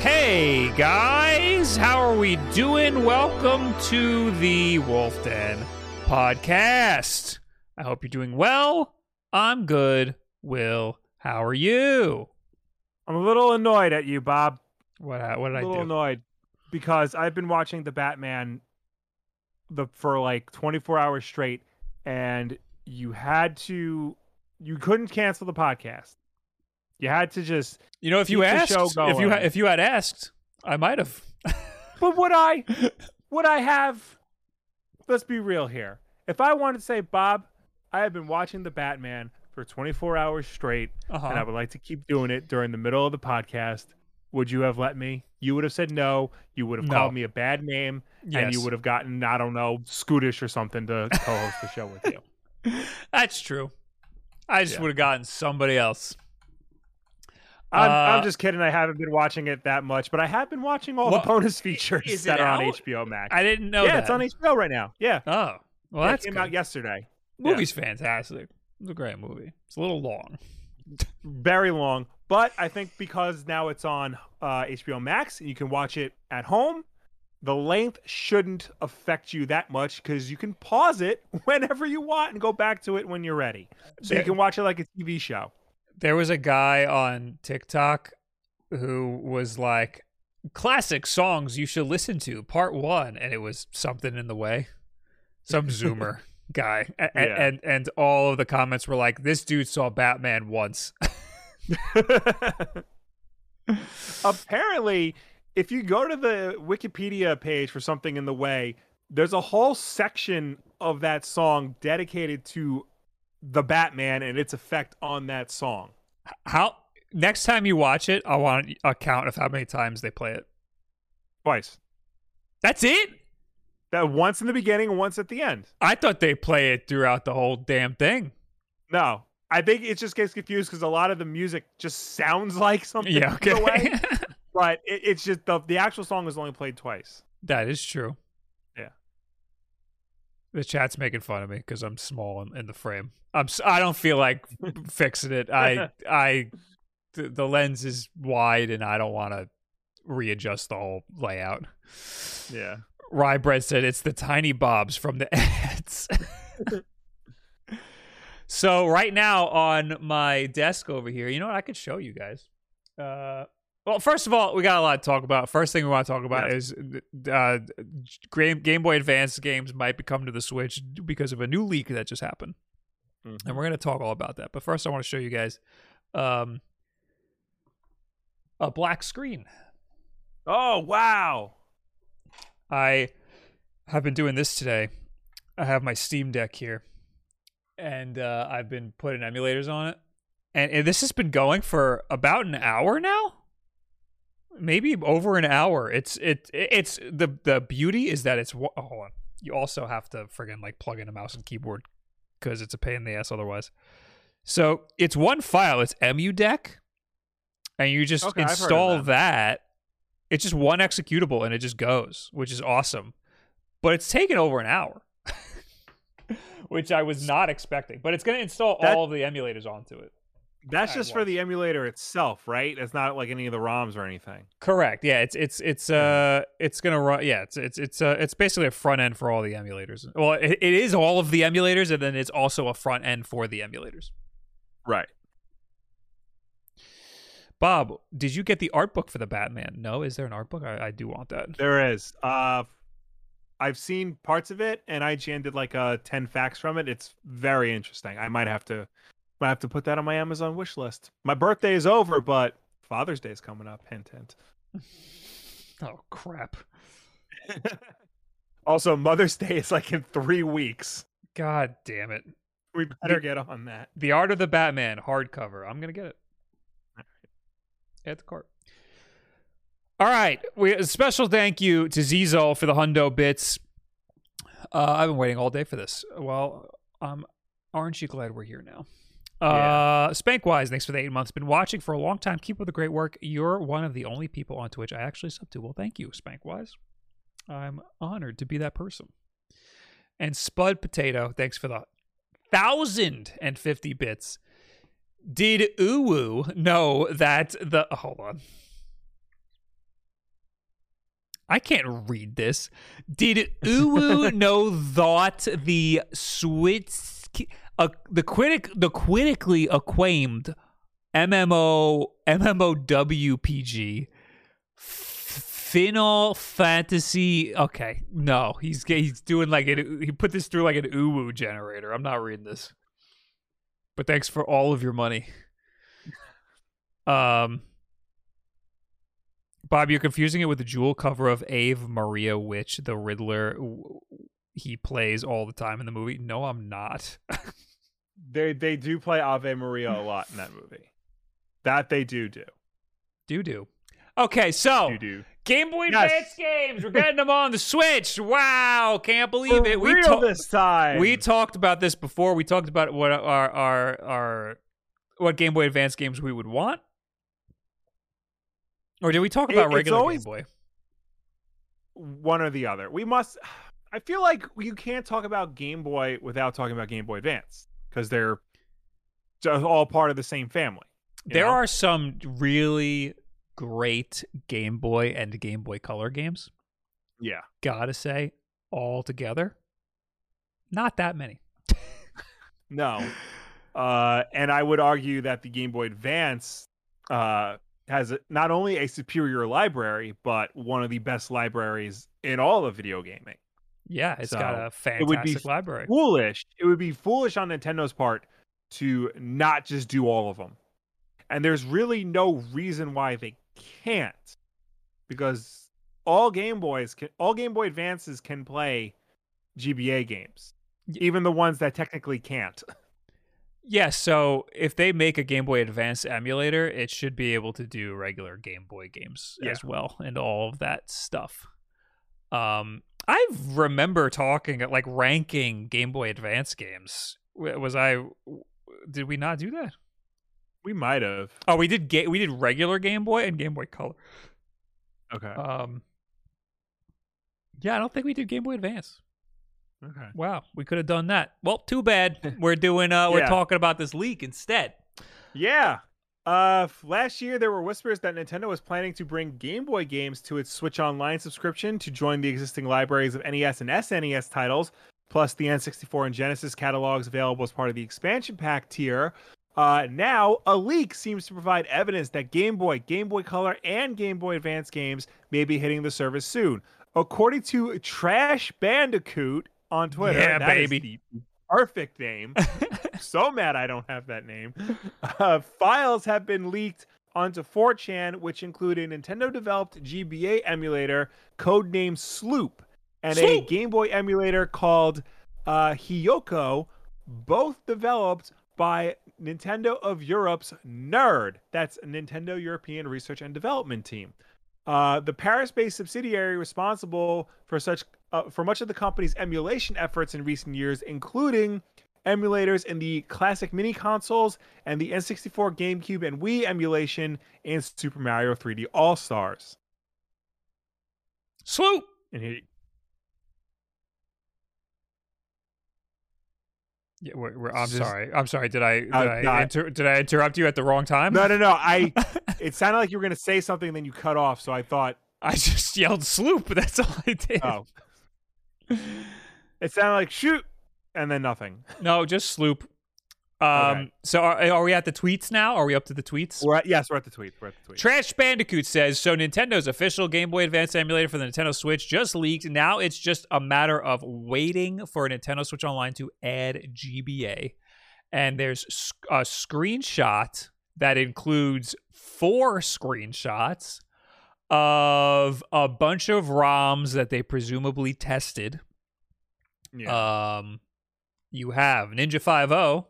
Hey guys, how are we doing? Welcome to the Wolf Den podcast. I hope you're doing well. I'm good. Will, how are you? I'm a little annoyed at you, Bob. What what did A I little do? annoyed because I've been watching the Batman the for like 24 hours straight, and you had to, you couldn't cancel the podcast. You had to just. You know, if you asked, if you if you had asked, I might have. But would I? would I have? Let's be real here. If I wanted to say, Bob, I have been watching the Batman for 24 hours straight, Uh-huh. and I would like to keep doing it during the middle of the podcast. Would you have let me? You would have said no. You would have No. called me a bad name, and you would have gotten, I don't know, Scootish or something to co-host the show with you. That's true. I just Yeah. would have gotten somebody else. I'm, Uh, I'm just kidding. I haven't been watching it that much, but I have been watching all the bonus features that are on? HBO Max. I didn't know yeah, that. it's on HBO right now. Yeah, Oh, well, Yeah, that's it came good. out yesterday. Movie's fantastic. It's a great movie. It's a little long. very long but i think because now it's on uh, hbo max you can watch it at home the length shouldn't affect you that much because you can pause it whenever you want and go back to it when you're ready so you can watch it like a tv show There was a guy on TikTok who was like, classic songs you should listen to, part one. And it was something in the way. Some Zoomer guy. A- a- Yeah. And, and all of the comments were like, this dude saw Batman once. apparently if you go to the wikipedia page for something in the way there's a whole section of that song dedicated to the batman and its effect on that song How next time you watch it, I want a count of how many times they play it. twice That's it? that once in the beginning and once at the end I thought they play it throughout the whole damn thing. No, I think it just gets confused because a lot of the music just sounds like something. Yeah, in a way, okay. but it, it's just the the actual song is only played twice. that is true. Yeah. The chat's making fun of me because I'm small in, in the frame. I'm. I don't feel like fixing it. I. I. The, the lens is wide, and I don't want to readjust the whole layout. Yeah. Rye Bread said it's the tiny bobs from the ads. so right now on my desk over here, you know what? I could show you guys. Uh, well, first of all, we got a lot to talk about. First thing we want to talk about is uh, Game Boy Advance games might be coming to the Switch because of a new leak that just happened, Mm-hmm. and we're going to talk all about that. But first, I want to show you guys um, a black screen. Oh wow! I have been doing this today. I have my Steam Deck here, and uh, I've been putting emulators on it, and, and this has been going for about an hour now, maybe over an hour. It's it it's the the beauty is that it's oh, hold on. You also have to friggin' like plug in a mouse and keyboard because it's a pain in the ass otherwise. So it's one file. It's EmuDeck, and you just Okay, I've heard of install them. that. It's just one executable and it just goes, which is awesome. But it's taken over an hour, which I was not expecting. But it's going to install That- all of the emulators onto it. That's just for the emulator itself, right? It's not like any of the ROMs or anything. Correct. Yeah, it's it's it's uh it's gonna run. Yeah, it's it's it's uh it's basically a front end for all the emulators. Well, it, it is all of the emulators, and then it's also a front end for the emulators. Right. Bob, did you get the art book for the Batman? No, is there an art book? I, I do want that. There is. Uh, I've seen parts of it, and IGN did like uh, ten facts from it. It's very interesting. I might have to, might have to put that on my Amazon wish list. My birthday is over, but Father's Day is coming up. Hint, hint. Oh crap! Also, Mother's Day is like in three weeks. God damn it! we better get on that. The Art of the Batman hardcover. I'm gonna get it. At the cart. All right. We a special thank you to Zizo for the hundo bits. Uh, I've been waiting all day for this. Well, um, aren't you glad we're here now? Uh, Spankwise, thanks for the eight months. Been watching for a long time. Keep up the great work. You're one of the only people on Twitch I actually sub to. Well, thank you, Spankwise. I'm honored to be that person. And Spud Potato, thanks for the thousand and fifty bits. Did Uwu know that the oh, hold on? I can't read this. Did Uwu know that the Swiss the critic the critically acclaimed MMO MMOWPG Final Fantasy. Okay, no, he's he's doing like it. He put this through like an Uwu generator. I'm not reading this. But thanks for all of your money. Um, Bob, you're confusing it with the jewel cover of Ave Maria Witch, the Riddler he plays all the time in the movie. No, I'm not. they they do play Ave Maria a lot in that movie. That they do do. Do do. Okay, so Do do. Game Boy Yes. Advance games. We're getting them on the Switch. Wow, can't believe For it. We real ta- this time. we talked about this before. We talked about what our our our what Game Boy Advance games we would want. Or did we talk about it's regular always- Game Boy? one or the other. We must. I feel like you can't talk about Game Boy without talking about Game Boy Advance because they're just all part of the same family. There know? are some really great Game Boy and Game Boy Color games. yeah. Gotta say, all together, not that many. No. Uh, and I would argue that the Game Boy Advance uh, has not only a superior library, but one of the best libraries in all of video gaming. Yeah, it's got So, a it would be fantastic library. Foolish. It would be foolish on Nintendo's part to not just do all of them. And there's really no reason why they can't. Because all Game Boys can all Game Boy Advances can play GBA games. Even the ones that technically can't. Yeah, so if they make a Game Boy Advance emulator, it should be able to do regular Game Boy games Yeah. as well and all of that stuff. Um, I remember talking like ranking Game Boy Advance games. Was I? Did we not do that? We might have. Oh, we did. Ga- we did regular Game Boy and Game Boy Color. Okay. Um, yeah, I don't think we did Game Boy Advance. okay. Wow, we could have done that. Well, too bad. We're doing. Uh, we're talking about this leak instead. Yeah. Uh, last year there were whispers that Nintendo was planning to bring Game Boy games to its Switch Online subscription to join the existing libraries of NES and SNES titles, plus the N64 and Genesis catalogs available as part of the expansion pack tier. Uh, now a leak seems to provide evidence that Game Boy, Game Boy Color, and Game Boy Advance games may be hitting the service soon. According to Trash Bandicoot on Twitter, Yeah, baby. the perfect name so mad I don't have that name. Uh, files have been leaked onto 4chan, which include a Nintendo developed GBA emulator codenamed Sloop and a Game Boy emulator called uh, Hiyoko, both developed by Nintendo of Europe's NERD. That's Nintendo European Research and Development Team. Uh, the Paris-based subsidiary responsible for such uh, for much of the company's emulation efforts in recent years, including emulators in the classic mini consoles and the N64, GameCube, and Wii emulation in Super Mario 3D All Stars. Sloop. And he, Yeah, we're, we're, I'm Just- sorry. I'm sorry. Did I did, Uh, I, not- inter- did I interrupt you at the wrong time? no, no, no. I. It sounded like you were going to say something, and then you cut off. So I thought, I just yelled sloop. That's all I did. oh, it sounded like shoot, and then nothing. No, just sloop. Um. Okay. So are, are we at the tweets now? Are we up to the tweets? We're at, yes, we're at the tweet. We're at the tweet. Trash Bandicoot says so. Nintendo's official Game Boy Advance emulator for the Nintendo Switch just leaked. Now it's just a matter of waiting for Nintendo Switch Online to add GBA. And there's a screenshot that includes four screenshots of a bunch of ROMs that they presumably tested. yeah. Um, you have Ninja Five O,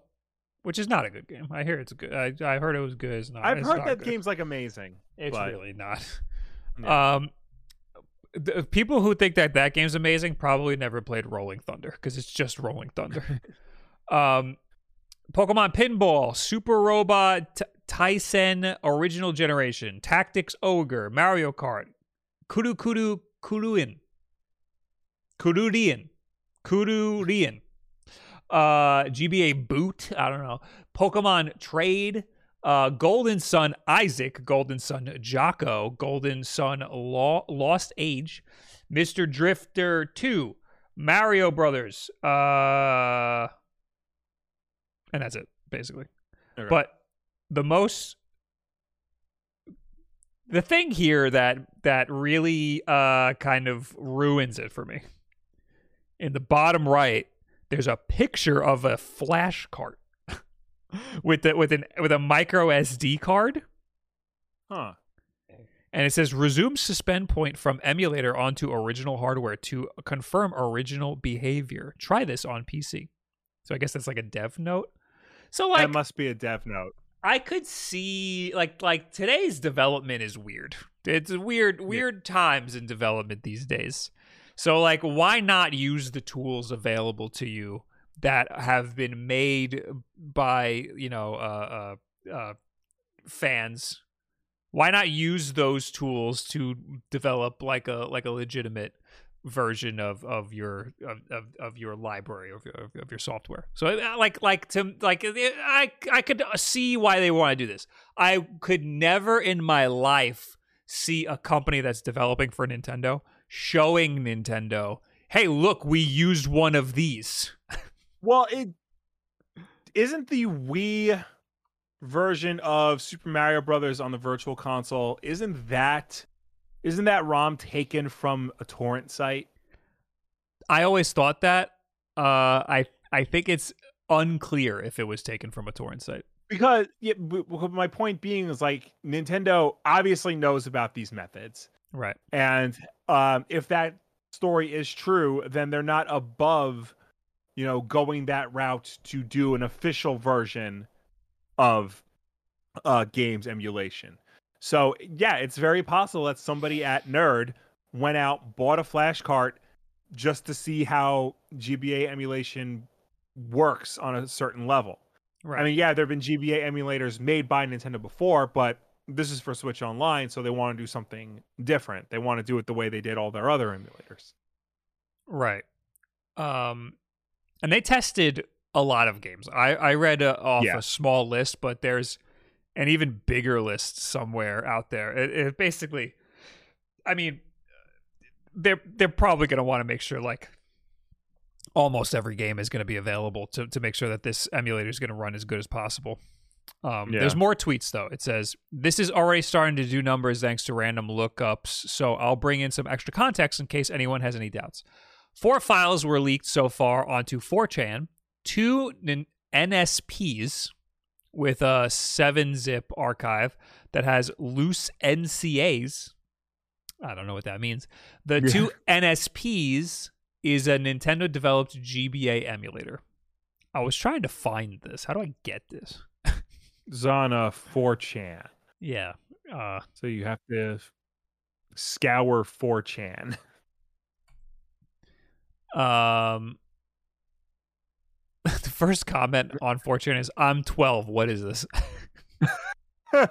which is not a good game. I hear it's good. I, I heard it was good. It's not. I've it's heard not that good. game's like amazing. It's but- really not. Yeah. Um, the people who think that that game's amazing probably never played Rolling Thunder because it's just Rolling Thunder. um, Pokemon Pinball, Super Robot T- Taisen Original Generation, Tactics Ogre, Mario Kart, Kudu Kudu Kuduin, Kudurian, Kudurian, uh, GBA Boot. I don't know. Pokemon Trade, uh, Golden Sun Isaac, Golden Sun Jocko, Golden Sun Law, Lost Age, Mr. Drifter 2, Mario Brothers, uh, and that's it, basically. Okay. But the most the thing here that that really uh kind of ruins it for me in the bottom right there's a picture of a flash cart with the with an with a micro SD card huh. and it says resume suspend point from emulator onto original hardware to confirm original behavior. Try this on PC. So I guess that's like a dev note. So like that must be a dev note. I could see like like today's development is weird. It's weird weird times in development these days. So like why not use the tools available to you that have been made by, you know, uh uh, uh fans? Why not use those tools to develop like a like a legitimate version of of your of, of, of your library of your, of your software. So uh, like like to like uh, I I could see why they want to do this. I could never in my life see a company that's developing for Nintendo showing Nintendo, "Hey, look, we used one of these." Well, it isn't the Wii version of Super Mario Brothers on the Virtual Console. Isn't that isn't that ROM taken from a torrent site? I always thought that uh I I think it's unclear if it was taken from a torrent site. Because yeah, my point being is like Nintendo obviously knows about these methods, Right. and um, if that story is true, then they're not above, you know, going that route to do an official version of uh, games emulation. So yeah, it's very possible that somebody at Nerd went out bought a flash cart just to see how GBA emulation works on a certain level. Right. I mean, yeah, there have been GBA emulators made by Nintendo before, but this is for Switch Online, so they want to do something different. They want to do it the way they did all their other emulators. Right. Um, and they tested a lot of games. I I read uh, off Yeah. a small list, but there's an even bigger list somewhere out there. It, it basically, I mean, they're they're probably going to want to make sure like almost every game is going to be available to to make sure that this emulator is going to run as good as possible. Um, Yeah. There's more tweets though. It says this is already starting to do numbers thanks to random lookups. So I'll bring in some extra context in case anyone has any doubts. Four files were leaked so far onto 4chan. Two N- NSPs with a 7-zip archive that has loose NCAs. I don't know what that means. The Yeah. two NSPs is a Nintendo developed GBA emulator. I was trying to find this. How do I get this? It's on a 4chan, Yeah. Uh, so you have to scour 4chan. um, the first comment on 4chan is I'm 12. What is this? oh,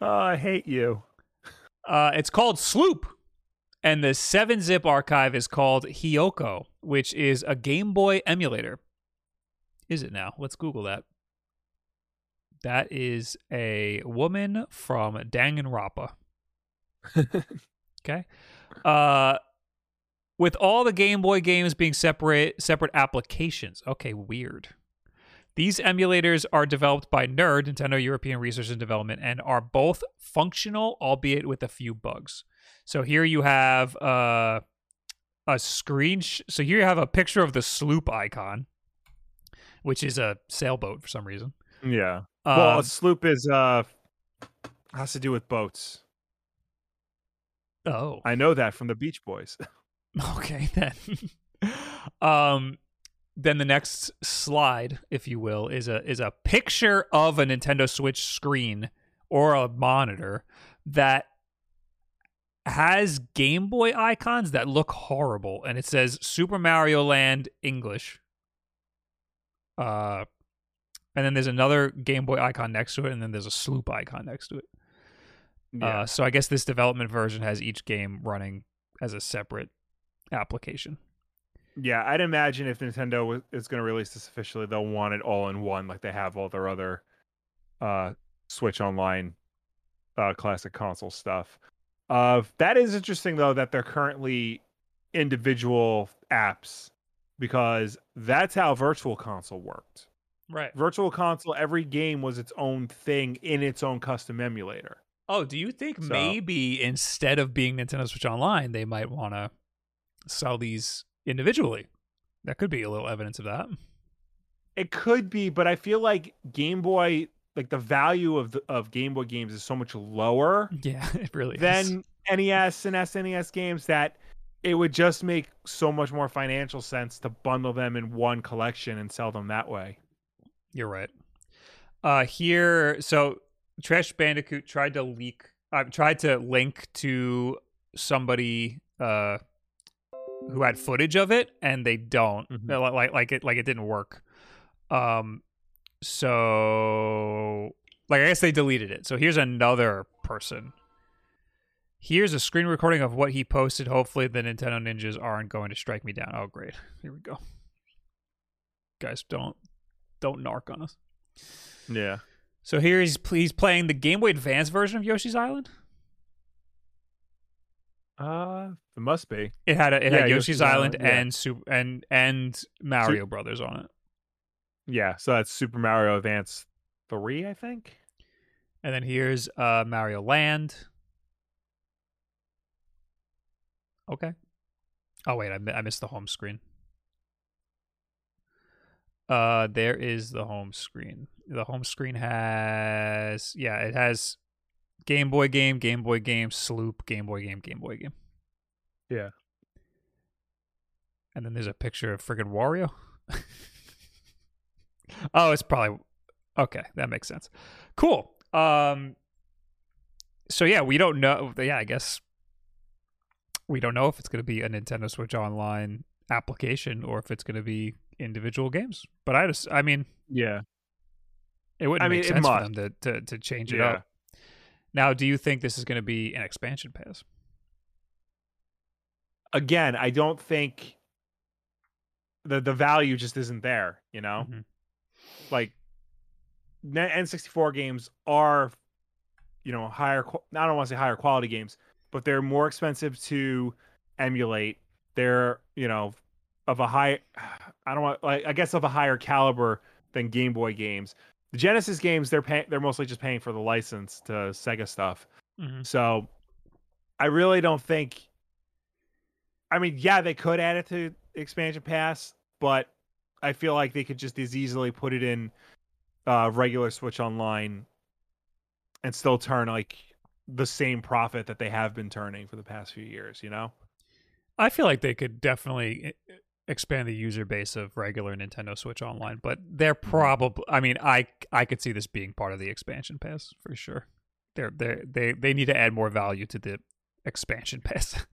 I hate you. Uh, it's called Sloop. And the 7 zip archive is called Hiyoko, which is a Game Boy emulator. Is it now? Let's Google that. That is a woman from Danganronpa. okay. Uh, with all the Game Boy games being separate separate applications. Okay, weird. These emulators are developed by NERD, Nintendo European Research and Development, and are both functional, albeit with a few bugs. So here you have uh, a screen. Sh- so here you have a picture of the sloop icon, which is a sailboat for some reason. Yeah. Well, Um, a sloop is uh has to do with boats. oh, I know that from the Beach Boys. Okay then. um then the next slide, if you will, is a is a picture of a Nintendo Switch screen or a monitor that has Game Boy icons that look horrible, and it says Super Mario Land English. Uh, and then there's another Game Boy icon next to it, and then there's a Sloop icon next to it. Yeah. Uh, so I guess this development version has each game running as a separate application. yeah, I'd imagine if Nintendo was- is going to release this officially, they'll want it all in one, like they have all their other uh, Switch Online uh, classic console stuff. Uh, that is interesting though that they're currently individual apps because that's how Virtual Console worked. Right. Virtual Console, every game was its own thing in its own custom emulator. Oh, do you think So- maybe instead of being Nintendo Switch Online, they might want to sell these individually? That could be a little evidence of that. It could be, but I feel like Game Boy, like the value of the, of Game Boy games is so much lower Yeah, it really is. NES and SNES games that it would just make so much more financial sense to bundle them in one collection and sell them that way. You're right. Uh, here, so Trash Bandicoot tried to leak. I uh, tried to link to somebody uh, who had footage of it, and they don't. Mhm. Like, like, like it, like it didn't work. Um, so like I guess they deleted it. So here's another person. Here's a screen recording of what he posted. Hopefully, the Nintendo ninjas aren't going to strike me down. Oh, great! Here we go. Guys, don't don't narc on us. Yeah. So here he's he's playing the Game Boy Advance version of Yoshi's Island. Uh, it must be. It had a, it Yeah, had Yoshi's, Yoshi's Island, Island, yeah. and Super and and Mario Brothers on it. Yeah. So that's Super Mario Advance 3, I think. And then here's uh Mario Land. Okay. Oh wait, I, I missed the home screen. Uh there is the home screen. The home screen has yeah, it has Game Boy game, Game Boy game, Sloop, Game Boy game, Game Boy game. Yeah. And then there's a picture of friggin' Wario. oh, it's probably okay. That makes sense. Cool. Um. So yeah, we don't know. Yeah, I guess we don't know if it's going to be a Nintendo Switch Online application or if it's going to be individual games. But I just, I mean, Yeah. it wouldn't I mean, make sense for them to to, to change it Yeah. up. Now, do you think this is going to be an expansion pass? Again, I don't think the the value just isn't there, you know? Mhm. Like N- N64 games are you know, higher I don't want to say higher quality games, but they're more expensive to emulate. They're, you know, of a high I don't want like I guess of a higher caliber than Game Boy games. The Genesis games they're paying they're mostly just paying for the license to Sega stuff. Mhm. So I really don't think I mean, yeah, they could add it to expansion pass, but I feel like they could just as easily put it in uh regular Switch online and still turn like the same profit that they have been turning for the past few years, you know? I feel like they could definitely e- expand the user base of regular Nintendo Switch Online, but they're Mm-hmm. probably. I mean, I I could see this being part of the expansion pass for sure. They're they they they need to add more value to the expansion pass.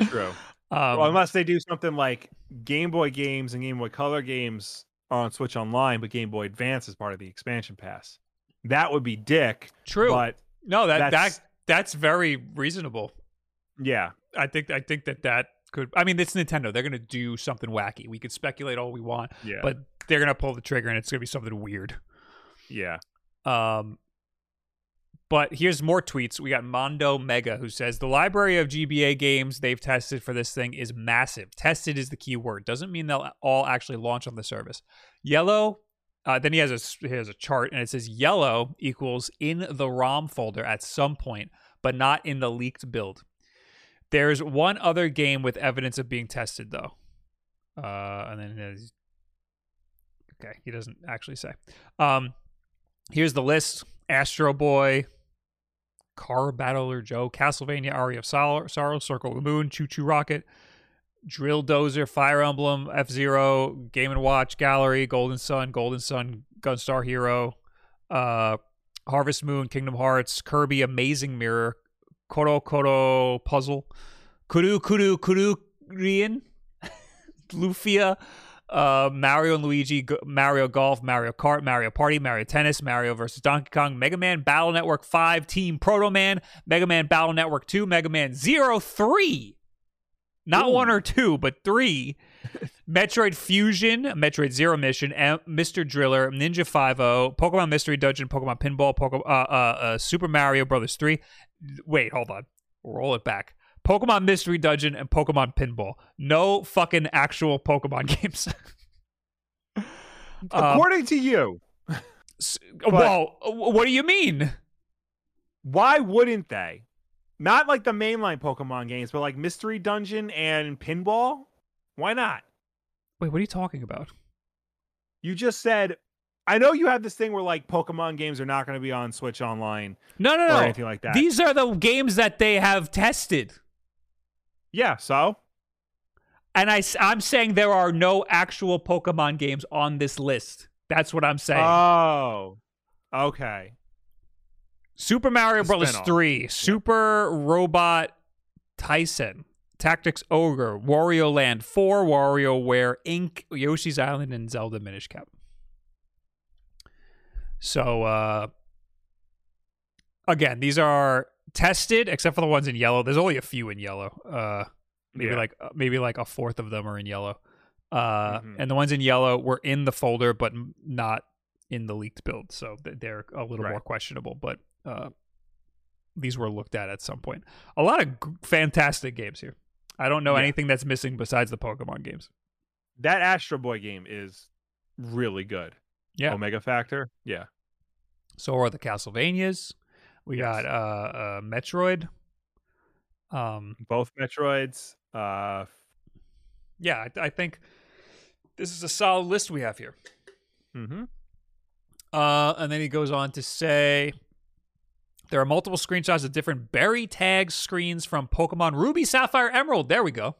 True. um, well, unless they do something like Game Boy games and Game Boy Color games are on Switch Online, but Game Boy Advance is part of the expansion pass. That would be dick. true. But no, that that's- that that's very reasonable. yeah, I think I think that that could. I mean, it's Nintendo. They're gonna do something wacky. We could speculate all we want, yeah, but they're gonna pull the trigger, and it's gonna be something weird. yeah. Um, but here's more tweets. We got Mondo Mega who says the library of GBA games they've tested for this thing is massive. Tested is the key word. Doesn't mean they'll all actually launch on the service. Yellow. Uh, then he has a he has a chart and it says yellow equals in the ROM folder at some point, but not in the leaked build. There's one other game with evidence of being tested though. Uh, and then okay, he doesn't actually say. Um, here's the list: Astro Boy, Car Battler Joe, Castlevania Aria of Sorrow, Sorrow Circle of the Moon, Choo Choo Rocket, Drill Dozer, Fire Emblem, F Zero, Game and Watch, Gallery, Golden Sun, Golden Sun, Gunstar Hero, uh, Harvest Moon, Kingdom Hearts, Kirby, Amazing Mirror, Koro Koro Puzzle, Kuru Kuru Kuru Rian, Lufia, uh, Mario and Luigi, G- Mario Golf, Mario Kart, Mario Party, Mario Tennis, Mario versus Donkey Kong, Mega Man Battle Network 5, Team Proto Man, Mega Man Battle Network 2, Mega Man Zero 3. Not Ooh. one or two, but three. Metroid Fusion, Metroid Zero Mission, M- Mr. Driller, Ninja 5 Pokemon Mystery Dungeon, Pokemon Pinball, Pokemon, uh, uh, uh, Super Mario Brothers 3. Wait, hold on. Roll it back. Pokemon Mystery Dungeon and Pokemon Pinball. No fucking actual Pokemon games. Um, According to you, well, what do you mean? why wouldn't they? Not like the mainline Pokemon games, but like Mystery Dungeon and Pinball. Why not? Wait, what are you talking about? You just said. I know you have this thing where like Pokemon games are not going to be on Switch Online No, no, or no. anything like that. These are the games that they have tested. yeah, so And I, I'm saying there are no actual Pokemon games on this list. That's what I'm saying. oh, okay. Super Mario Bros. spin-off. 3, Super Robot Taisen, Tactics Ogre, Wario Land 4, WarioWare Inc., Yoshi's Island, and Zelda Minish Cap. So, uh, again, these are tested, except for the ones in yellow. There's only a few in yellow. Uh, maybe Yeah. like maybe like a fourth of them are in yellow. Uh, Mhm. and the ones in yellow were in the folder, but not in the leaked build, so they're a little Right. more questionable. But uh, these were looked at at some point. A lot of g- fantastic games here. I don't know Yeah. anything that's missing besides the Pokemon games. That Astro Boy game is really good. Yeah. Omega Factor. Yeah. So are the Castlevanias. We Yes. got uh, uh, Metroid. Um, Both Metroids. Uh, yeah, I, I think this is a solid list we have here. mm-hmm. Uh, and then he goes on to say there are multiple screenshots of different berry tag screens from Pokemon Ruby, Sapphire, Emerald. There we go.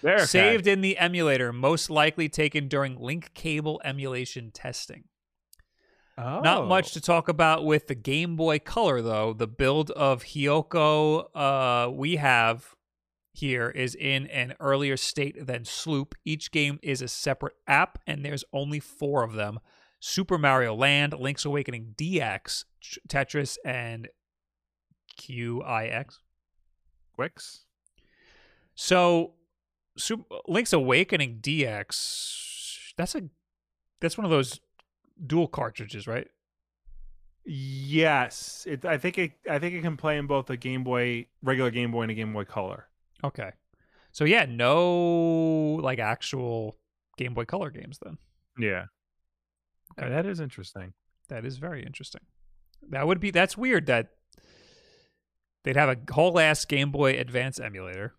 There. Saved in the emulator, most likely taken during link cable emulation testing. Oh. Not much to talk about with the Game Boy Color, though. The build of Hiyoko uh, we have here is in an earlier state than Sloop. Each game is a separate app, and there's only four of them Super Mario Land, Link's Awakening DX, Tetris, and QIX. Quicks. So, Super, Link's Awakening DX, that's a that's one of those dual cartridges, right? Yes, it, I think it. I think it can play in both a Game Boy, regular Game Boy, and a Game Boy Color. Okay. So yeah, no like actual Game Boy Color games then. Yeah. Okay. that is interesting. That is very interesting. That would be that's weird that they'd have a whole ass Game Boy Advance emulator.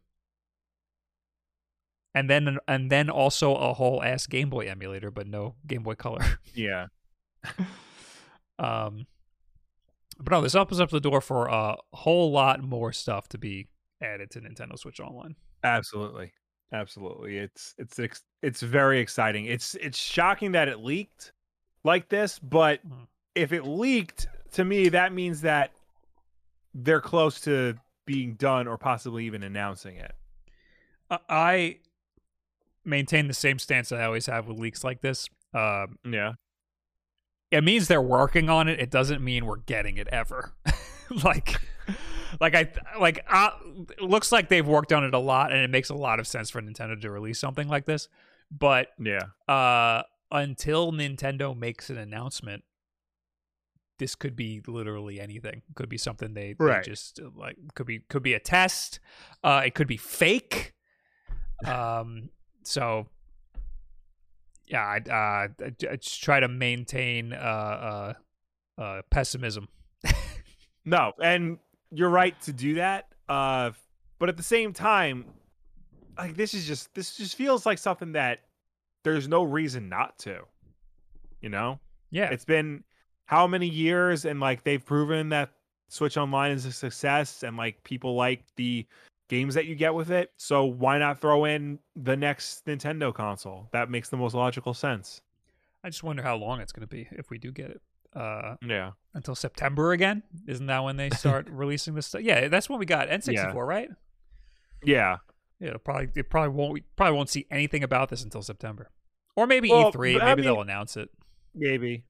And then and then also a whole ass Game Boy emulator, but no Game Boy Color. Yeah. um but no, this opens up the door for a whole lot more stuff to be added to Nintendo Switch Online. Absolutely. Absolutely. It's it's it's very exciting. It's it's shocking that it leaked like this, but Mhm. if it leaked to me that means that they're close to being done or possibly even announcing it. I maintain the same stance that I always have with leaks like this. Um, Yeah. it means they're working on it. It doesn't mean we're getting it ever. like, like I like. Uh, it looks like they've worked on it a lot, and it makes a lot of sense for Nintendo to release something like this. But Yeah. uh, until Nintendo makes an announcement, this could be literally anything. Could be something they, they just like. Could be could be a test. Uh, it could be fake. Um. So. Yeah, I, uh, I just try to maintain uh, uh, uh, pessimism. No, and you're right to do that. Uh, but at the same time, like this is just this just feels like something that there's no reason not to. You know, Yeah, it's been how many years, and like they've proven that Switch Online is a success, and like people like the games that you get with it. So why not throw in the next Nintendo console? That makes the most logical sense. I just wonder how long it's going to be if we do get it. Uh, Yeah. until September again? Isn't that when they start releasing this stuff? Yeah, that's when we got N64, Yeah. right? Yeah. Yeah, it'll probably it probably won't we probably won't see anything about this until September, or maybe Well, E3. Maybe I mean- they'll announce it. Maybe.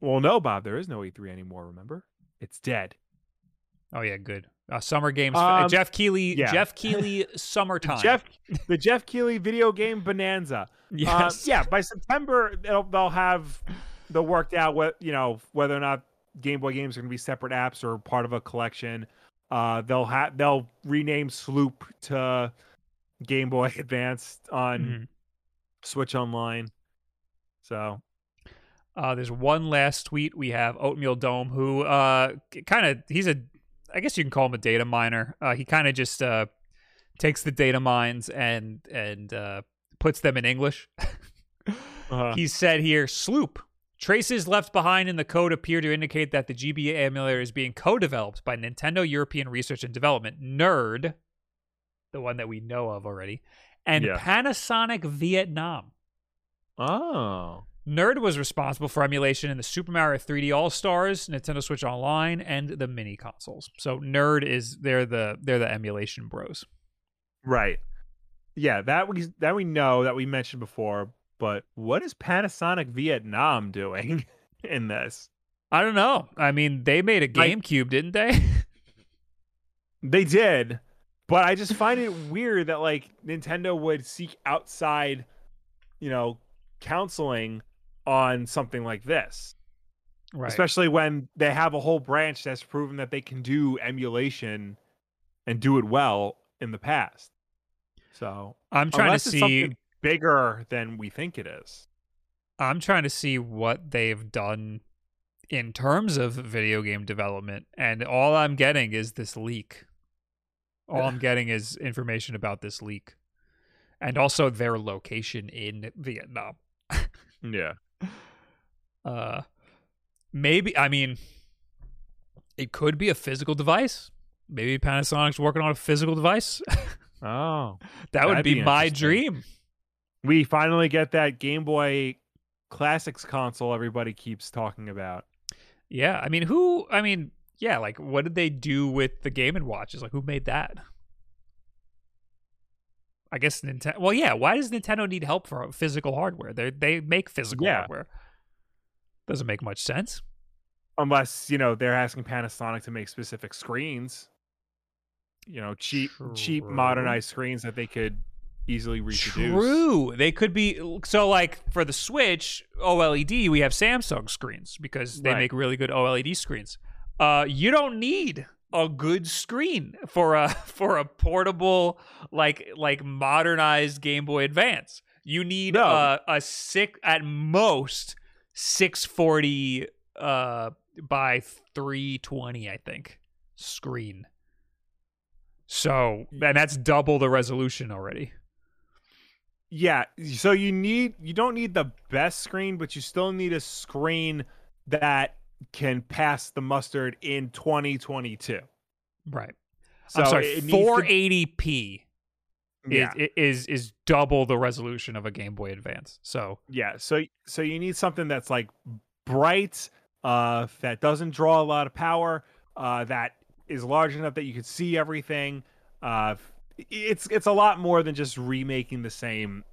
Well, no, Bob, there is no E3 anymore, remember? It's dead. Oh yeah, good. Uh, summer games. Um, Jeff Keighley. yeah. Jeff Keighley. summertime. Jeff the Jeff Keighley video game bonanza. Uh, Yes. yeah, by September they'll, they'll have they'll worked out what you know whether or not Game Boy games are going to be separate apps or part of a collection. Uh, they'll have they'll rename Sloop to Game Boy Advance on Mhm. Switch Online. So Uh, there's one last tweet. We have Oatmeal Dome, who uh, kind of he's a, I guess you can call him a data miner. Uh, he kind of just uh, takes the data mines and and uh, puts them in English. uh, He said here, Sloop. Traces left behind in the code appear to indicate that the GBA emulator is being co-developed by Nintendo European Research and Development, NERD, the one that we know of already, and Yeah. Panasonic Vietnam. oh Nerd was responsible for emulation in the Super Mario 3D All Stars, Nintendo Switch Online, and the mini consoles. So Nerd is they're the they're the emulation bros. right. Yeah, that we that we know that we mentioned before. But what is Panasonic Vietnam doing in this? I don't know. I mean, they made a GameCube, didn't they? They did, but I just find it weird that like Nintendo would seek outside, you know, counseling on something like this, right. especially when they have a whole branch that's proven that they can do emulation and do it well in the past. So I'm trying to see. bigger than we think it is. I'm trying to see what they've done in terms of video game development, and all I'm getting is this leak. All I'm getting is information about this leak, and also their location in Vietnam. Yeah. Uh, maybe I mean, it could be a physical device. Maybe Panasonic's working on a physical device. Oh. that would be, be my dream. We finally get that Game Boy Classics console everybody keeps talking about. Yeah, I mean, who? I mean, yeah, like what did they do with the Game and Watches? Like, who made that? I guess Nintendo. Well, yeah. Why does Nintendo need help for physical hardware? They they make physical Yeah. hardware. Doesn't make much sense. unless you know they're asking Panasonic to make specific screens. You know, cheap, cheap modernized screens that they could easily reproduce. True. They could be so like for the Switch OLED, we have Samsung screens because they Right. make really good OLED screens. Uh, you don't need a good screen for a for a portable like like modernized Game Boy Advance. You need No. a, a six at most 640 uh by 320 I think screen. So, and that's double the resolution already. Yeah, so you need you don't need the best screen, but you still need a screen that can pass the mustard in 2022. Right. So I'm sorry. it needs to- 480p yeah, is, is is double the resolution of a Game Boy Advance. So yeah. So so you need something that's like bright, uh, that doesn't draw a lot of power, uh, that is large enough that you can see everything. Uh, it's it's a lot more than just remaking the same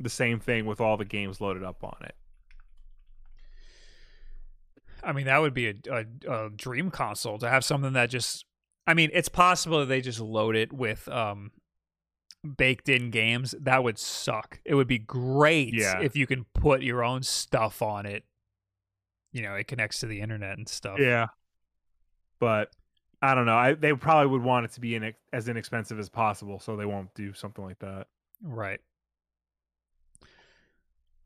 the same thing with all the games loaded up on it. I mean, that would be a, a, a dream console to have something that just. I mean, it's possible that they just load it with um baked in games. That would suck. It would be great Yeah. if you can put your own stuff on it. You know, it connects to the internet and stuff. Yeah, but I don't know. I they probably would want it to be in, as inexpensive as possible, so they won't do something like that. Right.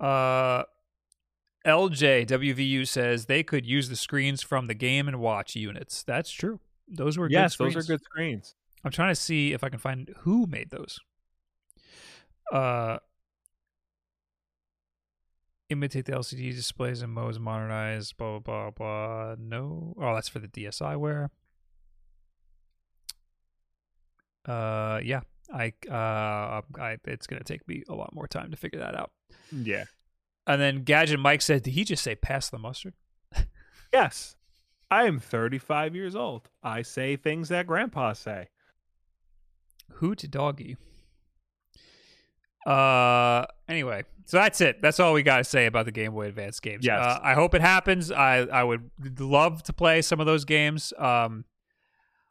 Uh LJ WVU says they could use the screens from the game and watch units. That's true. Those were yes, good those are good screens. I'm trying to see if I can find who made those. Uh imitate the LCD displays and modes modernize blah blah blah blah. No. Oh, that's for the DSiWare. Uh, yeah, I uh, I it's gonna take me a lot more time to figure that out. Yeah. And then Gadget Mike said, "Did he just say pass the mustard?" Yes. I am 35 years old. I say things that grandpa say. Hoot doggy. Uh, anyway, so that's it. That's all we got to say about the Game Boy Advance games. Yes. Uh, I hope it happens. I I would love to play some of those games. Um,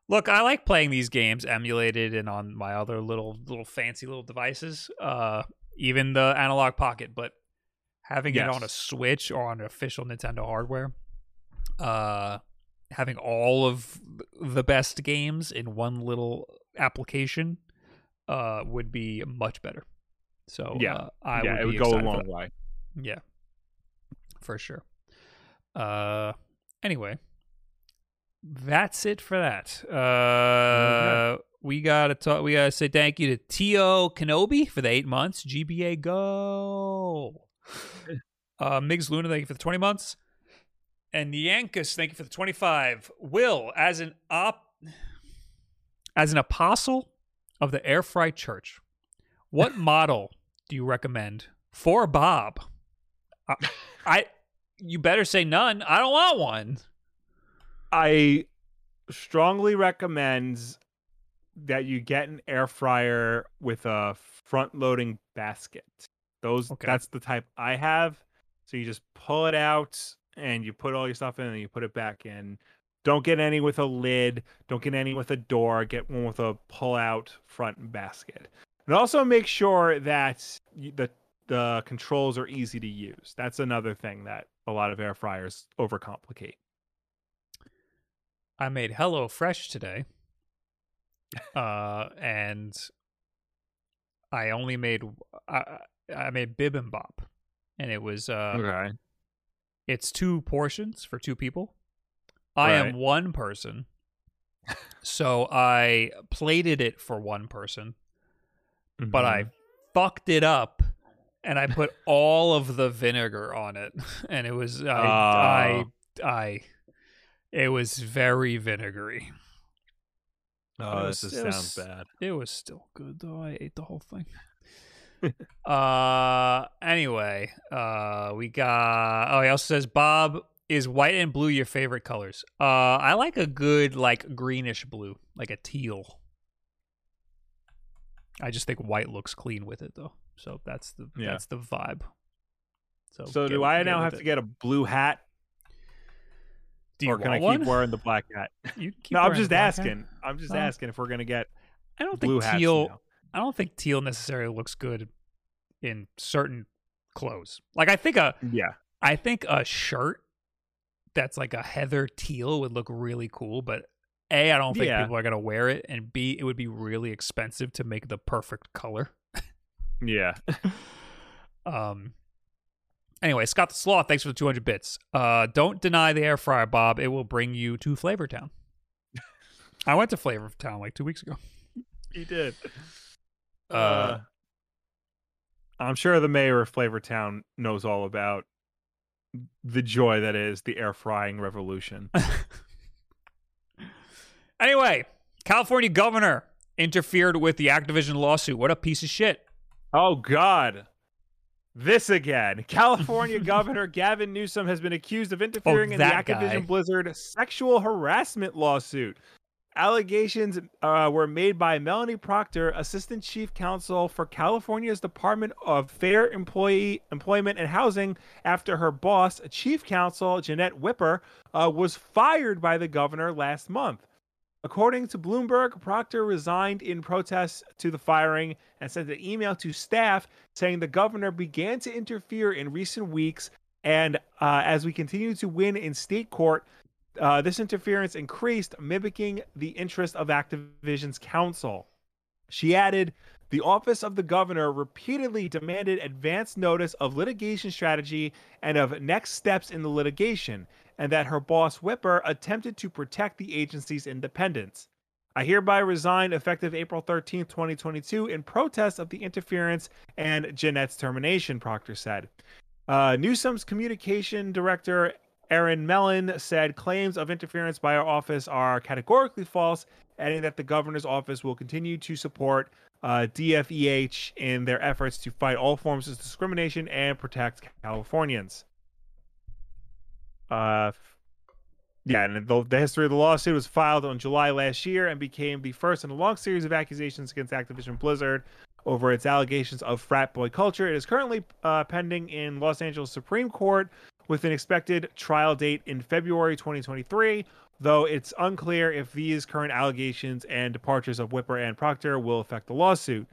look, I like playing these games emulated and on my other little little fancy little devices. Uh, even the Analog Pocket, but having it on a Switch or on official Nintendo hardware, uh, having all of the best games in one little application, uh, would be much better. So Yeah. uh, I yeah, would it would go a long way. Yeah, for sure. Uh, anyway, that's it for that. Uh, we gotta talk. We gotta say thank you to Tio Kenobi for the eight months. GBA go. Uh, Migs Luna, thank you for the twenty months. And Yankus, thank you for the twenty-five. Will, as an op, as an apostle of the Air Fry Church, what model do you recommend for Bob? I, I you better say none. I don't want one. I strongly recommend that you get an air fryer with a front loading basket. Those Okay. that's the type I have. So you just pull it out and you put all your stuff in and you put it back in. Don't get any with a lid. Don't get any with a door. Get one with a pull out front basket. And also make sure that the the controls are easy to use. That's another thing that a lot of air fryers overcomplicate. I made Hello Fresh today, uh, and I only made I, I made bibimbap, and it was uh, Okay. it's two portions for two people. I am one person, so I plated it for one person, but I fucked it up and I put all of the vinegar on it, and it was I I I it was very vinegary. Oh, this just sounds was- bad. It was still good though. I ate the whole thing. Uh anyway, uh we got oh he also says Bob is white and blue your favorite colors? Uh I like a good like greenish blue, like a teal. I just think white looks clean with it though. So that's the Yeah. that's the vibe. So So do I now have it. to get a blue hat, Do you or can I keep one? wearing the black hat? You keep no, I'm just black hat? asking. I'm just Oh. asking if we're gonna get I don't blue think hats. teal now. I don't think teal necessarily looks good in certain clothes. Like I think a Yeah, I think a shirt that's like a heather teal would look really cool, but A, I don't think Yeah. people are gonna wear it, and B, it would be really expensive to make the perfect color. yeah. Um anyway, Scott the Sloth, thanks for the 200 bits. Uh don't deny the air fryer, Bob. It will bring you to Flavortown. I went to Flavortown like two weeks ago. he did. Uh, Uh, I'm sure the mayor of Flavortown knows all about the joy that is the air frying revolution. Anyway, California governor interfered with the Activision lawsuit. What a piece of shit. Oh God. This again. California Governor Gavin Newsom has been accused of oh, interfering in the Oh, Activision guy. Blizzard sexual harassment lawsuit. Allegations uh, were made by Melanie Proctor, Assistant Chief Counsel for California's Department of Fair Employee Employment and Housing, after her boss, Chief Counsel Janette Wipper, uh, was fired by the governor last month. According to Bloomberg, Proctor resigned in protest to the firing and sent an email to staff saying the governor began to interfere in recent weeks. And uh, as we continue to win in state court, uh, this interference increased, mimicking the interest of Activision's counsel. She added, the office of the governor repeatedly demanded advance notice of litigation strategy and of next steps in the litigation, and that her boss Wipper attempted to protect the agency's independence. I hereby resign effective April 13, 2022, in protest of the interference and Janette's termination, Proctor said. Uh, Newsom's communication director, Erin Mellon said claims of interference by our office are categorically false, adding that the governor's office will continue to support uh, DFEH in their efforts to fight all forms of discrimination and protect Californians. Uh, yeah, and the, the history of the lawsuit was filed on July last year and became the first in a long series of accusations against Activision Blizzard over its allegations of frat boy culture. It is currently uh, pending in Los Angeles Supreme Court with an expected trial date in February 2023, though it's unclear if these current allegations and departures of Wipper and Proctor will affect the lawsuit.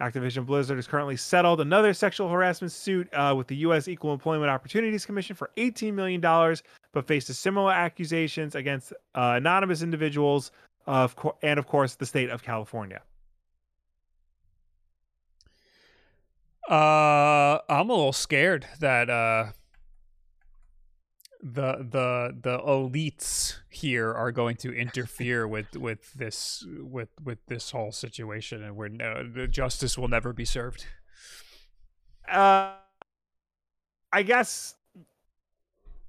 Activision Blizzard has currently settled another sexual harassment suit uh, with the U.S. Equal Employment Opportunities Commission for $18 million, but faces similar accusations against uh, anonymous individuals of co- and, of course, the state of California. Uh, I'm a little scared that uh, the the the elites here are going to interfere with with this with with this whole situation, and where no, the justice will never be served. Uh, I guess,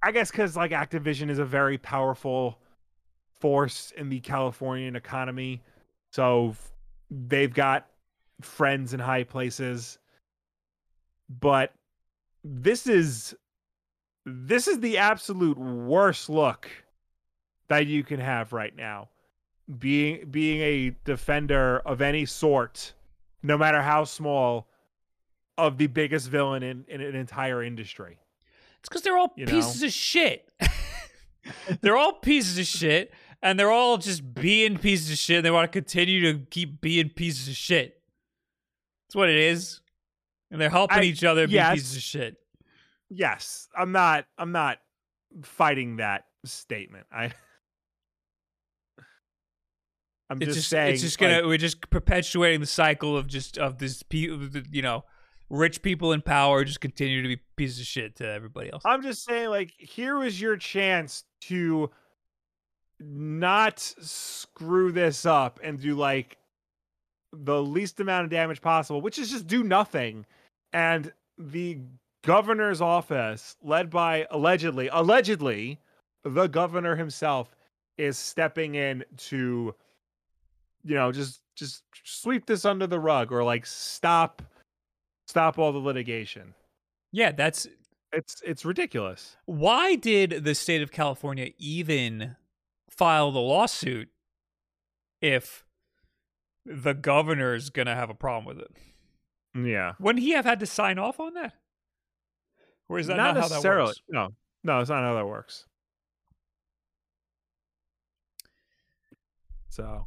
I guess because like Activision is a very powerful force in the Californian economy, so they've got friends in high places. But this is this is the absolute worst look that you can have right now. Being being a defender of any sort, no matter how small, of the biggest villain in, in an entire industry. It's because they're all You pieces of shit. they're all pieces of shit, and they're all just being pieces of shit. And they want to continue to keep being pieces of shit. That's what it is. And they're helping I- each other be pieces of shit. Yes, I'm not I'm not fighting that statement. I I'm It's just, just, saying it's just gonna like, we're just perpetuating the cycle of just of this you know rich people in power just continue to be pieces of shit to everybody else. I'm just saying like here was your chance to not screw this up and do like the least amount of damage possible, which is just do nothing. And the governor's office, led by allegedly, allegedly, the governor himself is stepping in to, you know, just just sweep this under the rug or like stop stop all the litigation. Yeah, that's It's it's ridiculous. why did the state of California even file the lawsuit if the governor's gonna have a problem with it? Yeah. Wouldn't he have had to sign off on that? Or is that not, not, how that necessarily. works? No, no, it's not how that works. So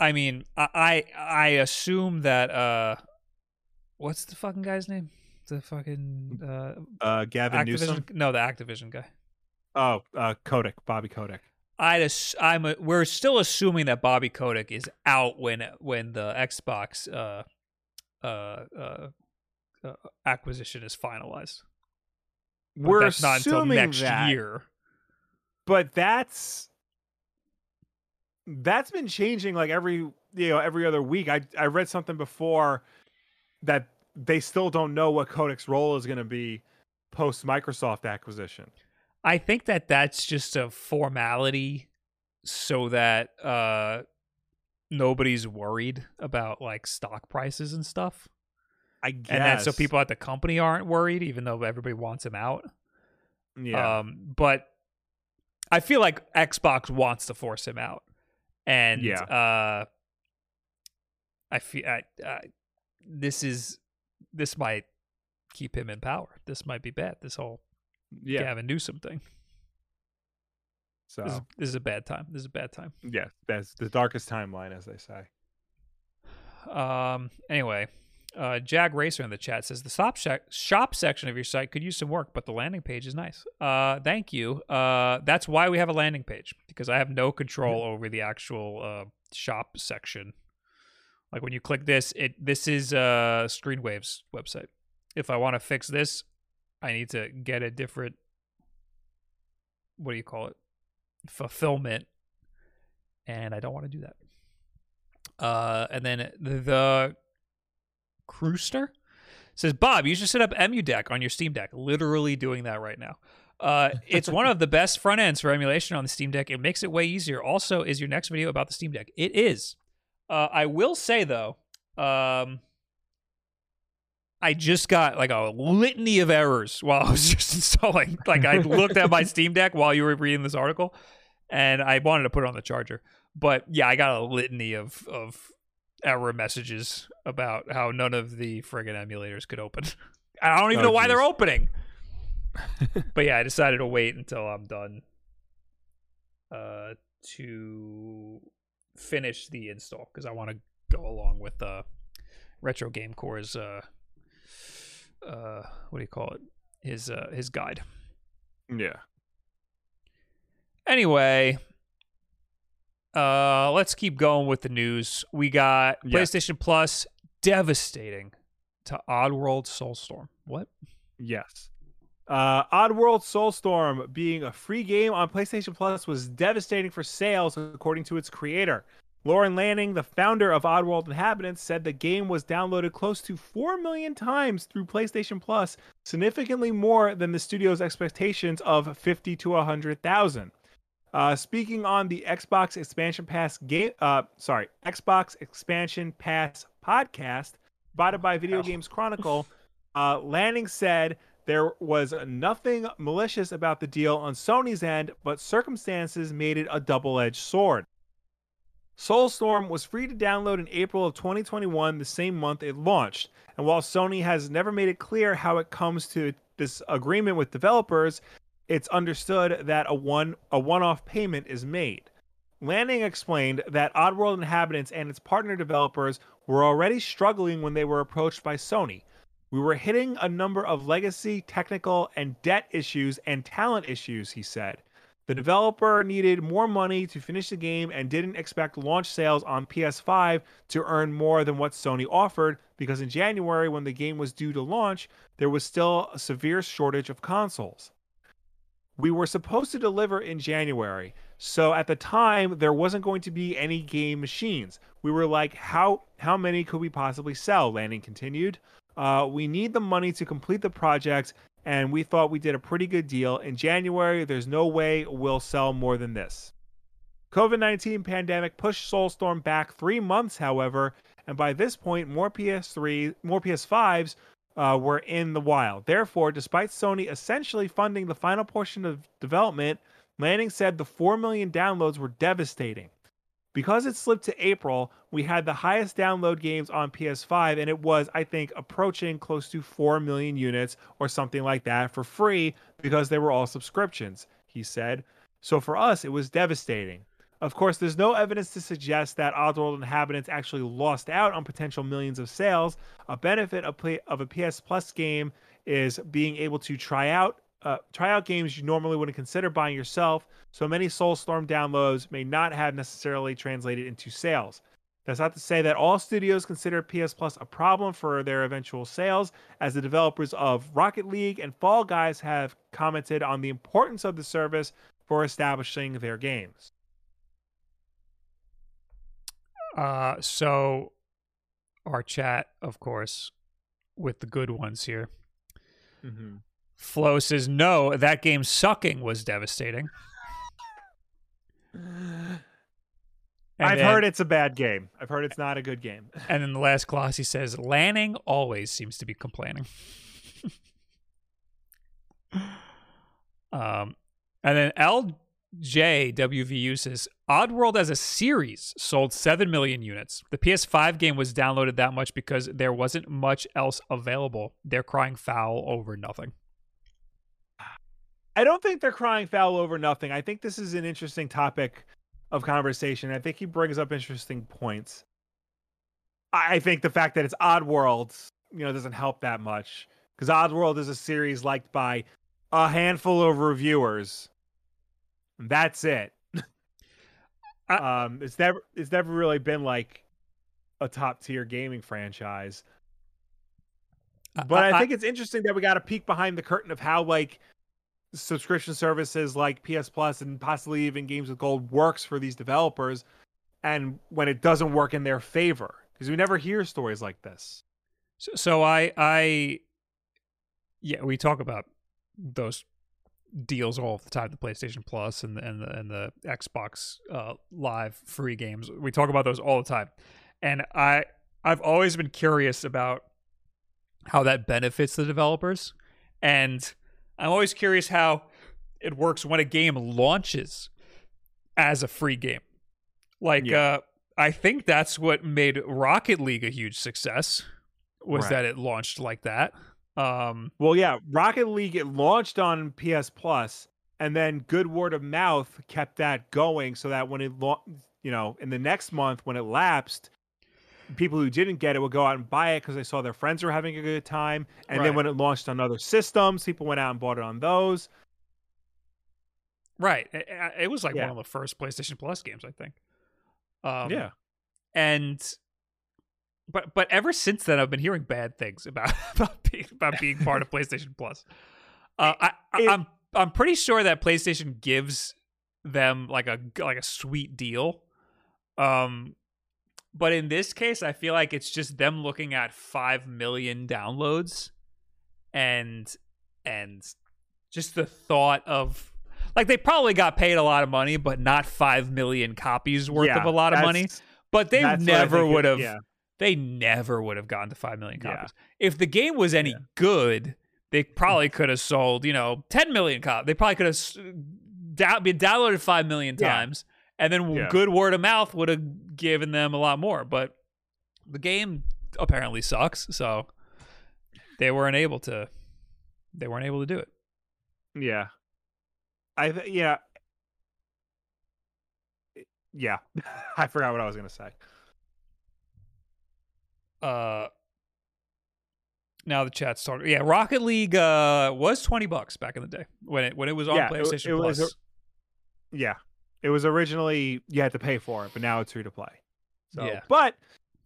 I mean, I, I I assume that uh, what's the fucking guy's name? The fucking uh, uh, Gavin Newsom. No, the Activision guy. Oh, uh, Kotick, Bobby Kotick. I'd ass- I'm a, we're still assuming that Bobby Kotick is out when when the Xbox uh, uh, uh, uh, acquisition is finalized. But We're that's not until next that, year. but that's that's been changing like every you know every other week. I I read something before that they still don't know what Kotick's role is going to be post Microsoft acquisition. I think that that's just a formality so that uh, nobody's worried about like stock prices and stuff. I guess, And then so people at the company aren't worried, even though everybody wants him out. yeah, Um, but I feel like Xbox wants to force him out, and Yeah. uh, I feel I, uh, this is this might keep him in power. This might be bad. This whole yeah. Gavin Newsom thing. So This, is, this is a bad time. This is a bad time. yeah, that's the darkest timeline, as they say. Um. Anyway, uh, Jag Racer in the chat says the shop shop section of your site could use some work, but the landing page is nice. Uh, thank you. Uh, that's why we have a landing page because I have no control over the actual uh shop section. Like when you click this, it this is uh Screenwave's website. If I want to fix this, I need to get a different. What do you call it? Fulfillment, and I don't want to do that. Uh, and then the, the Crewster says, Bob, you should set up EmuDeck on your Steam Deck. Literally doing that right now. Uh, it's one of the best front ends for emulation on the Steam Deck. It makes it way easier. Also, is your next video about the Steam Deck? It is. Uh, I will say though, um, I just got like a litany of errors while I was just installing. Like I looked at my Steam Deck while you were reading this article, and I wanted to put it on the charger. But yeah, I got a litany of of error messages about how none of the friggin' emulators could open. I don't even Oh, know why geez. they're opening. but yeah, I decided to wait until I'm done uh, to finish the install because I want to go along with uh, Retro Game Core's uh, uh, what do you call it? His uh, his guide. Yeah. Anyway, uh, let's keep going with the news. We got. PlayStation Plus devastating to Oddworld Soulstorm. What? Yes. Uh, Oddworld Soulstorm being a free game on PlayStation Plus was devastating for sales, according to its creator. Lorne Lanning, the founder of Oddworld Inhabitants, said the game was downloaded close to 4 million times through PlayStation Plus, significantly more than the studio's expectations of 50 to 100,000. Uh, speaking on the Xbox Expansion Pass game, uh, sorry, Xbox Expansion Pass podcast, provided by Video. Games Chronicle, uh, Lanning said there was nothing malicious about the deal on Sony's end, but circumstances made it a double-edged sword. Soulstorm was free to download in April of 2021, the same month it launched. And while Sony has never made it clear how it comes to this agreement with developers, it's understood that a one a one-off payment is made. Lanning explained that Oddworld Inhabitants and its partner developers were already struggling when they were approached by Sony. We were hitting a number of legacy, technical, and debt issues and talent issues, he said. The developer needed more money to finish the game and didn't expect launch sales on PS5 to earn more than what Sony offered because in January, when the game was due to launch, there was still a severe shortage of consoles. We were supposed to deliver in January, so at the time there wasn't going to be any game machines. We were like, how how many could we possibly sell? Lanning continued. Uh, we need the money to complete the project, and we thought we did a pretty good deal. In January, there's no way we'll sell more than this. COVID-19 pandemic pushed Soulstorm back three months, however, and by this point, more PS3, more PS5s uh, were in the wild. Therefore, despite Sony essentially funding the final portion of development, Lanning said the 4 million downloads were devastating. Because it slipped to April, we had the highest download games on PS5, and it was, I think, approaching close to 4 million units or something like that for free because they were all subscriptions, he said. So for us, it was devastating. Of course, there's no evidence to suggest that Oddworld Inhabitants actually lost out on potential millions of sales. A benefit of, play, of a PS Plus game is being able to try out uh, try out games you normally wouldn't consider buying yourself. So many Soulstorm downloads may not have necessarily translated into sales. That's not to say that all studios consider PS Plus a problem for their eventual sales, as the developers of Rocket League and Fall Guys have commented on the importance of the service for establishing their games. Uh, so our chat, of course, with the good ones here. Mm-hmm. Flo says no, that game sucking was devastating. And I've then- heard it's a bad game. I've heard it's not a good game. And then the last clause he says Lanning always seems to be complaining. um, and then LJWVU says Oddworld as a series sold 7 million units. The PS5 game was downloaded that much because there wasn't much else available. They're crying foul over nothing. I don't think they're crying foul over nothing. I think this is an interesting topic of conversation. I think he brings up interesting points. I think the fact that it's Oddworld, you know, doesn't help that much because Oddworld is a series liked by a handful of reviewers. That's it. I- um, it's never it's never really been like a top tier gaming franchise. But I, think it's interesting that we got a peek behind the curtain of how like subscription services like PS Plus and possibly even Games with Gold works for these developers, and when it doesn't work in their favor, because we never hear stories like this. So, so I, I, yeah, we talk about those deals all the time, the PlayStation Plus and the, and the and the Xbox uh, Live free games. We talk about those all the time, and I I've always been curious about how that benefits the developers, and I'm always curious how it works when a game launches as a free game. Like, Yeah. uh, I think that's what made Rocket League a huge success was Right. that it launched like that. Um, Well, yeah, Rocket League it launched on PS Plus, and then good word of mouth kept that going, so that when it, you know, in the next month when it lapsed, people who didn't get it would go out and buy it because they saw their friends were having a good time, and Right. then when it launched on other systems, people went out and bought it on those. right. It, it was like Yeah. one of the first PlayStation Plus games, I think. Um, yeah, and but but ever since then, I've been hearing bad things about about being, about being part of PlayStation Plus. Uh, I, I, I'm I'm pretty sure that PlayStation gives them like a like a sweet deal. Um, but in this case, I feel like it's just them looking at five million downloads, and and just the thought of like they probably got paid a lot of money, but not five million copies worth Yeah, of a lot of money. But they that's what I never would have. Yeah, They never would have gotten to five million Yeah. copies. If the game was any Yeah. good, they probably could have sold, you know, ten million copies. They probably could have down, been downloaded five million Yeah. times, and then Yeah. good word of mouth would have given them a lot more. But the game apparently sucks, so they weren't able to. They weren't able to do it. yeah. I yeah. Yeah, I forgot what I was gonna say. Uh now the chat started. Yeah, Rocket League uh was twenty bucks back in the day when it when it was on Yeah, PlayStation it was Plus. a- Yeah, it was originally you had to pay for it, but now it's free to play. So, Yeah. but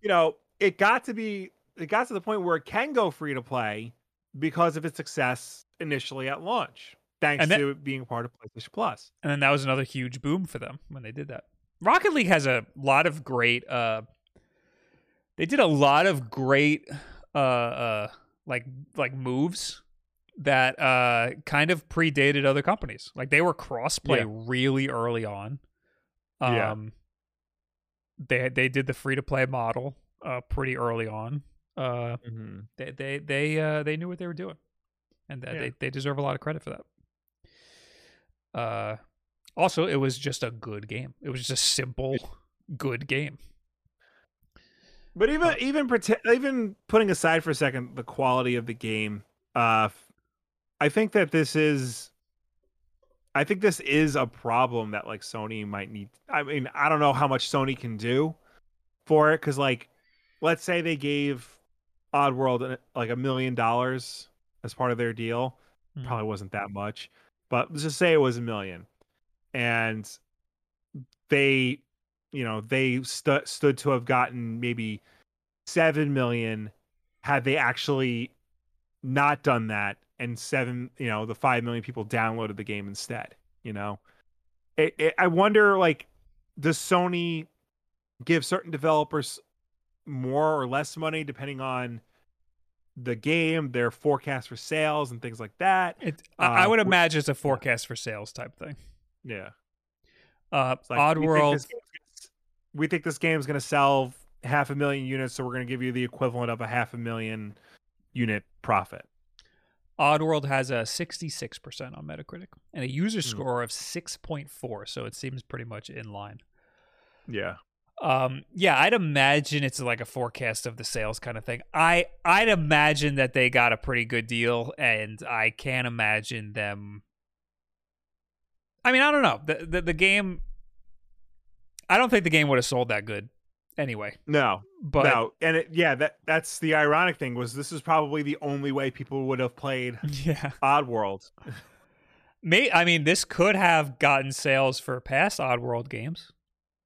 you know, it got to be it got to the point where it can go free to play because of its success initially at launch, thanks to it being part of PlayStation Plus. and then that was another huge boom for them when they did that. Rocket League has a lot of great uh they did a lot of great uh uh like like moves that uh kind of predated other companies. Like they were crossplay Yeah. really early on. Um Yeah. they they did the free to play model uh pretty early on. Uh Mm-hmm. they they they uh they knew what they were doing and that Yeah. they they deserve a lot of credit for that uh also it was just a good game it was just a simple good game But even Uh, even pretend, even putting aside for a second the quality of the game, uh, I think that this is, I think this is a problem that like Sony might need. I mean, I don't know how much Sony can do for it because like, let's say they gave Oddworld like a million dollars as part of their deal, Mhm. probably wasn't that much, but let's just say it was a million, and they, you know, they stu- stood to have gotten maybe seven million had they actually not done that, and seven, you know, the five million people downloaded the game instead. You know, it, it, I wonder, like, does Sony give certain developers more or less money depending on the game, their forecast for sales, and things like that? it, I, I Uh, would imagine it's a forecast for sales type thing Yeah. uh like, oddworld this game's gonna- We think this game is going to sell half a million units, so we're going to give you the equivalent of a half a million unit profit. oddworld has a 66% on metacritic and a user Hmm. score of 6.4 so it seems pretty much in line Yeah. Um, yeah, I'd imagine it's like a forecast of the sales kind of thing. I I'd imagine that they got a pretty good deal, and I can't imagine them. I mean, I don't know the the, the game. I don't think the game would have sold that good, anyway. No, But no, and it, yeah, that that's the ironic thing was this is probably the only way people would have played yeah, Oddworld. may I mean this could have gotten sales for past Oddworld games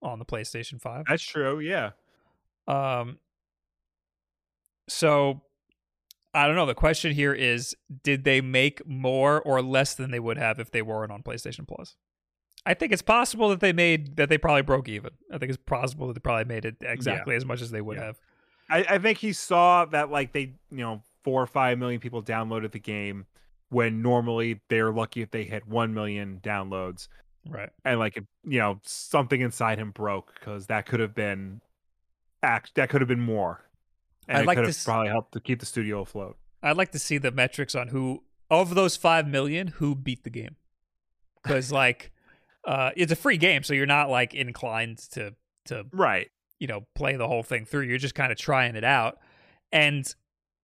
on the PlayStation Five. That's true. Yeah. Um, so I don't know. The question here is did they make more or less than they would have if they weren't on PlayStation Plus? I think it's possible that they made that they probably broke even. I think it's possible that they probably made it exactly as much as they would Yeah. have. I, I think he saw that like they, you know, four or five million people downloaded the game, when normally they're lucky if they hit 1 million downloads Right. and like you know something inside him broke because that could have been act that could have been more and I'd it like could have probably helped to keep the studio afloat I'd like to see the metrics on who of those five million who beat the game, because like, uh, it's a free game, so you're not like inclined to to right you know play the whole thing through. You're just kind of trying it out, and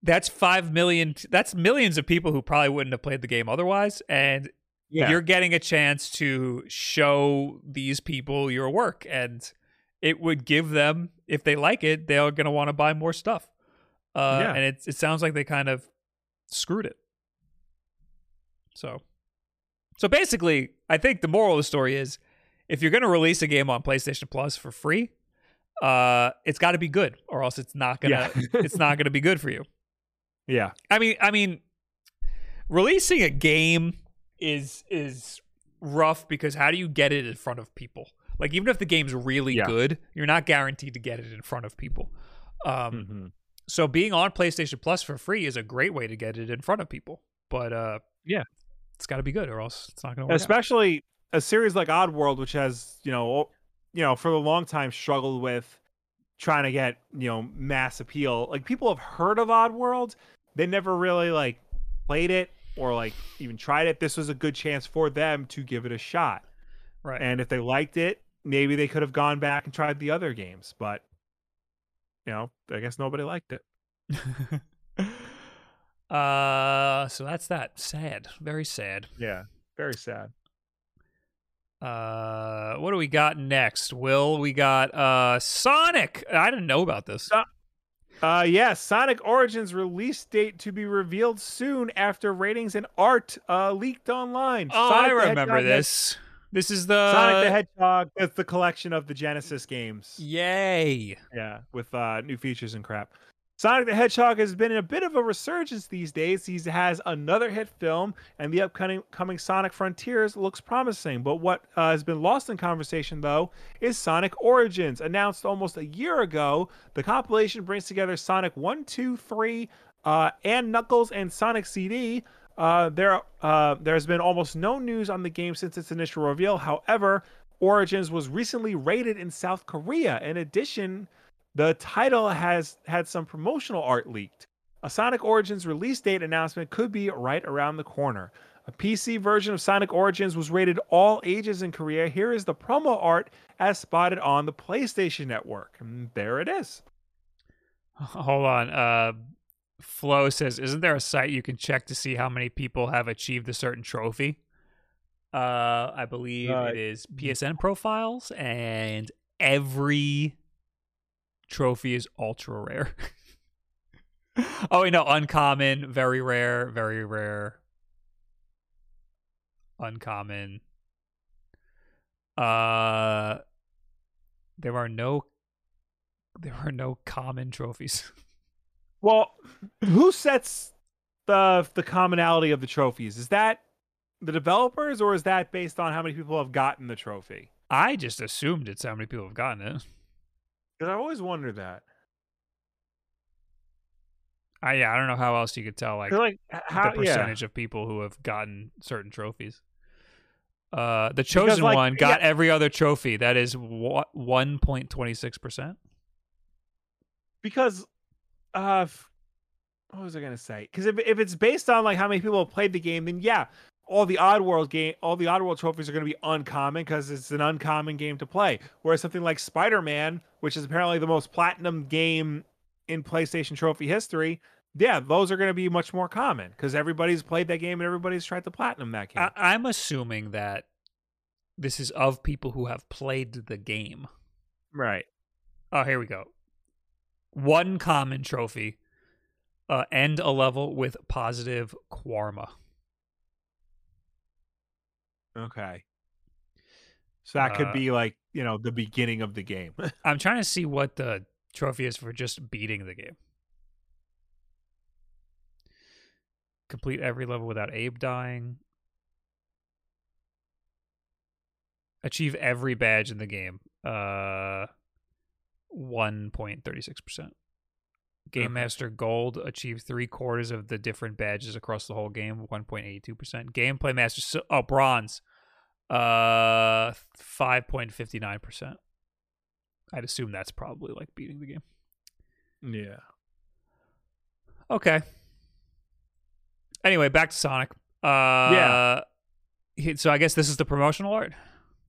that's five million. That's millions of people who probably wouldn't have played the game otherwise, and yeah you're getting a chance to show these people your work, and it would give them if they like it, they're gonna want to buy more stuff. Uh, Yeah. and it it sounds like they kind of screwed it. So, so basically, I think the moral of the story is, if you're gonna release a game on PlayStation Plus for free, uh, it's got to be good, or else it's not gonna yeah it's not gonna be good for you. yeah I mean, I mean, releasing a game is is rough because how do you get it in front of people? Like even if the game's really Yeah. good, you're not guaranteed to get it in front of people. Um, Mhm. so being on PlayStation Plus for free is a great way to get it in front of people. But uh, Yeah. It's got to be good, or else it's not going to work. out. especially a series like Oddworld, which has you know, you know, for a long time struggled with trying to get you know mass appeal. Like people have heard of Oddworld, they never really like played it or like even tried it. This was a good chance for them to give it a shot, Right. and if they liked it, maybe they could have gone back and tried the other games. But you know, I guess nobody liked it. uh, so that's that. Sad. Very sad. Yeah, very sad. Uh, what do we got next? Will we got uh Sonic? I didn't know about this. Uh, yeah, Sonic Origins release date to be revealed soon after ratings and art uh, leaked online. Oh, Sonic I remember this. This is the Sonic the Hedgehog. It's the collection of the Genesis games. Yay! Yeah, with uh, new features and crap. Sonic the Hedgehog has been in a bit of a resurgence these days. He has another hit film, and the upcoming coming Sonic Frontiers looks promising. But what uh, has been lost in conversation, though, is Sonic Origins. Announced almost a year ago, the compilation brings together Sonic 1, 2, 3, uh, and Knuckles and Sonic CD. Uh, there, uh, there's been almost no news on the game since its initial reveal. However, Origins was recently rated in South Korea. In addition, the title has had some promotional art leaked. A Sonic Origins release date announcement could be right around the corner. A PC version of Sonic Origins was rated all ages in Korea. Here is the promo art as spotted on the PlayStation Network. And there it is. Hold on. Uh, Flo says, "Isn't there a site you can check to see how many people have achieved a certain trophy?" Uh, I believe Uh, it is PSN profiles, and every trophy is ultra rare. oh wait, no, uncommon, very rare, very rare, uncommon. Uh, there are no, there are no common trophies. Well, who sets the the commonality of the trophies? Is that the developers or is that based on how many people have gotten the trophy? I just assumed it's how many people have gotten it. Because I always wonder that. I yeah, I don't know how else you could tell like like how the yeah. percentage of people who have gotten certain trophies. Uh, the chosen like, one got yeah. every other trophy. That is one point twenty six percent. because uh what was I gonna say? Because if if it's based on like how many people have played the game, then yeah, all the Oddworld game, all the Oddworld trophies are gonna be uncommon because it's an uncommon game to play. Whereas something like Spider Man, which is apparently the most platinum game in PlayStation trophy history, yeah, those are gonna be much more common because everybody's played that game and everybody's tried to platinum that game. I, I'm assuming that this is of people who have played the game. right. Oh, here we go. One common trophy. Uh, end a level with positive Quarma. Okay. So that could Uh, be like you know the beginning of the game. I'm trying to see what the trophy is for just beating the game. Complete every level without Abe dying. Achieve every badge in the game. Uh 1.36%. Game Master Gold achieved three quarters of the different badges across the whole game, 1.82%. Gameplay Master, oh, bronze, uh, 5.59%. I'd assume that's probably like beating the game. Yeah. Okay. Anyway, back to Sonic. Uh, Yeah. So I guess this is the promotional art.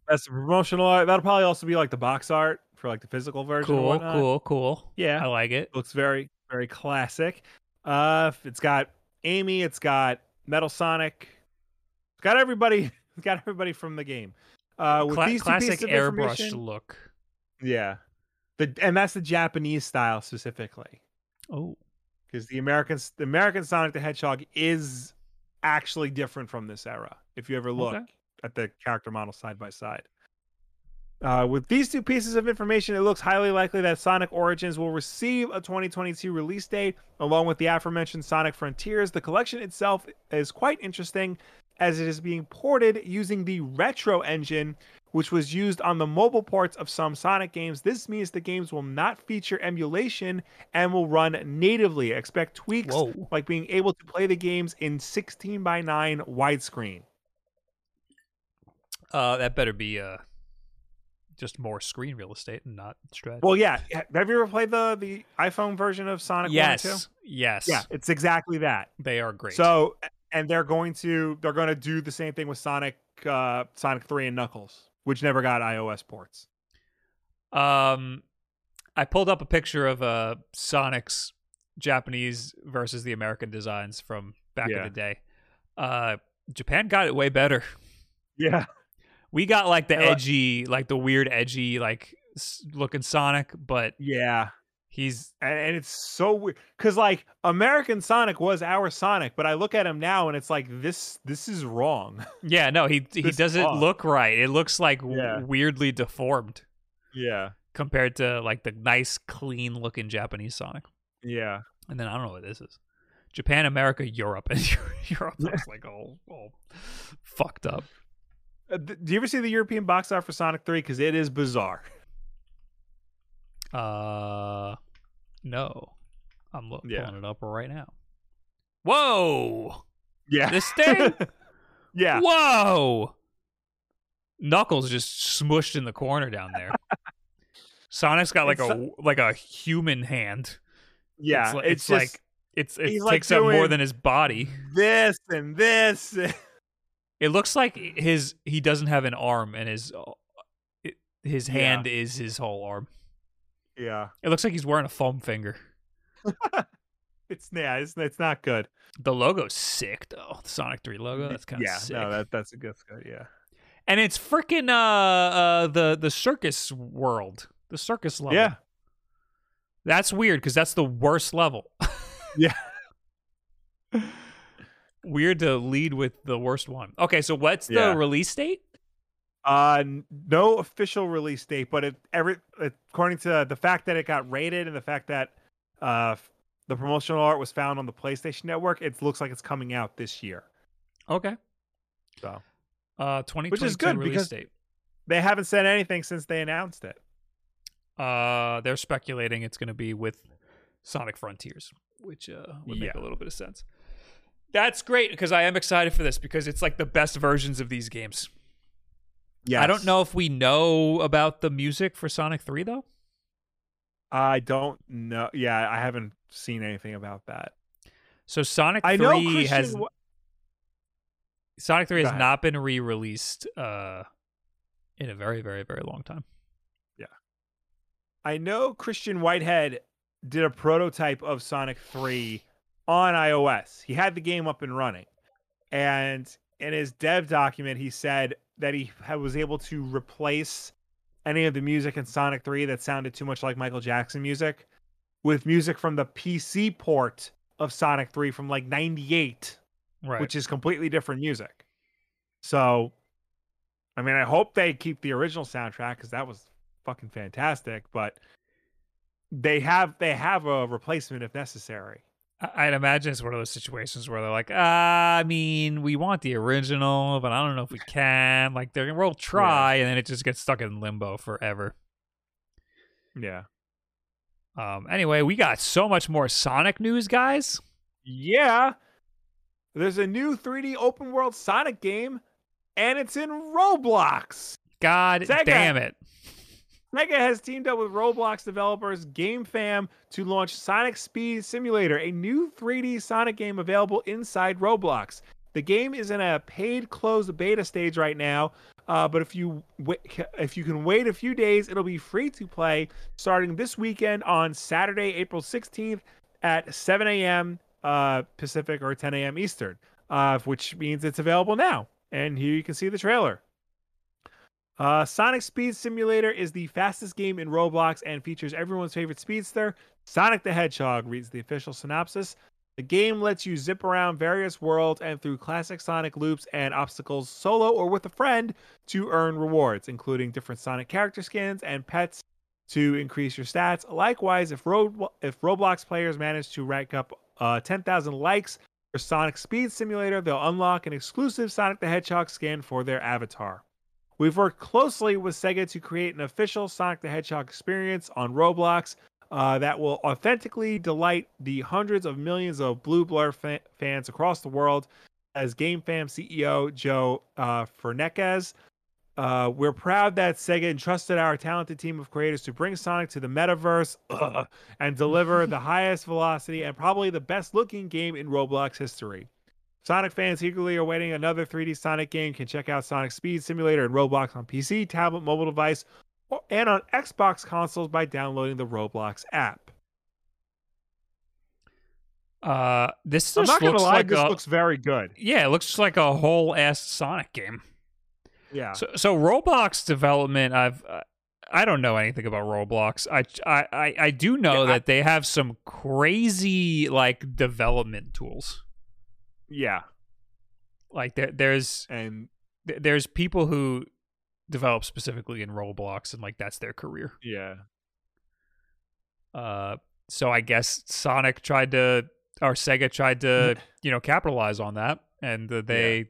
That's the promotional art. That'll probably also be like the box art for like the physical version. Cool, cool, cool. Yeah. I like it. looks very very classic. Uh, it's got Amy. It's got Metal Sonic. It's got everybody. It's got everybody from the game. Uh, with Cla- these classic airbrush look. Yeah, the and that's the Japanese style specifically Oh, because the American the American Sonic the Hedgehog is actually different from this era. If you ever look Okay. at the character model side by side. Uh, with these two pieces of information, it looks highly likely that Sonic Origins will receive a 2022 release date, along with the aforementioned Sonic Frontiers. The collection itself is quite interesting, as it is being ported using the Retro engine, which was used on the mobile ports of some Sonic games. This means the games will not feature emulation and will run natively. Expect tweaks Whoa. like being able to play the games in 16 by 9 widescreen. uh, that better be uh, just more screen real estate and not stretch. Well, yeah. Have you ever played the the iPhone version of Sonic 1 and 2? yes, yes, Yeah, it's exactly that. they are great. So, and they're going to they're going to do the same thing with Sonic uh Sonic 3 and Knuckles, which never got iOS ports. Um, I pulled up a picture of uh Sonic's Japanese versus the American designs from back in the day. Uh, Japan got it way better. Yeah. We got like the edgy, like the weird edgy, like looking Sonic, but Yeah. he's And, it's so weird cuz like American Sonic was our Sonic, but I look at him now and it's like this this is wrong. yeah, no, he he doesn't look right. It looks like Yeah. weirdly deformed yeah. compared to like the nice, clean looking Japanese Sonic. Yeah. And then I don't know what this is. Japan, America, Europe, and Europe looks like all, all fucked up. Uh, th- do you ever see the European box art for Sonic 3 cuz it is bizarre. Uh, no, I'm lo- Yeah. pulling it up right now. Whoa, Yeah. this thing. yeah. Whoa, Knuckles just smushed in the corner down there. Sonic's got like It's a like a human hand. Yeah. it's, li- it's, it's just like it's it he's, like, takes up more than his body. this and this. It looks like his he doesn't have an arm, and his uh, his Yeah. hand is his whole arm. yeah. It looks like he's wearing a foam finger. It's yeah, it's, it's not good. The logo's sick though. The Sonic Three logo. That's kind of yeah, sick. no, that that's a good, good. Yeah, and it's freaking uh uh the the circus world, the circus level. yeah, that's weird because that's the worst level. Yeah. Weird to lead with the worst one. Okay, so what's the Yeah. release date? Uh, no official release date, but it every according to the fact that it got rated and the fact that uh the promotional art was found on the PlayStation Network, it looks like it's coming out this year. Okay, So uh, twenty Which is good release because- date. they haven't said anything since they announced it. Uh, they're speculating it's going to be with Sonic Frontiers, which uh, would make Yeah. a little bit of sense. That's great because I am excited for this because it's like the best versions of these games. Yeah, I don't know if we know about the music for Sonic 3 though. I don't know. Yeah, I haven't seen anything about that. So Sonic I 3 know Christian. has Sonic 3 has not been re-released uh in a very very very long time. Yeah. I know Christian Whitehead did a prototype of Sonic 3 on iOS. He had the game up and running. And in his dev document, he said that he was able to replace any of the music in Sonic 3 that sounded too much like Michael Jackson music with music from the PC port of Sonic 3 from like 98 Right. which is completely different music. So, I mean, I hope they keep the original soundtrack because that was fucking fantastic. But they have they have a replacement if necessary. I- I'd imagine it's one of those situations where they're like, ah, I mean, we want the original, but I don't know if we can. Like, they're we'll try, and then it just gets stuck in limbo forever. Yeah, Um, anyway, we got so much more Sonic news, guys. Yeah. There's a new 3D open world Sonic game, and it's in Roblox. God Sega. damn it. Sega has teamed up with Roblox developers GameFam to launch Sonic Speed Simulator, a new 3D Sonic game available inside Roblox. The game is in a paid closed beta stage right now, uh, but if you wa- if you can wait a few days, it'll be free to play starting this weekend on Saturday, April 16th at 7 a.m. Uh, Pacific or 10 a.m. Eastern, uh, which means it's available now. And here you can see the trailer. Uh, Sonic Speed Simulator is the fastest game in Roblox and features everyone's favorite speedster, Sonic the Hedgehog, reads the official synopsis. The game lets you zip around various worlds and through classic Sonic loops and obstacles solo or with a friend to earn rewards, including different Sonic character skins and pets to increase your stats. Likewise, if Road if Roblox players manage to rank up uh, 10,000 likes for Sonic Speed Simulator, they'll unlock an exclusive Sonic the Hedgehog skin for their avatar. We've worked closely with Sega to create an official Sonic the Hedgehog experience on Roblox uh, that will authentically delight the hundreds of millions of Blue Blur fa- fans across the world. As GameFam CEO Joe uh, Fernandez, uh, we're proud that Sega entrusted our talented team of creators to bring Sonic to the metaverse and deliver the highest velocity and probably the best looking game in Roblox history. Sonic fans eagerly awaiting another 3D Sonic game can check out Sonic Speed Simulator and Roblox on PC, tablet, mobile device, or, and on Xbox consoles by downloading the Roblox app. Uh, this I'm not gonna looks lie, like this a, looks very good. yeah, it looks like a whole ass Sonic game. Yeah. So, so Roblox development, I've uh, I don't know anything about Roblox. I I I, I do know Yeah, I- that they have some crazy like development tools. Yeah. Like there there's And th- there's people who develop specifically in Roblox and like that's their career. yeah. Uh, so I guess Sonic tried to or Sega tried to you know capitalize on that, and uh, they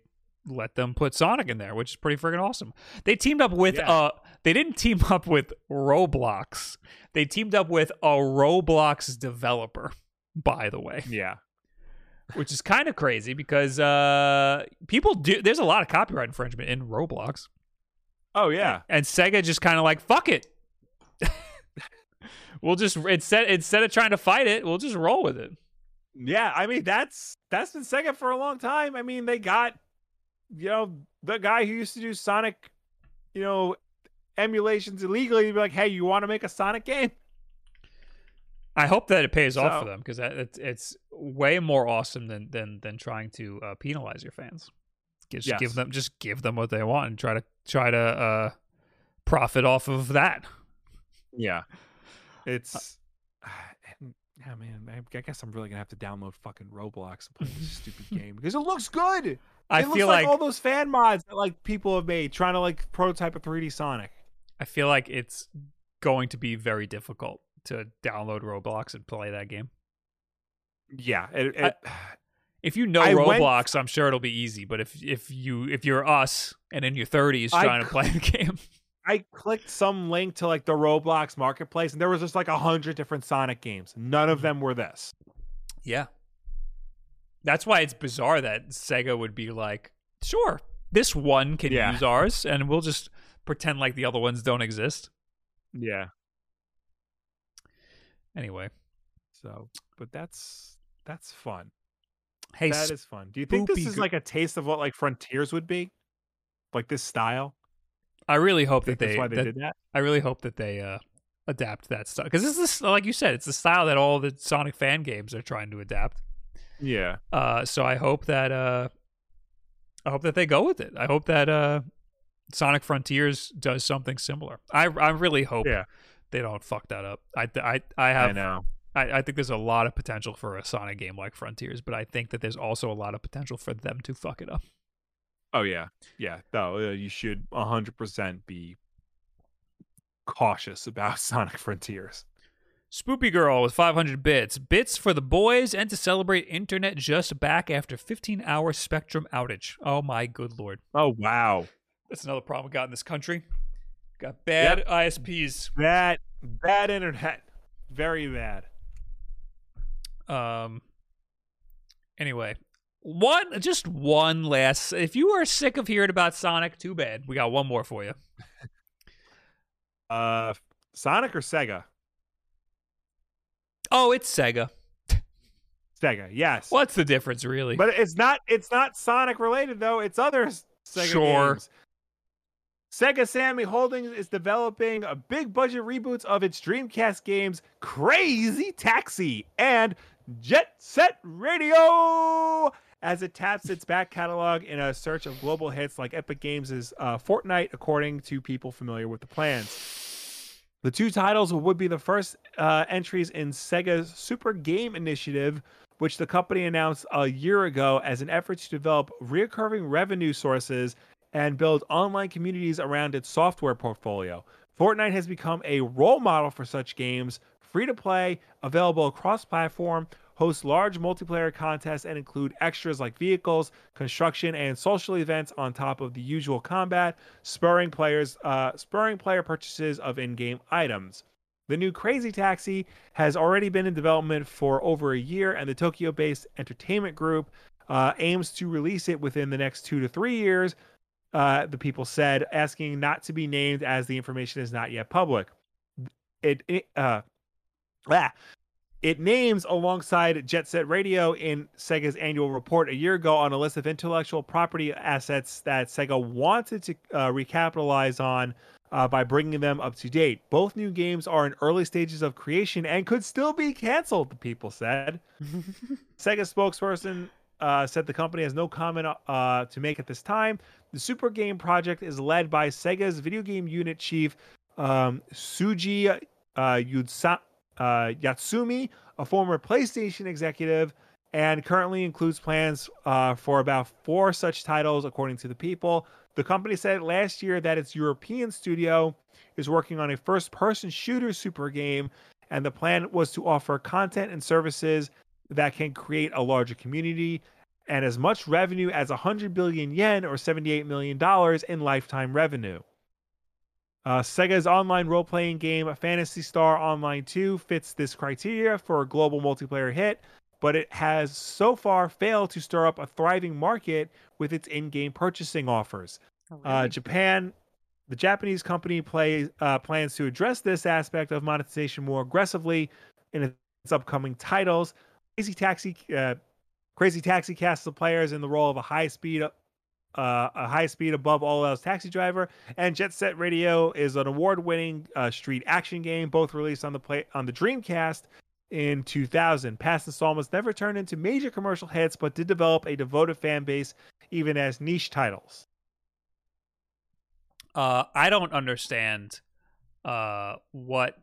let them put Sonic in there, which is pretty freaking awesome. They teamed up with Yeah. uh, they didn't team up with Roblox. They teamed up with a Roblox developer, by the way, Yeah. Which is kind of crazy because uh, people do. There's a lot of copyright infringement in Roblox, Oh yeah. and Sega just kind of like fuck it. we'll just instead instead of trying to fight it, we'll just roll with it. Yeah, I mean that's that's been Sega for a long time. I mean, they got you know the guy who used to do Sonic, you know, emulations illegally. Be like, hey, you want to make a Sonic game? I hope that it pays off for them because it's it's way more awesome than than than trying to uh, penalize your fans. Just Yes. give them just give them what they want and try to try to uh, profit off of that. Yeah, it's. Yeah, man. I I guess I'm really gonna have to download fucking Roblox and play this stupid game because it looks good. I it looks feel like, like, all those fan mods that like people have made trying to like prototype a 3D Sonic. I feel like it's going to be very difficult to download Roblox and play that game. Yeah, it, I- If you know I went- Roblox, I'm sure it'll be easy. But if if you if you're us and in your 30s I trying to play the game, I clicked some link to like the Roblox marketplace, and there was just like a hundred different Sonic games. None of mm-hmm. them were this. Yeah. That's why it's bizarre that Sega would be like, sure, this one can Yeah. use ours, and we'll just pretend like the other ones don't exist. Yeah. Anyway, So, but that's that's fun. hey, That is fun. Do you think this is gr- like a taste of what like Frontiers would be? Like this style? I really hope that that's they, why they that- did that. I really hope that they uh, adapt that stuff because this is like you said, it's the style that all the Sonic fan games are trying to adapt. Yeah. Uh, so I hope that uh, I hope that they go with it. I hope that uh, Sonic Frontiers does something similar. I I really hope Yeah. They don't fuck that up. I I I have. I know. I, I think there's a lot of potential for a Sonic game like Frontiers, but I think that there's also a lot of potential for them to fuck it up. Oh yeah. Yeah. No, uh, you should 100% be cautious about Sonic Frontiers. Spoopy Girl with 500 bits. Bits for the boys and to celebrate internet just back after 15 hour Spectrum outage. Oh my good lord. Oh wow. That's another problem we got in this country. Got bad ISPs. Bad, bad internet. very bad. Um. Anyway, one just one last. If you are sick of hearing about Sonic, too bad. We got one more for you. Uh, Sonic or Sega? Oh, it's Sega. Sega, yes. What's the difference, really? But it's not. It's not Sonic related though. It's other Sega Sure. games. Sega Sammy Holdings is developing a big budget reboots of its Dreamcast games, Crazy Taxi and Jet Set Radio, as it taps its back catalog in a search of global hits like Epic Games' uh, Fortnite, according to people familiar with the plans. The two titles would be the first uh, entries in Sega's Super Game Initiative, which the company announced a year ago as an effort to develop recurring revenue sources and build online communities around its software portfolio. Fortnite has become a role model for such games, free to play, available across platform, hosts large multiplayer contests and include extras like vehicles, construction, and social events on top of the usual combat, spurring players uh, spurring player purchases of in-game items. The new Crazy Taxi has already been in development for over a year, and the Tokyo-based entertainment group uh, aims to release it within the next two to three years. Uh, the people said, asking not to be named as the information is not yet public. It, it uh, ah, it names alongside Jet Set Radio in Sega's annual report a year ago on a list of intellectual property assets that Sega wanted to uh, recapitalize on uh, by bringing them up to date. Both new games are in early stages of creation and could still be canceled, the people said. Sega spokesperson uh, said the company has no comment uh, to make at this time. The Super Game project is led by Sega's video game unit chief um, Shuji uh, uh, Yatsumi, a former PlayStation executive, and currently includes plans uh, for about four such titles, according to the people. The company said last year that its European studio is working on a first person shooter super game, and the plan was to offer content and services that can create a larger community and as much revenue as 100 billion yen or 78 million dollars in lifetime revenue. Uh, Sega's online role playing game Phantasy Star Online 2 fits this criteria for a global multiplayer hit, but it has so far failed to stir up a thriving market with its in game purchasing offers. Uh, Japan, the Japanese company plays uh, plans to address this aspect of monetization more aggressively in its upcoming titles. Crazy Taxi, uh, Crazy Taxi casts the players in the role of a high speed, uh, a high speed above all else taxi driver, and Jet Set Radio is an award-winning uh, street action game, both released on the play on the Dreamcast in 2000. Past installments never turned into major commercial hits, but did develop a devoted fan base, even as niche titles. Uh, I don't understand uh, what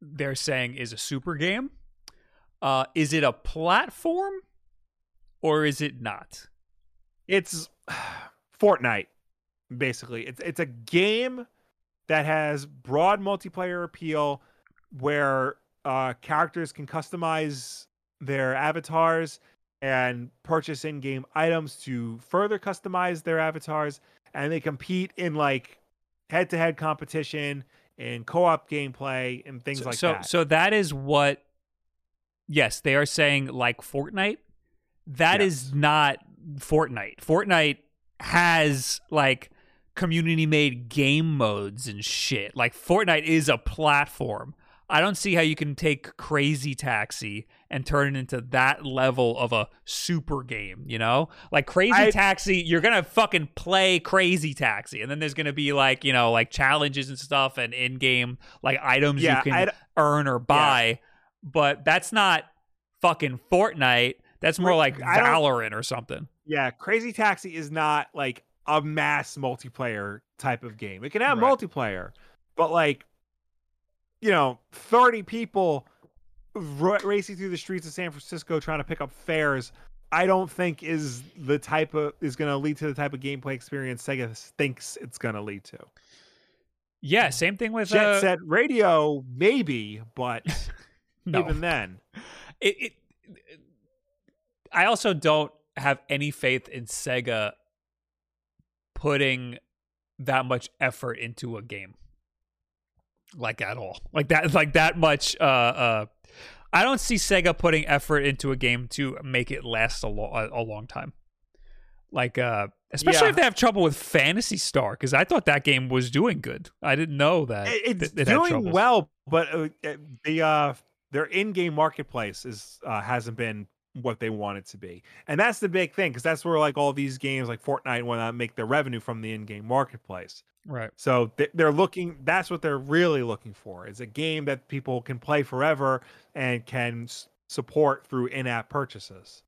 they're saying is a super game. Uh, is it a platform or is it not? It's Fortnite, basically. It's it's a game that has broad multiplayer appeal, where uh, characters can customize their avatars and purchase in-game items to further customize their avatars, and they compete in like head-to-head competition and co-op gameplay and things so, like so, that. So that is what. Yes, they are saying like Fortnite. That is Yes. not Fortnite. Fortnite has like community made game modes and shit. Like Fortnite is a platform. I don't see how you can take Crazy Taxi and turn it into that level of a super game, you know? Like Crazy I- Taxi, you're going to fucking play Crazy Taxi and then there's going to be like, you know, like challenges and stuff and in-game like items Yeah, you can I'd- earn or buy, but that's not fucking Fortnite. That's more like Valorant or something. Yeah, Crazy Taxi is not like a mass multiplayer type of game. It can have Right. multiplayer, but like, you know, 30 people r- racing through the streets of San Francisco trying to pick up fares, I don't think is the type of is going to lead to the type of gameplay experience Sega thinks it's going to lead to. Yeah, same thing with Jet uh, Set Radio, maybe, but no. even then, it, it I also don't have any faith in Sega putting that much effort into a game. like at all. Like that like that much uh uh I don't see Sega putting effort into a game to make it last a, lo- a, long time. Like uh especially Yeah. if they have trouble with Phantasy Star cuz I thought that game was doing good. I didn't know that. It's it- it doing well, but uh, uh, the uh, their in-game marketplace is uh, hasn't been what they want it to be, and that's the big thing because that's where like all these games like Fortnite want to make their revenue from the in-game marketplace. Right. So th- they're looking. That's what they're really looking for. Is a game that people can play forever and can s- support through in-app purchases.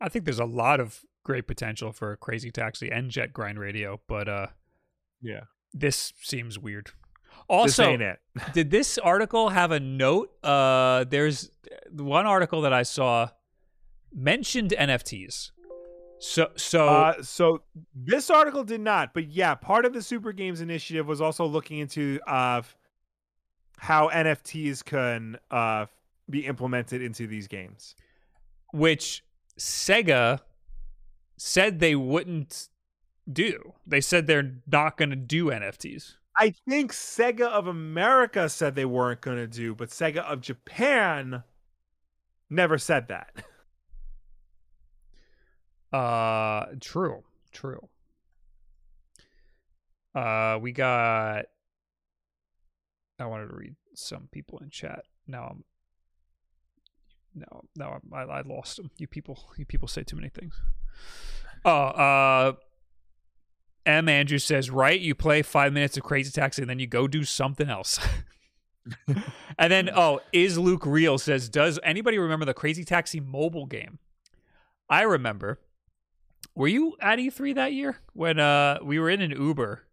I think there's a lot of great potential for Crazy Taxi and Jet Grind Radio, but uh Yeah, this seems weird. Also, did this article have a note? Uh, there's one article that I saw mentioned NFTs. So, so Uh, so this article did not, but yeah, part of the Super Games initiative was also looking into uh, how NFTs can uh, be implemented into these games. which Sega said they wouldn't do. They said they're not going to do NFTs. I think Sega of America said they weren't going to do, but Sega of Japan never said that. Uh, true, true. Uh, we got. I wanted to read some people in chat. Now I'm. No, no, I, I lost them. You people, you people say too many things. Oh, uh, M. Andrew says, right? You play five minutes of Crazy Taxi and then you go do something else. and then, oh, is Luke real? Says, does anybody remember the Crazy Taxi mobile game? I remember. Were you at E3 that year when uh we were in an Uber?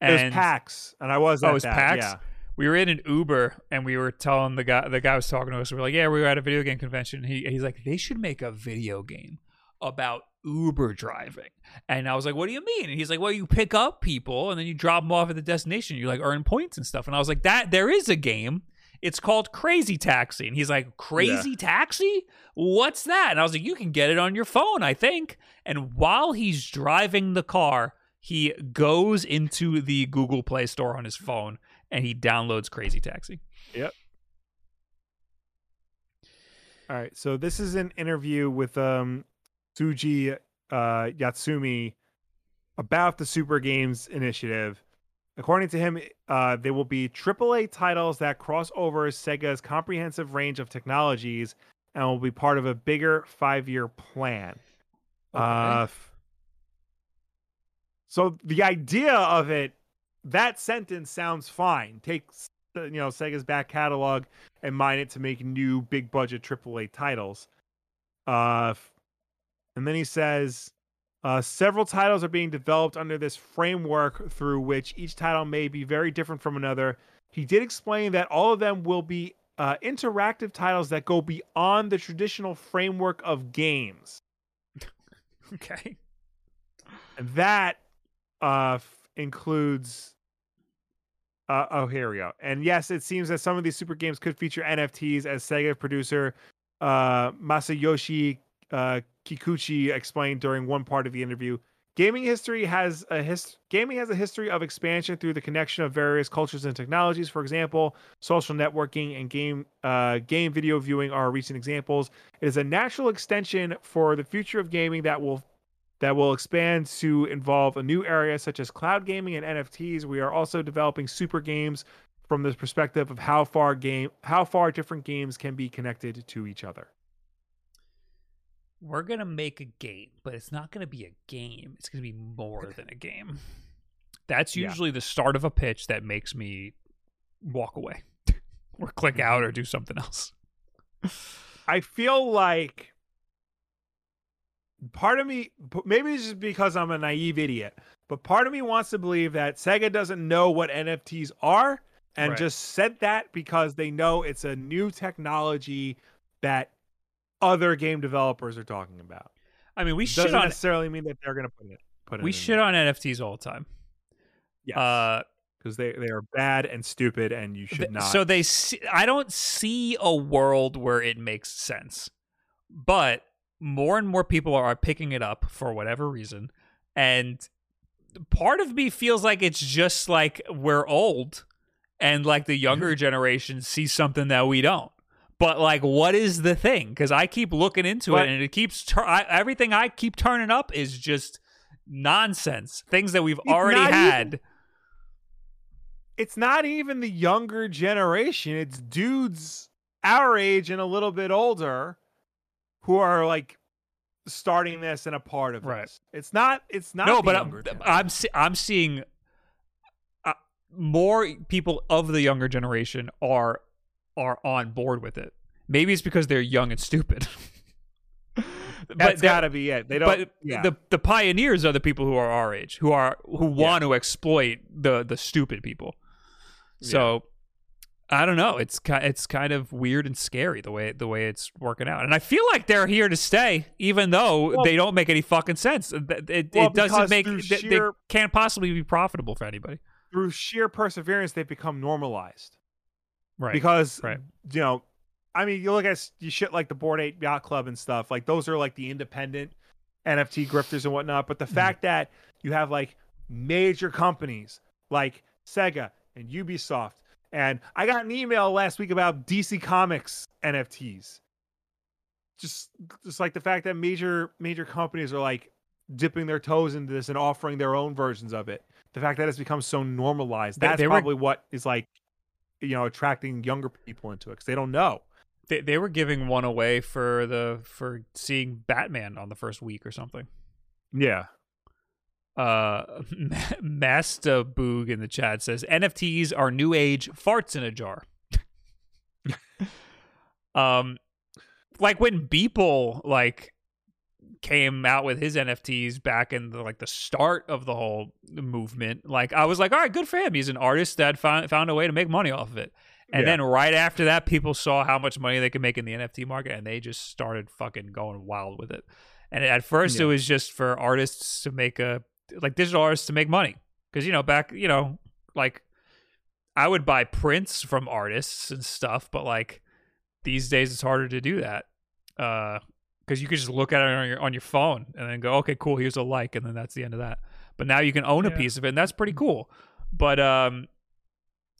it was PAX, and I was Oh, it was that. PAX? Yeah. we were in an Uber and we were telling the guy the guy was talking to us. We were like, "Yeah, we were at a video game convention." He he's like, "They should make a video game about Uber driving." And I was like, "What do you mean?" And he's like, "Well, you pick up people and then you drop them off at the destination. You like earn points and stuff." And I was like, "That there is a game. It's called Crazy Taxi." And he's like, "Crazy Taxi? What's that?" And I was like, "You can get it on your phone, I think." And while he's driving the car, he goes into the Google Play Store on his phone and he downloads Crazy Taxi. Yep. All right. So this is an interview with um Shuji uh Yatsumi about the Super Games initiative. According to him, uh, they will be AAA titles that cross over Sega's comprehensive range of technologies and will be part of a bigger five-year plan. Uh, f- so the idea of it, that sentence sounds fine. Take you know Sega's back catalog and mine it to make new big budget AAA titles. Uh, and then he says, uh, several titles are being developed under this framework through which each title may be very different from another. He did explain that all of them will be uh, interactive titles that go beyond the traditional framework of games. Okay. And that uh, f- includes. Uh, oh, here we go. And yes, it seems that some of these super games could feature NFTs, as Sega producer uh, Masayoshi uh, Kikuchi explained during one part of the interview. Gaming history has a his- gaming has a history of expansion through the connection of various cultures and technologies. For example, social networking and game uh, game video viewing are recent examples. It is a natural extension for the future of gaming that will that will expand to involve a new area such as cloud gaming and NFTs. We are also developing super games from the perspective of how far game how far different games can be connected to each other. We're going to make a game, but it's not going to be a game. It's going to be more than a game. That's Yeah. usually the start of a pitch that makes me walk away or click out or mm-hmm. do something else. I feel like part of me maybe it's just because I'm a naive idiot, but part of me wants to believe that Sega doesn't know what NFTs are and Right. just said that because they know it's a new technology that other game developers are talking about. I mean, we doesn't on necessarily mean that they're going to put it put it we shit on NFTs all the time. yes. Uh because they, they are bad and stupid and you should Th- not So they see, I don't see a world where it makes sense. But more and more people are picking it up for whatever reason. And part of me feels like it's just like we're old and like the younger generation sees something that we don't. But like, what is the thing? Because I keep looking into But- it, and it keeps tur- I, everything I keep turning up is just nonsense. Things that we've already had. even- It's not even the younger generation. It's dudes our age and a little bit older who are like starting this and a part of Right. this. It's not. It's not. no, but I'm. I'm, I'm seeing uh, more people of the younger generation are are on board with it. Maybe it's because they're young and stupid. That's got to be it. They don't. but yeah. the the pioneers are the people who are our age, who are who want to exploit the the stupid people. So I don't know. It's it's kind of weird and scary the way the way it's working out, and I feel like they're here to stay, even though Well- they don't make any fucking sense. It, it, Well, it doesn't make they, they can't possibly be profitable for anybody. through sheer perseverance, they've become normalized. Right. Because Right. you know, I mean, you look at you shit like the Bored Ape Yacht Club and stuff. Like those are like the independent NFT grifters and whatnot. But the Mm-hmm. fact that you have like major companies like Sega and Ubisoft, and I got an email last week about DC Comics NFTs. Just, just like the fact that major major companies are like dipping their toes into this and offering their own versions of it. The fact that it's become so normalized, that's they were- probably what is like, you know, attracting younger people into it because they don't know. they, they were giving one away for the for seeing Batman on the first week or something. Yeah. Uh, Master Boog in the chat says NFTs are new age farts in a jar. um, like when Beeple like came out with his NFTs back in the like the start of the whole movement. Like I was like, all right, good for him. He's an artist that found found a way to make money off of it. And Yeah. then right after that, people saw how much money they could make in the NFT market, and they just started fucking going wild with it. And at first, it was just for artists to make a like digital artists to make money because you know back you know like I would buy prints from artists and stuff, but like these days it's harder to do that uh, because you could just look at it on your on your phone and then go, okay, cool, here's a like, and then that's the end of that. But now you can own a piece of it, and that's pretty cool. But um,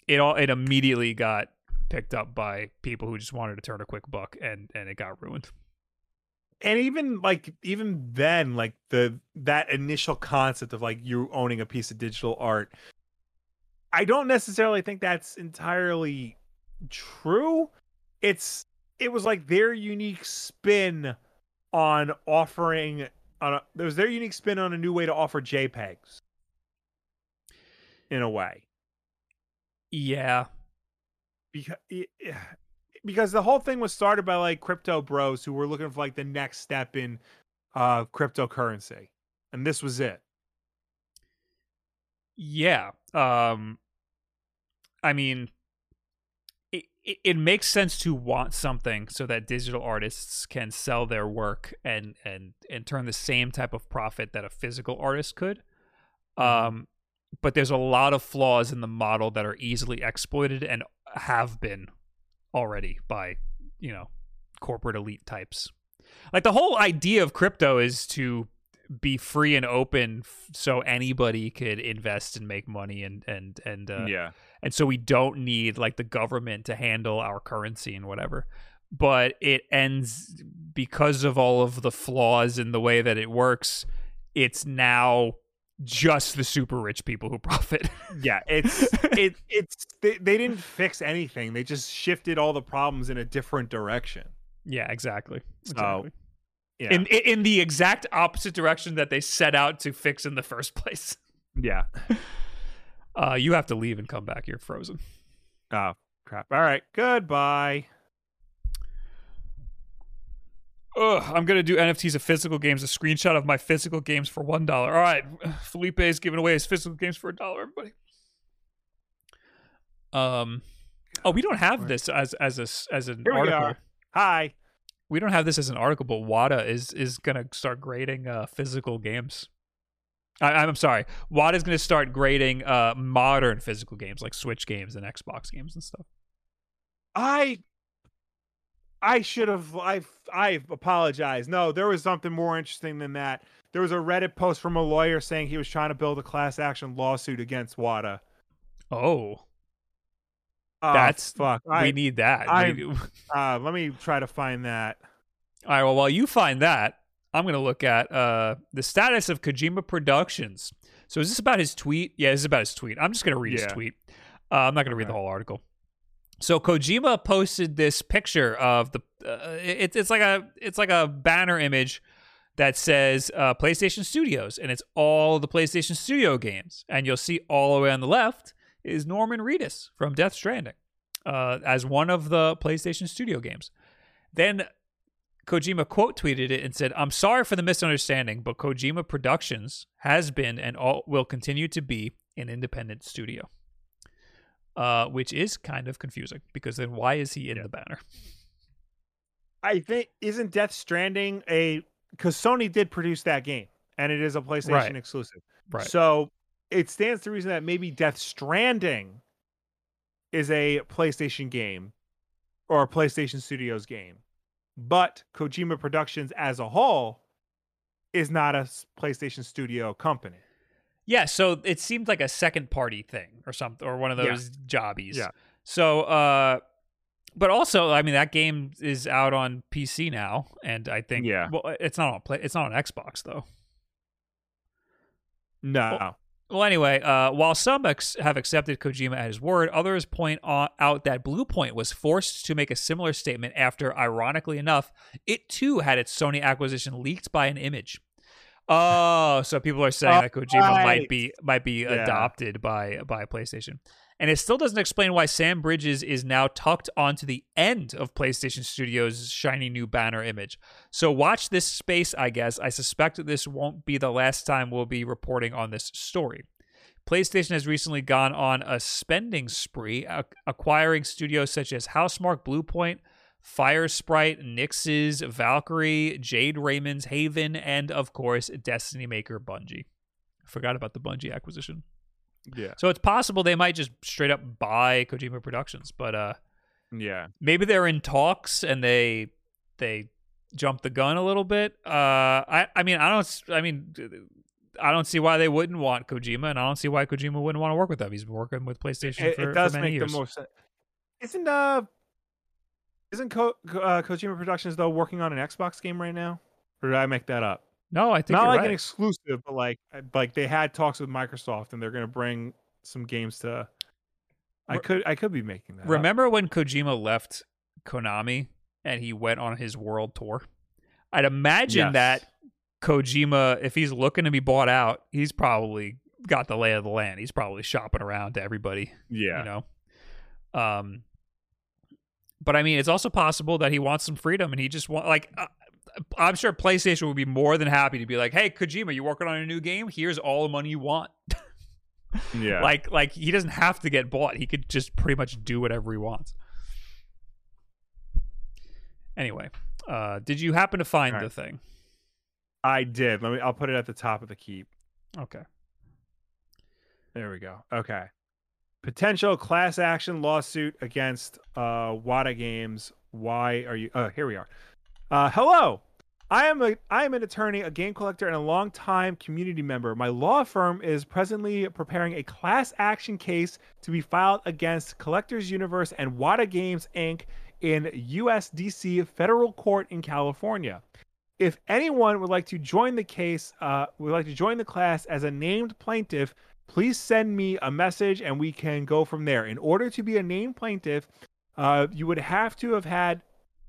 it all it immediately got picked up by people who just wanted to turn a quick buck, and and it got ruined. And even like even then, like the that initial concept of like you owning a piece of digital art, I don't necessarily think that's entirely true. It's it was like their unique spin on offering on a, there was their unique spin on a new way to offer JPEGs. In a way. Yeah, because because the whole thing was started by like crypto bros who were looking for like the next step in uh cryptocurrency and this was it Yeah. Um I mean it, it, makes sense to want something so that digital artists can sell their work and and and turn the same type of profit that a physical artist could. Um but there's a lot of flaws in the model that are easily exploited and have been already by, you know, corporate elite types. Like the whole idea of crypto is to be free and open f- so anybody could invest and make money and and and uh, yeah. and so we don't need like the government to handle our currency and whatever. But it ends because of all of the flaws in the way that it works it's now just the super rich people who profit. Yeah it's it it's they, they didn't fix anything. They just shifted all the problems in a different direction. Yeah exactly. So, exactly yeah in in the exact opposite direction that they set out to fix in the first place yeah uh you have to leave and come back you're frozen oh crap all right goodbye Ugh, I'm gonna do NFTs of physical games. A screenshot of my physical games for one dollar. All right, Felipe is giving away his physical games for a dollar. Everybody. Um, oh, we don't have this as as a as an Here we article. hi We don't have this as an article, but Wata is is gonna start grading uh, physical games. I, I'm sorry, Wata is gonna start grading uh, modern physical games like Switch games and Xbox games and stuff. I I should have I I apologize. No, there was something more interesting than that. There was a Reddit post from a lawyer saying he was trying to build a class action lawsuit against Wata. Oh, Oh, That's fuck. we I, need that. I- We- uh, let me try to find that. All right. Well, while you find that, I'm going to look at uh, the status of Kojima Productions. So is this about his tweet? Yeah, this is about his tweet. I'm just going to read his tweet. Uh, I'm not going to read the whole article. So Kojima posted this picture of the. Uh, it's it's like a it's like a banner image that says uh, PlayStation Studios, and it's all the PlayStation Studio games. And you'll see all the way on the left is Norman Reedus from Death Stranding uh, as one of the PlayStation Studio games. Then Kojima quote tweeted it and said, "I'm sorry for the misunderstanding, but Kojima Productions has been and all, will continue to be an independent studio." Uh, which is kind of confusing because then why is he in Yeah. the banner? I think isn't Death Stranding a because Sony did produce that game and it is a PlayStation Right. exclusive. Right. So it stands to reason that maybe Death Stranding is a PlayStation game or a PlayStation Studios game, but Kojima Productions as a whole is not a PlayStation Studio company. Yeah, so it seemed like a second party thing or something, or one of Yeah. those jobbies. Yeah. So, uh, but also, I mean, that game is out on PC now, and I think, Yeah. well, it's not on play, it's not on Xbox though. No. Well, anyway, uh, while some ex- have accepted Kojima at his word, others point out that Bluepoint was forced to make a similar statement after, ironically enough, it too had its Sony acquisition leaked by an image. Oh, so people are saying that Kojima might be might be Yeah. adopted by by PlayStation, and it still doesn't explain why Sam Bridges is now tucked onto the end of PlayStation Studios' shiny new banner image. So watch this space, I guess. I suspect that this won't be the last time we'll be reporting on this story. PlayStation has recently gone on a spending spree, ac- acquiring studios such as Housemarque, Bluepoint, Fire Sprite, Nixxes, Valkyrie, Jade Raymond's, Haven, and of course, Destiny Maker Bungie. I forgot about the Bungie acquisition. Yeah. So it's possible they might just straight up buy Kojima Productions, but uh Yeah. maybe they're in talks and they they jumped the gun a little bit. Uh, I I mean I don't I mean I don't see why they wouldn't want Kojima, and I don't see why Kojima wouldn't want to work with them. He's been working with PlayStation It, for, it does for many make years. the most sense. Isn't uh isn't Ko- uh, Kojima Productions though working on an Xbox game right now? Or did I make that up? No, I think Not like right. an exclusive, but like uh, like they had talks with Microsoft and they're gonna bring some games to. I could I could be making that. up. Remember when Kojima left Konami and he went on his world tour? I'd imagine Yes. that Kojima, if he's looking to be bought out, he's probably got the lay of the land. He's probably shopping around to everybody. Yeah. you know um but i mean it's also possible that he wants some freedom and he just want like uh, i'm sure playstation would be more than happy to be like hey kojima you working on a new game here's all the money you want Yeah. like like he doesn't have to get bought he could just pretty much do whatever he wants anyway uh did you happen to find All the thing I did. Let me. I'll put it at the top of the keep. okay There we go. Okay. Potential class action lawsuit against uh, Wata Games. Why are you? Uh, here we are. Uh, hello. I am a I am an attorney, a game collector, and a longtime community member. My law firm is presently preparing a class action case to be filed against Collectors Universe and Wata Games Inc. in USDC federal court in California. If anyone would like to join the case, uh, would like to join the class as a named plaintiff, please send me a message and we can go from there. In order to be a named plaintiff, uh, you would have to have had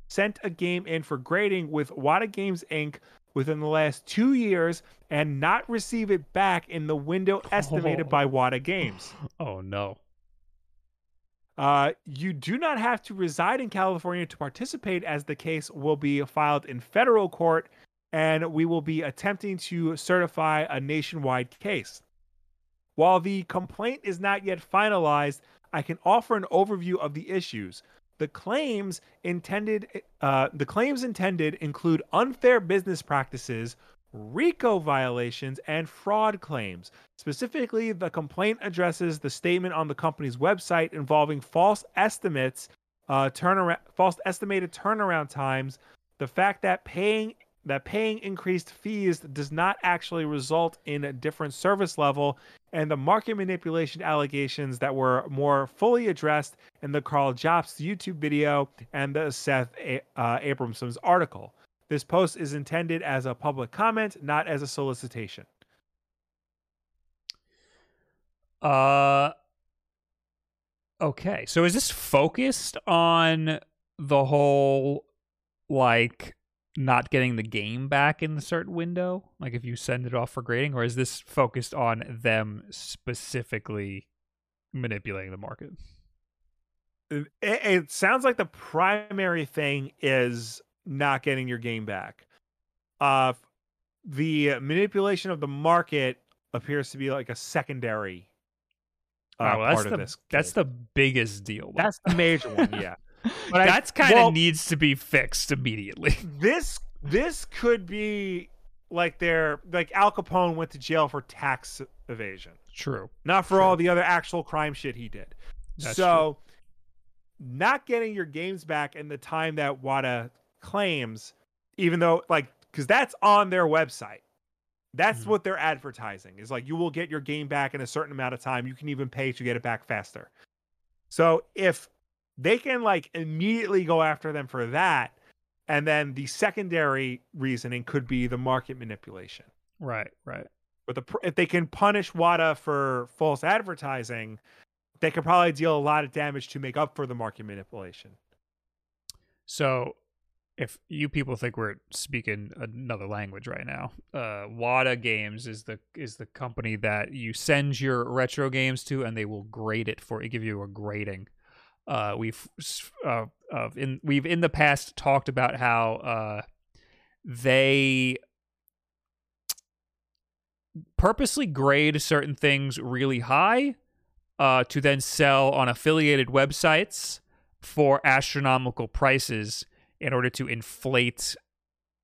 sent a game in for grading with Wata Games Inc. within the last two years and not receive it back in the window estimated by Wata Games. oh no Uh, you do not have to reside in California to participate, as the case will be filed in federal court, and we will be attempting to certify a nationwide case. While the complaint is not yet finalized, I can offer an overview of the issues. The claims intended, uh, the claims intended include unfair business practices, RICO violations, and fraud claims. Specifically, the complaint addresses the statement on the company's website involving false estimates, uh, turnaround, false estimated turnaround times, the fact that paying that paying increased fees does not actually result in a different service level, and the market manipulation allegations that were more fully addressed in the Karl Jobst YouTube video and the Seth a- uh, Abramson's article. This post is intended as a public comment, not as a solicitation. Uh Okay. So is this focused on the whole like not getting the game back in the certain window? Like if you send it off for grading or is this focused on them specifically manipulating the market? It, it sounds like the primary thing is not getting your game back. Uh the manipulation of the market appears to be like a secondary uh, Oh, well, that's part the of this. that's the biggest deal. that's the major one, yeah. But That's kind of well- needs to be fixed immediately. this this could be like their like Al Capone went to jail for tax evasion, True. not for Sure. all the other actual crime shit he did. That's so, not getting your games back in the time that Wata claims, even though like because that's on their website. That's Mhm. what they're advertising is like you will get your game back in a certain amount of time. You can even pay to get it back faster. So if they can like immediately go after them for that, and then the secondary reasoning could be the market manipulation. Right, right. But the if they can punish Wata for false advertising, they could probably deal a lot of damage to make up for the market manipulation. So, if you people think we're speaking another language right now, uh, Wata Games is the is the company that you send your retro games to, and they will grade it for it, give you a grading. Uh, we've uh, uh, in we've in the past talked about how uh, they purposely grade certain things really high uh, to then sell on affiliated websites for astronomical prices in order to inflate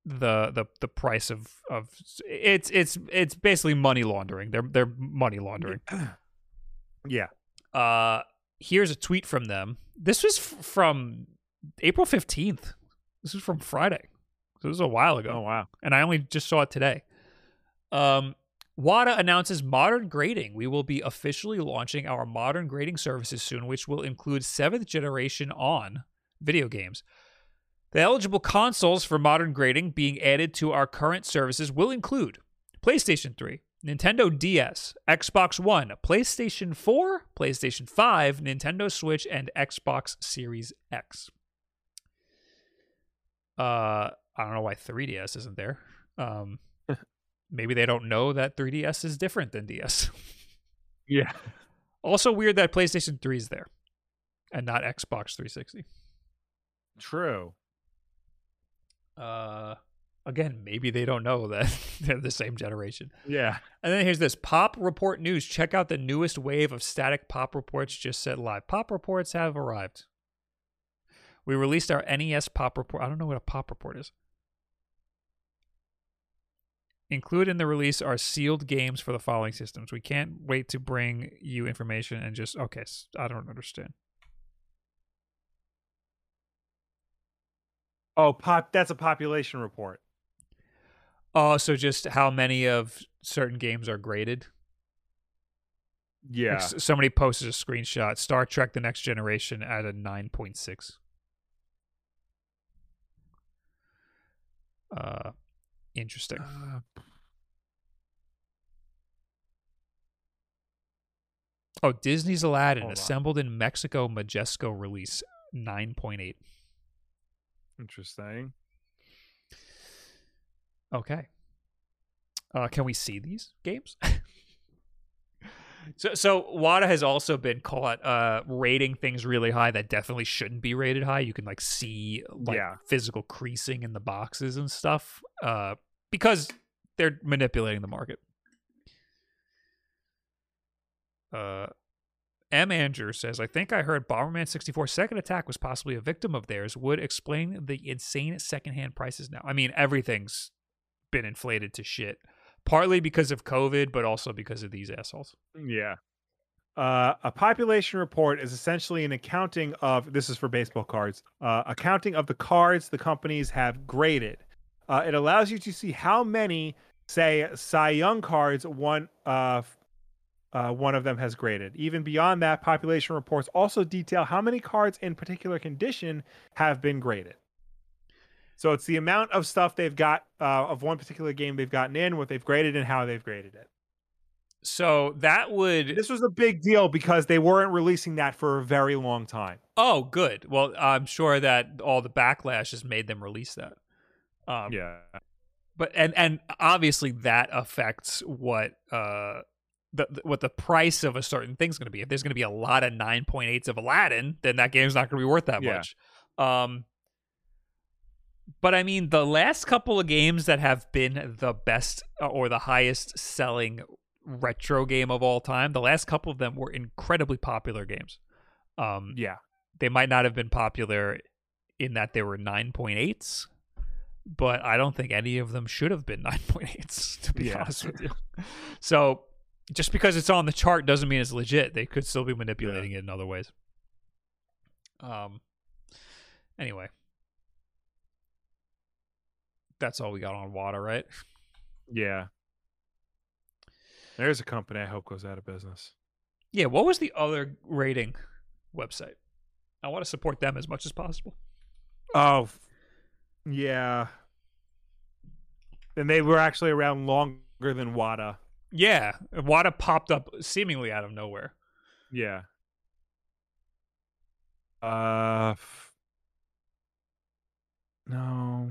the the the price of of it's it's it's basically money laundering. They're they're money laundering. Yeah. Uh here's a tweet from them. This was f- from April 15th. This was from Friday. So this was a while ago Oh wow. and I only just saw it today. Um, Wata announces modern grading. We will be officially launching our modern grading services soon, which will include seventh generation on video games. The eligible consoles for modern grading being added to our current services will include PlayStation 3, Nintendo DS, Xbox One, PlayStation 4, PlayStation 5, Nintendo Switch, and Xbox Series X. Uh, I don't know why 3DS isn't there. Um, maybe they don't know that 3DS is different than DS. Yeah. also weird that PlayStation 3 is there and not Xbox 360. True. Uh, again, maybe they don't know that they're the same generation. Yeah. And then here's this Pop Report News. Check out the newest wave of static pop reports just set live. Pop reports have arrived. We released our NES Pop Report. I don't know what a Pop Report is. Included in the release are sealed games for the following systems. We can't wait to bring you information and just okay. I don't understand. Oh, pop. That's a population report. Oh, so just how many of certain games are graded? Yeah. s- somebody posted a screenshot. Star Trek: The Next Generation at a nine point six. Uh, interesting. Uh, Oh, Disney's Aladdin, on. assembled in Mexico, Majesco release nine point eight. interesting. Okay. Uh, can we see these games? so, so Wata has also been caught uh, rating things really high that definitely shouldn't be rated high. You can like see like Yeah. physical creasing in the boxes and stuff uh, because they're manipulating the market. Uh, M. Andrew says, I think I heard Bomberman 64 second attack was possibly a victim of theirs. Would explain the insane secondhand prices now. I mean, everything's been inflated to shit. Partly because of COVID, but also because of these assholes. Yeah. Uh, a population report is essentially an accounting of this is for baseball cards. Uh, accounting of the cards the companies have graded. Uh, it allows you to see how many, say, Cy Young cards one uh, uh, one of them has graded. Even beyond that, population reports also detail how many cards in particular condition have been graded. So it's the amount of stuff they've got uh, of one particular game they've gotten in, what they've graded, and how they've graded it. So that would This was a big deal because they weren't releasing that for a very long time. Oh, good. Well, I'm sure that all the backlash has made them release that. Um, Yeah. But and and obviously that affects what uh the, what the price of a certain thing's going to be. If there's going to be a lot of 9.8s of Aladdin, then that game's not going to be worth that Yeah. much. Um but I mean the last couple of games that have been the best uh, or the highest selling retro game of all time, the last couple of them were incredibly popular games. Um Yeah. they might not have been popular in that they were 9.8s but i don't think any of them should have been 9.8s to be Yeah. honest with you so just because it's on the chart doesn't mean it's legit they could still be manipulating it in other ways um anyway that's all we got on Wata right Yeah. There's a company I hope goes out of business. yeah what was the other rating website i want to support them as much as possible Oh, yeah. And they were actually around longer than Wata. Yeah, Wata popped up seemingly out of nowhere. Yeah. Uh. f- No.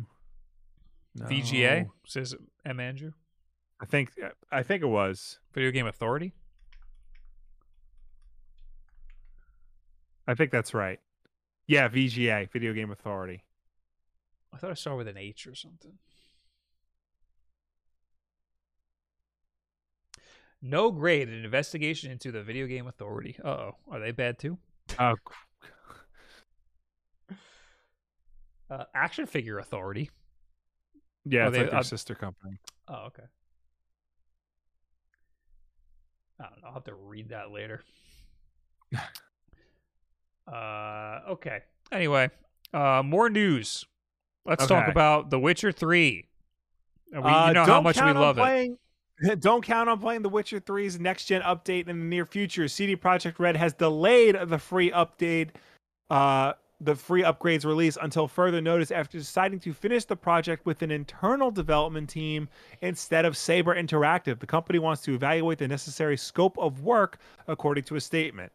No. VGA says M Andrew, I think. I think it was. Video Game Authority. I think that's right. Yeah, VGA, Video Game Authority. I thought I saw with an H or something. No grade, an investigation into the Video Game Authority. Uh oh, are they bad too? Oh, Uh, Action Figure Authority. Yeah, it's they- like their uh, sister company. Oh, okay. I don't know. I'll have to read that later. uh, okay. Anyway, uh, more news. Let's talk about The Witcher 3. Uh, We, Uh, you know how much we love it. playing, Don't count on playing The Witcher 3's next gen update in the near future. CD Projekt Red has delayed the free update, uh, the free upgrades release until further notice after deciding to finish the project with an internal development team instead of Saber Interactive. The company wants to evaluate the necessary scope of work, according to a statement.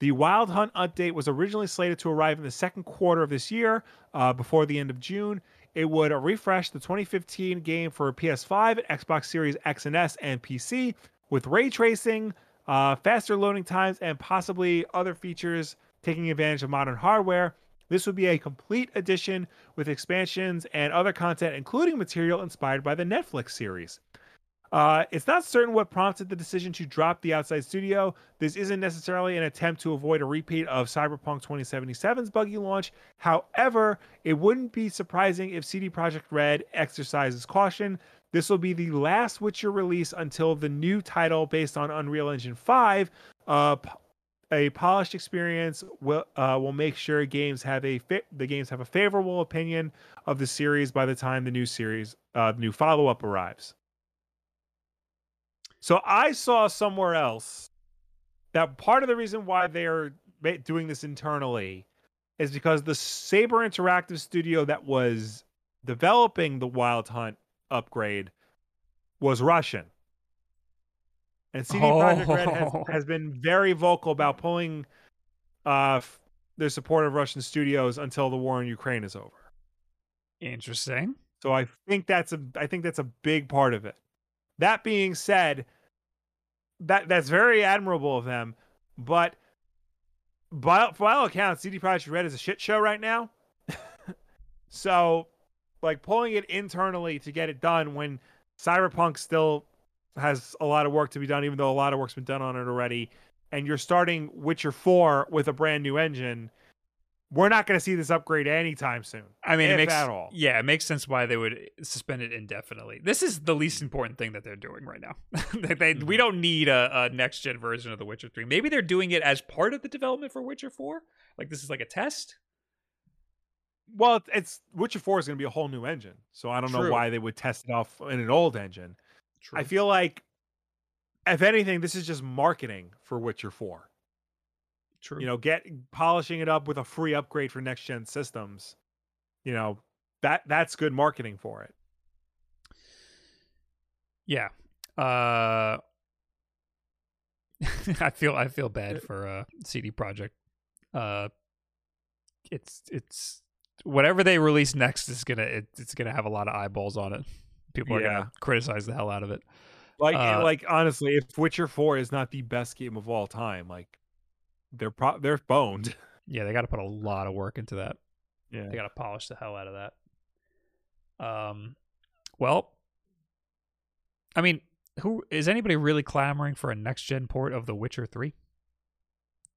The Wild Hunt update was originally slated to arrive in the second quarter of this year, uh, before the end of June. It would refresh the 2015 game for PS5, Xbox Series X and S, and PC with ray tracing, uh, faster loading times, and possibly other features taking advantage of modern hardware. This would be a complete edition with expansions and other content, including material inspired by the Netflix series. Uh, it's not certain what prompted the decision to drop the outside studio. This isn't necessarily an attempt to avoid a repeat of Cyberpunk 2077's buggy launch. However, it wouldn't be surprising if CD Projekt Red exercises caution. This will be the last Witcher release until the new title based on Unreal Engine 5. Uh, a polished experience will uh, will make sure games have a fa- the games have a favorable opinion of the series by the time the new series uh, new follow up arrives. So I saw somewhere else that part of the reason why they're doing this internally is because the Saber Interactive studio that was developing the Wild Hunt upgrade was Russian. And CD Projekt Red has, Oh. has been very vocal about pulling uh, their support of Russian studios until the war in Ukraine is over. Interesting. So I think that's a I think that's a big part of it. That being said, that that's very admirable of them, but by, by all accounts, CD Projekt Red is a shit show right now. so, like pulling it internally to get it done when Cyberpunk still has a lot of work to be done, even though a lot of work's been done on it already, and you're starting Witcher 4 with a brand new engine, we're not going to see this upgrade anytime soon. I mean, if it makes at all. yeah, it makes sense why they would suspend it indefinitely. This is the least important thing that they're doing right now. they, they- We Mhm. don't need a, a next gen version of The Witcher Three. Maybe they're doing it as part of the development for Witcher Four. Like this is like a test. Well, it's, it's Witcher 4 is going to be a whole new engine. So I don't know why they would test it off in an old engine. True. I feel like if anything, this is just marketing for Witcher 4. True. You know, get polishing it up with a free upgrade for next gen systems. You know, that that's good marketing for it. Yeah. Uh I feel I feel bad for uh CD Projekt. Uh it's it's whatever they release next is gonna it, it's gonna have a lot of eyeballs on it. People are Yeah. gonna criticize the hell out of it. Like Uh, like honestly, if Witcher 4 is not the best game of all time, like they're pro- they're boned. Yeah, they got to put a lot of work into that. Yeah. They got to polish the hell out of that. Um, well, I mean, who is anybody really clamoring for a next gen port of The Witcher Three?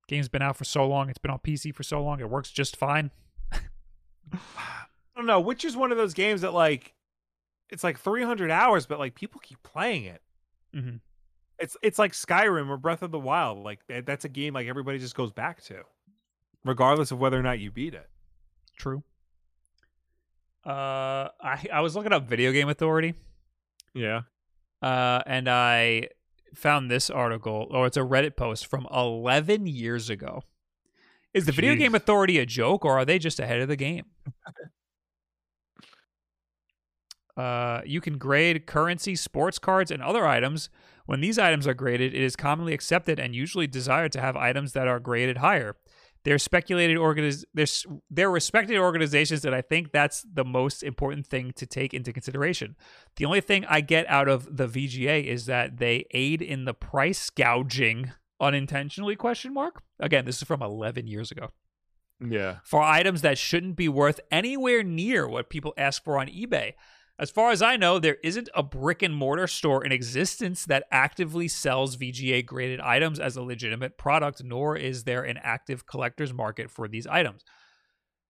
Game's been out for so long; it's been on PC for so long; it works just fine. I don't know, Witcher's one of those games that like it's like 300 hours but like people keep playing it. Mhm. It's it's like Skyrim or Breath of the Wild. Like that's a game like everybody just goes back to regardless of whether or not you beat it. True. Uh, I I was looking up Video Game Authority, Yeah. uh, and I found this article, or it's a Reddit post from 11 years ago. Is the Video Game Authority a joke, or are they just ahead of the game? Uh, you can grade currency, sports cards, and other items. When these items are graded, it is commonly accepted and usually desired to have items that are graded higher. They're speculated organiz- there's they're respected organizations that I think that's the most important thing to take into consideration. The only thing I get out of the VGA is that they aid in the price gouging unintentionally question mark. Again, this is from 11 years ago Yeah. for items that shouldn't be worth anywhere near what people ask for on eBay. As far as I know, there isn't a brick and mortar store in existence that actively sells VGA graded items as a legitimate product, nor is there an active collector's market for these items.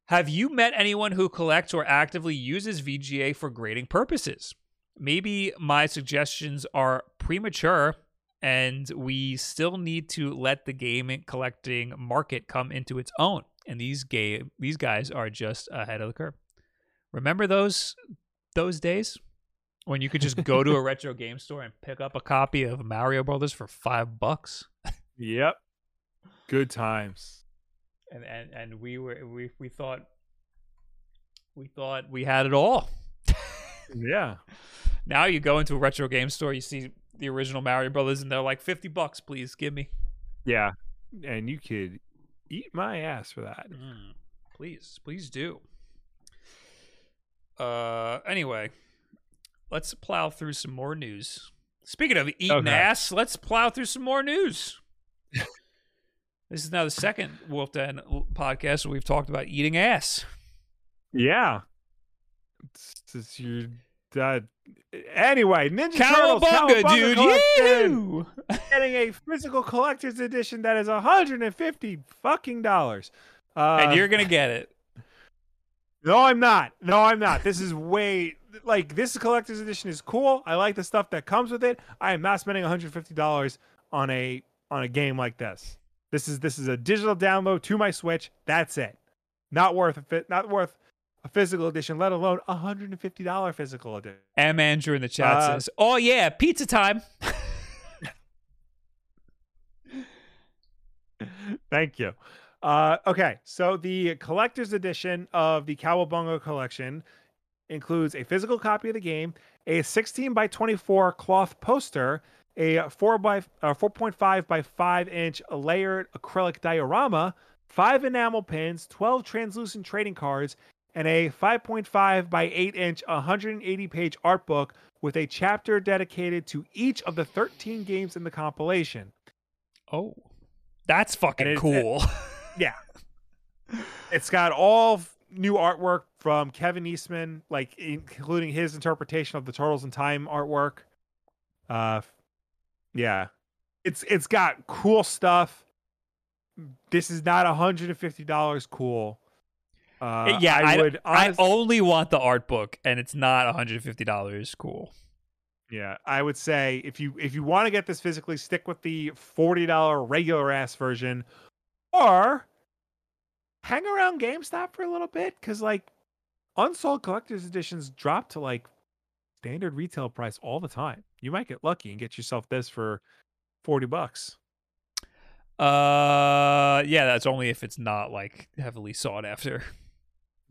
Have you met anyone who collects or actively uses VGA for grading purposes? Maybe my suggestions are premature and we still need to let the gaming collecting market come into its own. And these game these guys are just ahead of the curve. Remember those those days when you could just go to a retro game store and pick up a copy of Mario Brothers for five bucks? Yep. Good times. And and, and we were we we thought we thought we had it all. Yeah. Now you go into a retro game store, you see the original Mario Brothers, and they're like fifty bucks, please give me. Yeah. And you could eat my ass for that. Mm, please, please do. Uh, anyway, let's plow through some more news. Speaking of eating Okay. ass, let's plow through some more news. this is now the second Wolf Den podcast where we've talked about eating ass. Yeah. It's your dad. Anyway, Ninja Turtles Cowabunga, Cowabunga dude! Getting a physical collector's edition that is 150 fucking dollars. Uh, and you're gonna get it. No, I'm not. No, I'm not. This is way like this collector's edition is cool. I like the stuff that comes with it. I am not spending 150 dollars on a on a game like this. This is this is a digital download to my Switch. That's it. Not worth a fit. Not worth a physical edition, let alone a 150 dollar physical edition. M. Andrew in the chat Uh, says, "Oh yeah, pizza time." Thank you. Uh, okay, so the collector's edition of the Cowabunga collection includes a physical copy of the game, a 16 by 24 cloth poster, a 4 by uh, 4.5 by 5 inch layered acrylic diorama, five enamel pins, 12 translucent trading cards, and a 5.5 by 8 inch 180 page art book with a chapter dedicated to each of the 13 games in the compilation. Oh, that's fucking it- cool. Yeah. It's got all new artwork from Kevin Eastman, like including his interpretation of the Turtles in Time artwork. Uh yeah. It's it's got cool stuff. This is not $150 cool. Uh yeah, I, I, would I only want the art book, and it's not $150. Cool. Yeah, I would say if you if you want to get this physically, stick with the $40 regular ass version or hang around GameStop for a little bit cuz like unsold collector's editions drop to like standard retail price all the time. You might get lucky and get yourself this for 40 bucks. Uh, yeah, that's only if it's not like heavily sought after.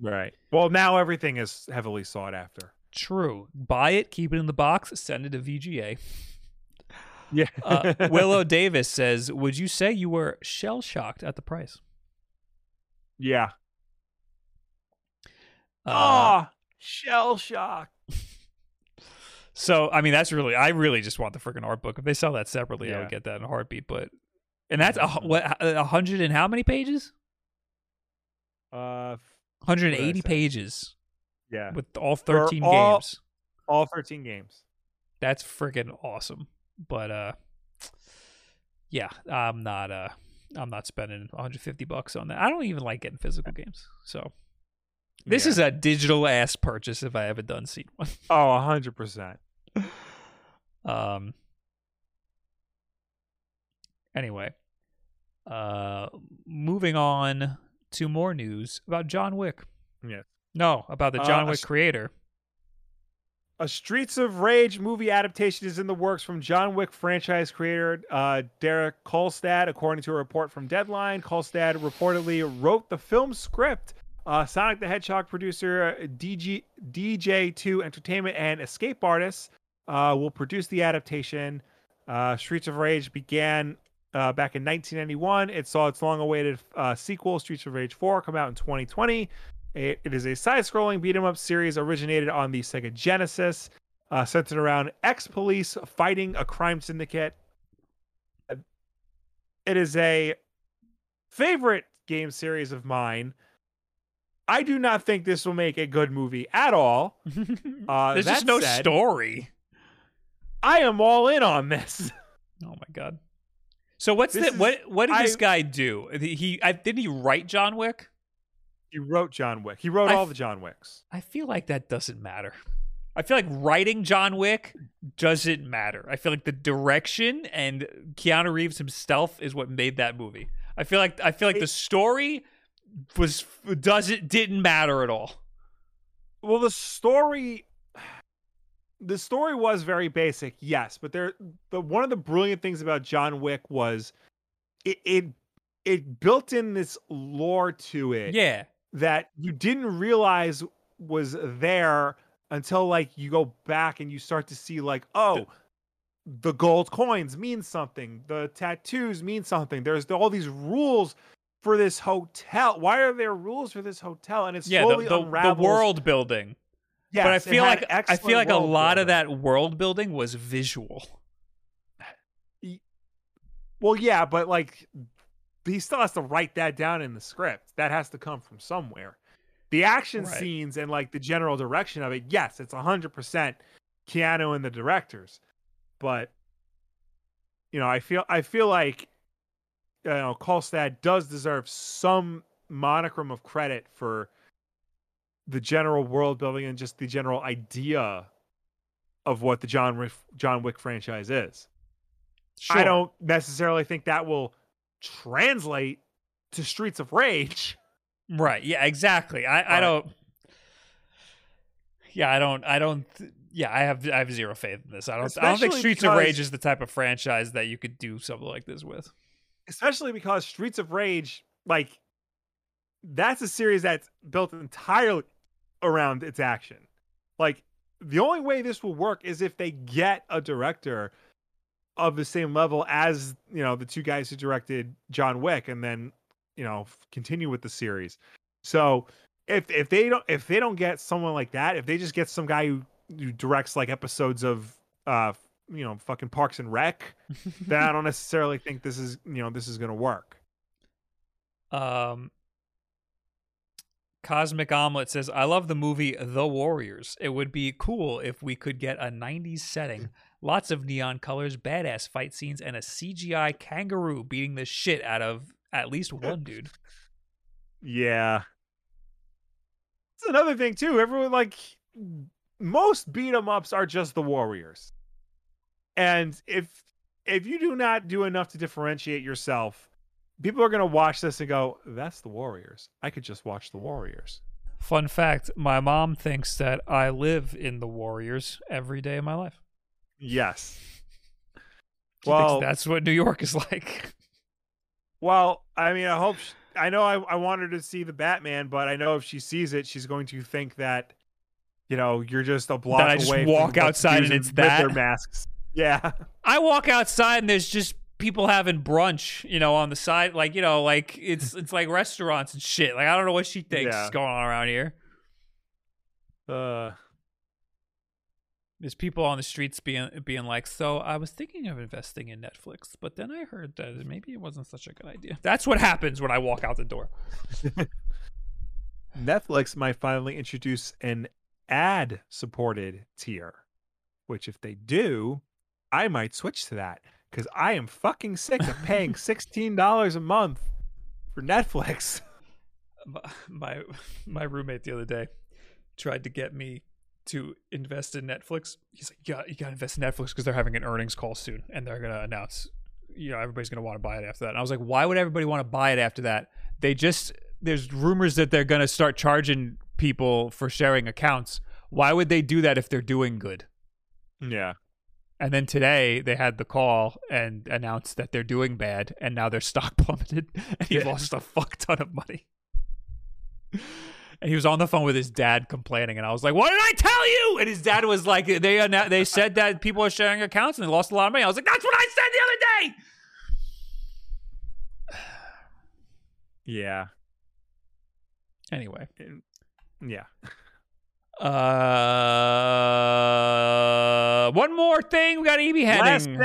Right. Well, now everything is heavily sought after. True. Buy it, keep it in the box, send it to VGA. Yeah. Uh, Willow Davis says, "Would you say you were shell shocked at the price?" yeah. Uh, oh, shell shock. So I mean, that's really I really just want the freaking art book. If they sell that separately, I would get that in a heartbeat. But and that's a, what a hundred and how many pages? Uh, Hundred and What did I eighty say? pages yeah. with all thirteen all- games. All 13 games. That's freaking awesome. But uh, yeah, I'm not uh, I'm not spending 150 bucks on that. I don't even like getting physical games. So this Yeah. is a digital ass purchase if I haven't done seen one. Oh, 100%. Um. Anyway, uh, moving on to more news about John Wick. Yes. No, about the Uh, John a Wick creator. A Streets of Rage movie adaptation is in the works from John Wick franchise creator uh, Derek Kolstad, according to a report from Deadline. Kolstad reportedly wrote the film script. Uh, Sonic the Hedgehog producer DG, DJ2 Entertainment and Escape Artists uh, will produce the adaptation. Uh, Streets of Rage began uh, back in 1991. It saw its long-awaited uh, sequel, Streets of Rage 4, come out in 2020. It, it is a side-scrolling beat 'em up series originated on the Sega Genesis, uh, centered around ex-police fighting a crime syndicate. It is a favorite game series of mine. I do not think this will make a good movie at all. Uh, There's just no said, story. I am all in on this. Oh my god. So what's This the what? is- What did this guy do? He I, didn't he write John Wick? He wrote John Wick. He wrote I all f- the John Wicks. I feel like that doesn't matter. I feel like writing John Wick doesn't matter. I feel like the direction and Keanu Reeves himself is what made that movie. I feel like I feel like the story was doesn't didn't matter at all. Well, the story the story was very basic, yes, but there the one of the brilliant things about John Wick was it it, it built in this lore to it Yeah. That you didn't realize was there until like you go back and you start to see like oh the gold coins mean something. The tattoos mean something. There's all these rules for this hotel. Why are there rules for this hotel? And it's Yeah, the, slowly the, the world building. Yes, but I feel like I feel like a lot of that world building was visual. Well, yeah, but like he still has to write that down in the script. That has to come from somewhere. The action Right. scenes and like the general direction of it, yes, it's hundred percent Keanu and the directors. But you know, I feel I feel like you know, Kolstad does deserve some monochrome of credit for the general world building and just the general idea of what the John John Wick franchise is. I don't necessarily think that will translate to Streets of Rage. Right. Yeah, exactly. I, I don't Yeah, I don't I don't yeah, I have I have zero faith in this. I don't I don't think Streets of Rage is the type of franchise that you could do something like this with. Especially because Streets of Rage, like, that's a series that's built entirely around its action. Like, the only way this will work is if they get a director of the same level as, you know, the two guys who directed John Wick and then, you know, continue with the series. So, if if they don't if they don't get someone like that, if they just get some guy who, who directs like episodes of uh you know, fucking Parks and Rec, then I don't necessarily think this is you know this is gonna work. Um Cosmic Omelet says, I love the movie The Warriors. It would be cool if we could get a 90s setting. Lots of neon colors, badass fight scenes, and a CGI kangaroo beating the shit out of at least one dude. Yeah, it's another thing too. Everyone like most beat 'em ups are just the Warriors, and if if you do not do enough to differentiate yourself, people are gonna watch this and go, "That's the Warriors. I could just watch the Warriors." Fun fact my mom thinks that I live in The Warriors every day of my life. Yes. She Well- that's what New York is like. Well, I mean, I hope. She, I know I, I want her to see the Batman, but I know if she sees it, she's going to think that, you know, you're just a block I just away. walk outside and it's with their that? masks. Yeah. I walk outside and there's just people having brunch, you know, on the side, like you know, like it's it's like restaurants and shit. Like I don't know what she thinks Yeah. is going on around here. Uh, There's people on the streets being being like, "So I was thinking of investing in Netflix, but then I heard that maybe it wasn't such a good idea." That's what happens when I walk out the door. Netflix might finally introduce an ad supported tier, which if they do, I might switch to that because I am fucking sick of paying $16 a month for Netflix. My- My my roommate the other day tried to get me to invest in Netflix. He's like, "Yeah, you got to invest in Netflix because they're having an earnings call soon, and they're gonna announce, you know, everybody's gonna want to buy it after that." And I was like, "Why would everybody want to buy it after that?" They just there's rumors that they're gonna start charging people for sharing accounts. Why would they do that if they're doing good? Yeah. And then today they had the call and announced that they're doing bad, and now their stock plummeted, and he Yeah. lost a fuck ton of money. And he was on the phone with his dad complaining, and I was like, "What did I tell you?" And his dad was like, "They they said that people are sharing accounts and they lost a lot of money." I was like, "That's what I said the other day." Yeah. Anyway, Yeah. uh, one more thing, we got Last heading.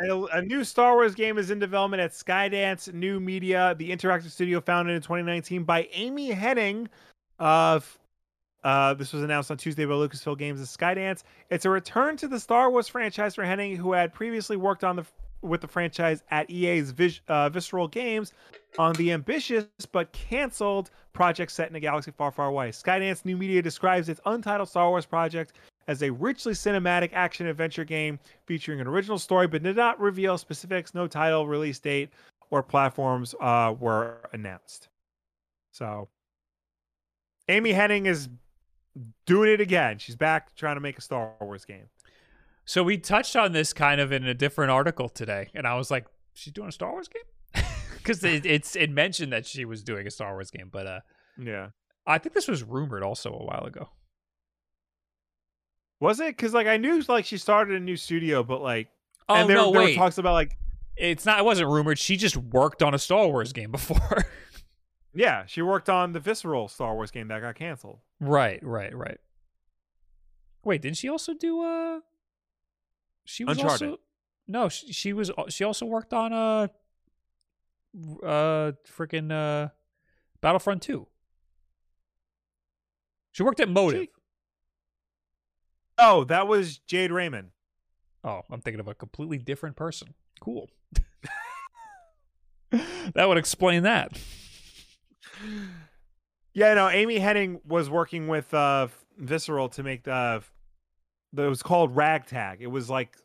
A, a new Star Wars game is in development at Skydance New Media, the interactive studio founded in 2019 by Amy Hennig. Of uh, this was announced on Tuesday by Lucasfilm Games and Skydance. It's a return to the Star Wars franchise for Hennig, who had previously worked on the with the franchise at EA's Vis, uh, Visceral Games on the ambitious but canceled project set in a galaxy far, far away. Skydance New Media describes its untitled Star Wars project as a richly cinematic action adventure game featuring an original story, but did not reveal specifics. No title, release date, or platforms uh, were announced. So, Amy Hennig is doing it again. She's back trying to make a Star Wars game. So we touched on this kind of in a different article today, and I was like, "She's doing a Star Wars game," because it, it's it mentioned that she was doing a Star Wars game, but uh, Yeah. I think this was rumored also a while ago. Was it? Because like I knew like she started a new studio, but like Oh and there, no, there wait, were talks about like it's not. It wasn't rumored. She just worked on a Star Wars game before. yeah, she worked on the Visceral Star Wars game that got canceled. right, right, right. Wait, didn't she also do uh? She was Uncharted. also no. She, she was. She also worked on uh, uh, freaking uh, Battlefront Two. She worked at Motive. She- Oh, that was Jade Raymond. Oh, I'm thinking of a completely different person. Cool. that would explain that. Yeah, no, Amy Hennig was working with uh Visceral to make the that was called Ragtag. It was like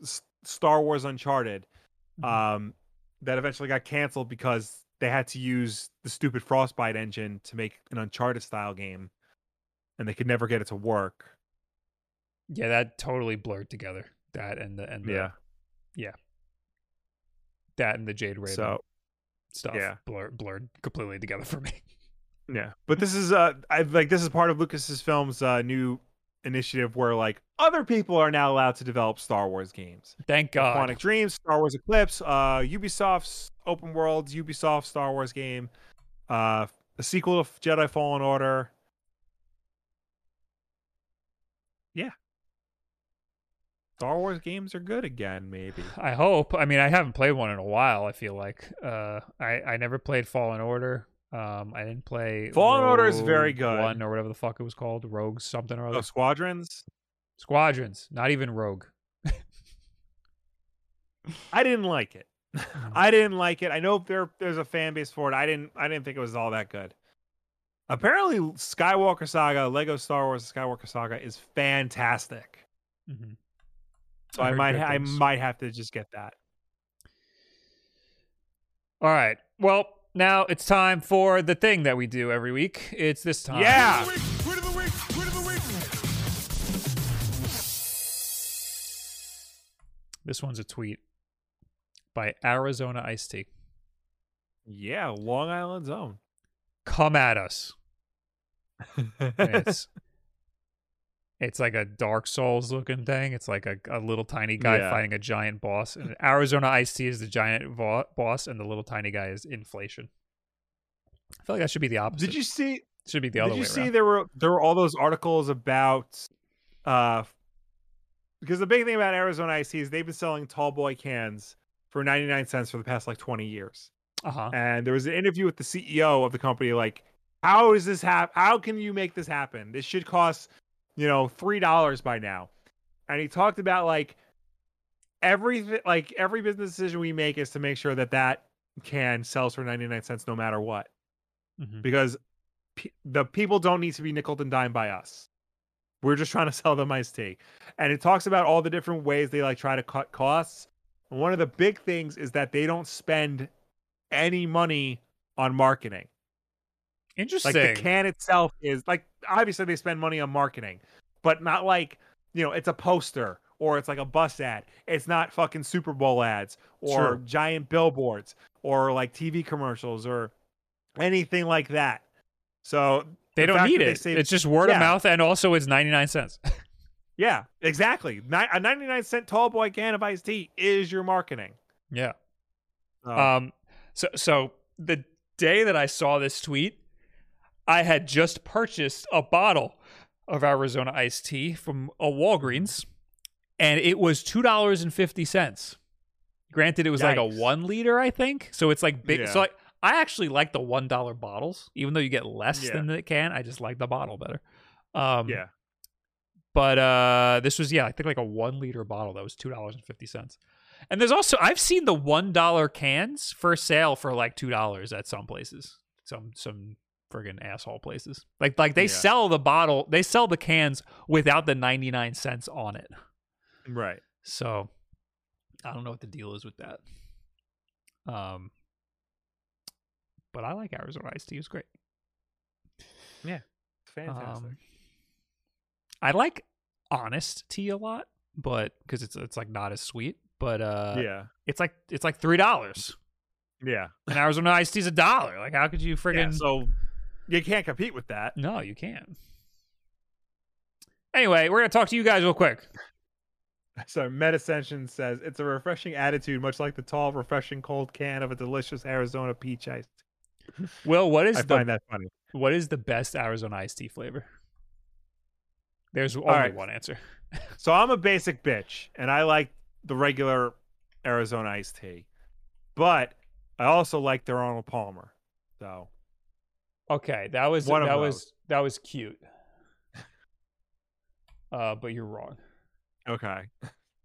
Star Wars Uncharted. Mhm. Um that eventually got canceled because they had to use the stupid Frostbite engine to make an Uncharted style game and they could never get it to work. Yeah, that totally blurred together. That and the and the, Yeah. that and the Jade Raymond So, stuff yeah. blurred blurred completely together for me. Yeah. But this is uh I like this is part of Lucas's film's uh new initiative where like other people are now allowed to develop Star Wars games. Thank God. Quantic Dreams, Star Wars Eclipse, uh, Ubisoft's Open Worlds, Ubisoft Star Wars game, uh, a sequel to Jedi Fallen Order. Yeah. Star Wars games are good again, maybe. I hope. I mean, I haven't played one in a while. I feel like uh, I I never played Fallen Order. Um, I didn't play Fallen Order is very good. One or whatever the fuck it was called, Rogue something or other. Oh, Squadrons. Squadrons, not even Rogue. I didn't like it. I didn't like it. I know there there's a fan base for it. I didn't I didn't think it was all that good. Apparently Skywalker Saga, Lego Star Wars Skywalker Saga is fantastic. Mhm. So I I, might ha- I might have to just get that. All right. Well, now it's time for the thing that we do every week. It's this time. Yeah. This one's a tweet. by Arizona Ice Tea. Yeah, Long Island's own. Come at us. it's it's like a Dark Souls looking thing. It's like a, a little tiny guy Yeah. fighting a giant boss. And Arizona Ice Tea is the giant vo- boss, and the little tiny guy is inflation. I feel like that should be the opposite. Did you see? should be the other Did you see around. there were there were all those articles about uh because the big thing about Arizona Ice is they've been selling tall boy cans for 99 cents for the past like 20 years. Uh huh. And there was an interview with the CEO of the company like how is this hap how can you make this happen? This should cost, you know, $3 by now. And he talked about like everything like every business decision we make is to make sure that that can sells for 99 cents no matter what hmm because pe- the people don't need to be nickel and dime by us. We're just trying to sell them iced tea. And it talks about all the different ways they like try to cut costs. And one of the big things is that they don't spend any money on marketing. Interesting. Like the can itself is like obviously they spend money on marketing, but not like, you know, it's a poster or it's like a bus ad. It's not fucking Super Bowl ads or giant billboards or like TV commercials or anything like that. So they the don't need it. it's just word of mouth, and also it's ninety nine cents. yeah, exactly. A 99 cent tall boy can of iced tea is your marketing. yeah. So, Um. So so the day that I saw this tweet, I had just purchased a bottle of Arizona iced tea from a Walgreens, and it was two dollars and fifty cents. Granted, it was like a one liter, I think. So it's like big. Yeah. So like, I actually like the one dollar bottles, even though you get less Yeah. than the can. I just like the bottle better. Um, yeah. but uh this was yeah i think like a one liter bottle that was two dollars and fifty cents and there's also i've seen the one dollar cans for sale for like two dollars at some places some some friggin' asshole places like like they Yeah. sell the bottle they sell the cans without the 99 cents on it Right. so i don't know what the deal is with that um but i like arizona iced tea it's great Yeah. Fantastic. um, I like honest tea a lot, but because it's it's like not as sweet. But uh, yeah. it's like it's like three dollars. Yeah. And Arizona iced tea's a dollar. Like, how could you Yeah. friggin' So you can't compete with that. No, you can't. Anyway, we're gonna talk to you guys real quick. So Medascension says it's a refreshing attitude, much like the tall, refreshing cold can of a delicious Arizona peach ice. Well, what is I the find that funny. what is the best Arizona iced tea flavor? There's only right. one answer. So I'm a basic bitch, and I like the regular Arizona iced tea, but I also like their Arnold Palmer. So Okay, that was One that those. was that was cute. Uh, but you're wrong. okay,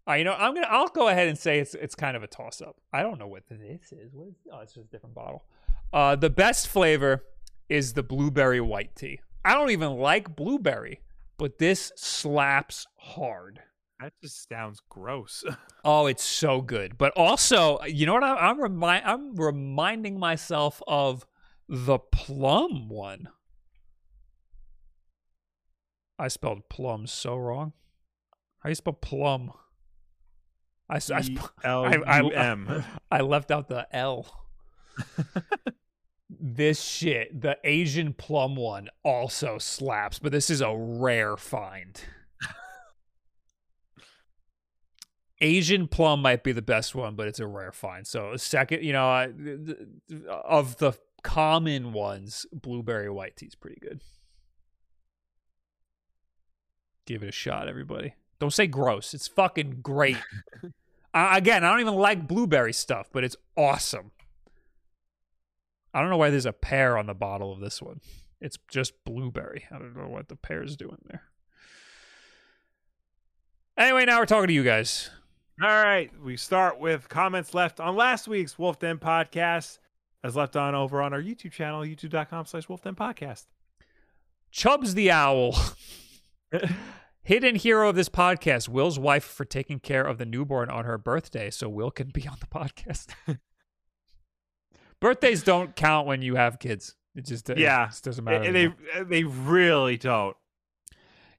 Uh, you know, I'm gonna. I'll go ahead and say it's it's kind of a toss up. I don't know what this is. What is? Oh, it's just a different bottle. Uh, the best flavor is the blueberry white tea. I don't even like blueberry, but this slaps hard. that just sounds gross. Oh, it's so good. But also, you know what? I, I'm remind I'm reminding myself of the plum one. I spelled plum so wrong. How you spell plum? I sp- L I- M. I left out the L. this shit, the Asian plum one, also slaps, but this is a rare find. Asian plum might be the best one, but it's a rare find. So second, you know, I, of the common ones, blueberry white tea is pretty good. Give it a shot, everybody. Don't say gross. It's fucking great. uh, again, I don't even like blueberry stuff, but it's awesome. I don't know why there's a pear on the bottle of this one. It's just blueberry. I don't know what the pear's doing there. Anyway, now we're talking to you guys. All right, we start with comments left on last week's Wolf Den podcast, as left on over on our YouTube channel, youtube.com slash Wolf Den podcast. Chubbs the Owl. Hidden hero of this podcast, Will's wife for taking care of the newborn on her birthday, so Will can be on the podcast. Birthdays don't count when you have kids. It just, it Yeah. just doesn't matter. And they anymore. they really don't.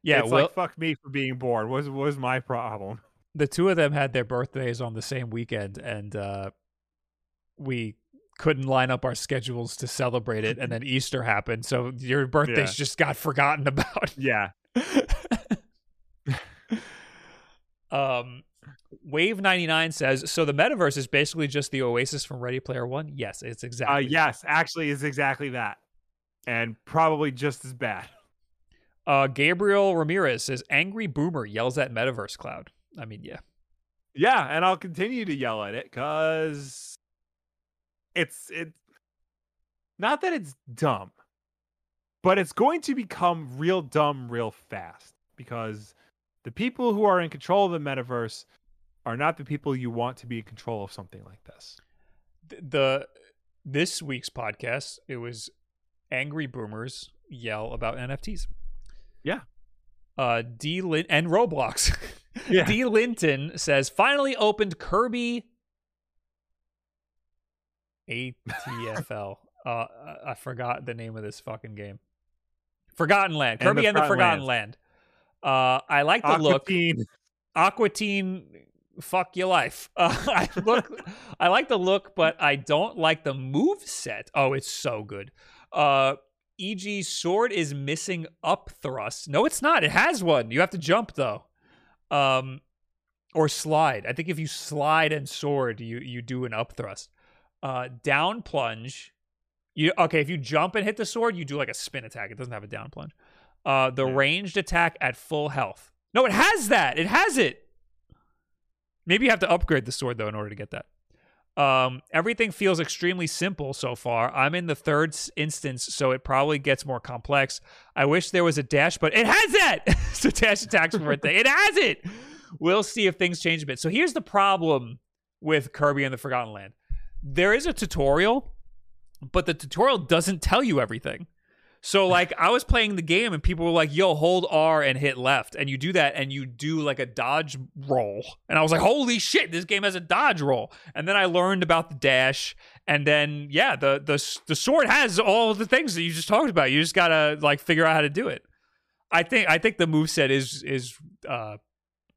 yeah, it's Will, like fuck me for being born. Was was my problem? the two of them had their birthdays on the same weekend, and uh, we couldn't line up our schedules to celebrate it, and then Easter happened, so your birthdays Yeah. just got forgotten about. Yeah. um, Wave ninety nine says so. The metaverse is basically just the Oasis from Ready Player One. Yes, it's Uh, exactly. yes, actually, is exactly that, and probably just as bad. Uh, Gabriel Ramirez says angry boomer yells at metaverse cloud. I mean, yeah. Yeah, and I'll continue to yell at it because it's it. Not that it's dumb, but it's going to become real dumb real fast because the people who are in control of the metaverse are not the people you want to be in control of something like this. The this week's podcast it was angry boomers yell about NFTs. Yeah. Uh, D Lin- and Roblox. Yeah. D Linton says finally opened Kirby ATFL. uh, I- forgot the name of this fucking game. Forgotten Land. And Kirby the and the Forgotten Forgotten Land. Uh, I like the look. Aquatine. Aquatine, fuck your life. Uh, I look, I like the look, but I don't like the move set. Oh, it's so good. Uh, E.g., sword is missing up thrust. No, it's not. It has one. You have to jump though, um, or slide. I think if you slide and sword, you you do an up thrust. Uh, down plunge. You okay? If you jump and hit the sword, you do like a spin attack. It doesn't have a down plunge. Uh, the ranged attack at full health. No, it has that. It has it. Maybe you have to upgrade the sword though in order to get that. Um, everything feels extremely simple so far. I'm in the third instance, so it probably gets more complex. I wish there was a dash, but it has that. so dash attacks for a thing. It has it. We'll see if things change a bit. So here's the problem with Kirby and the Forgotten Land. There is a tutorial, but the tutorial doesn't tell you everything. So like I was playing the game and people were like, "Yo, hold R and hit left." And you do that and you do like a dodge roll. And I was like, "Holy shit, this game has a dodge roll." And then I learned about the dash and then yeah, the the the sword has all the things that you just talked about. You just got to like figure out how to do it. I think I think the move set is is uh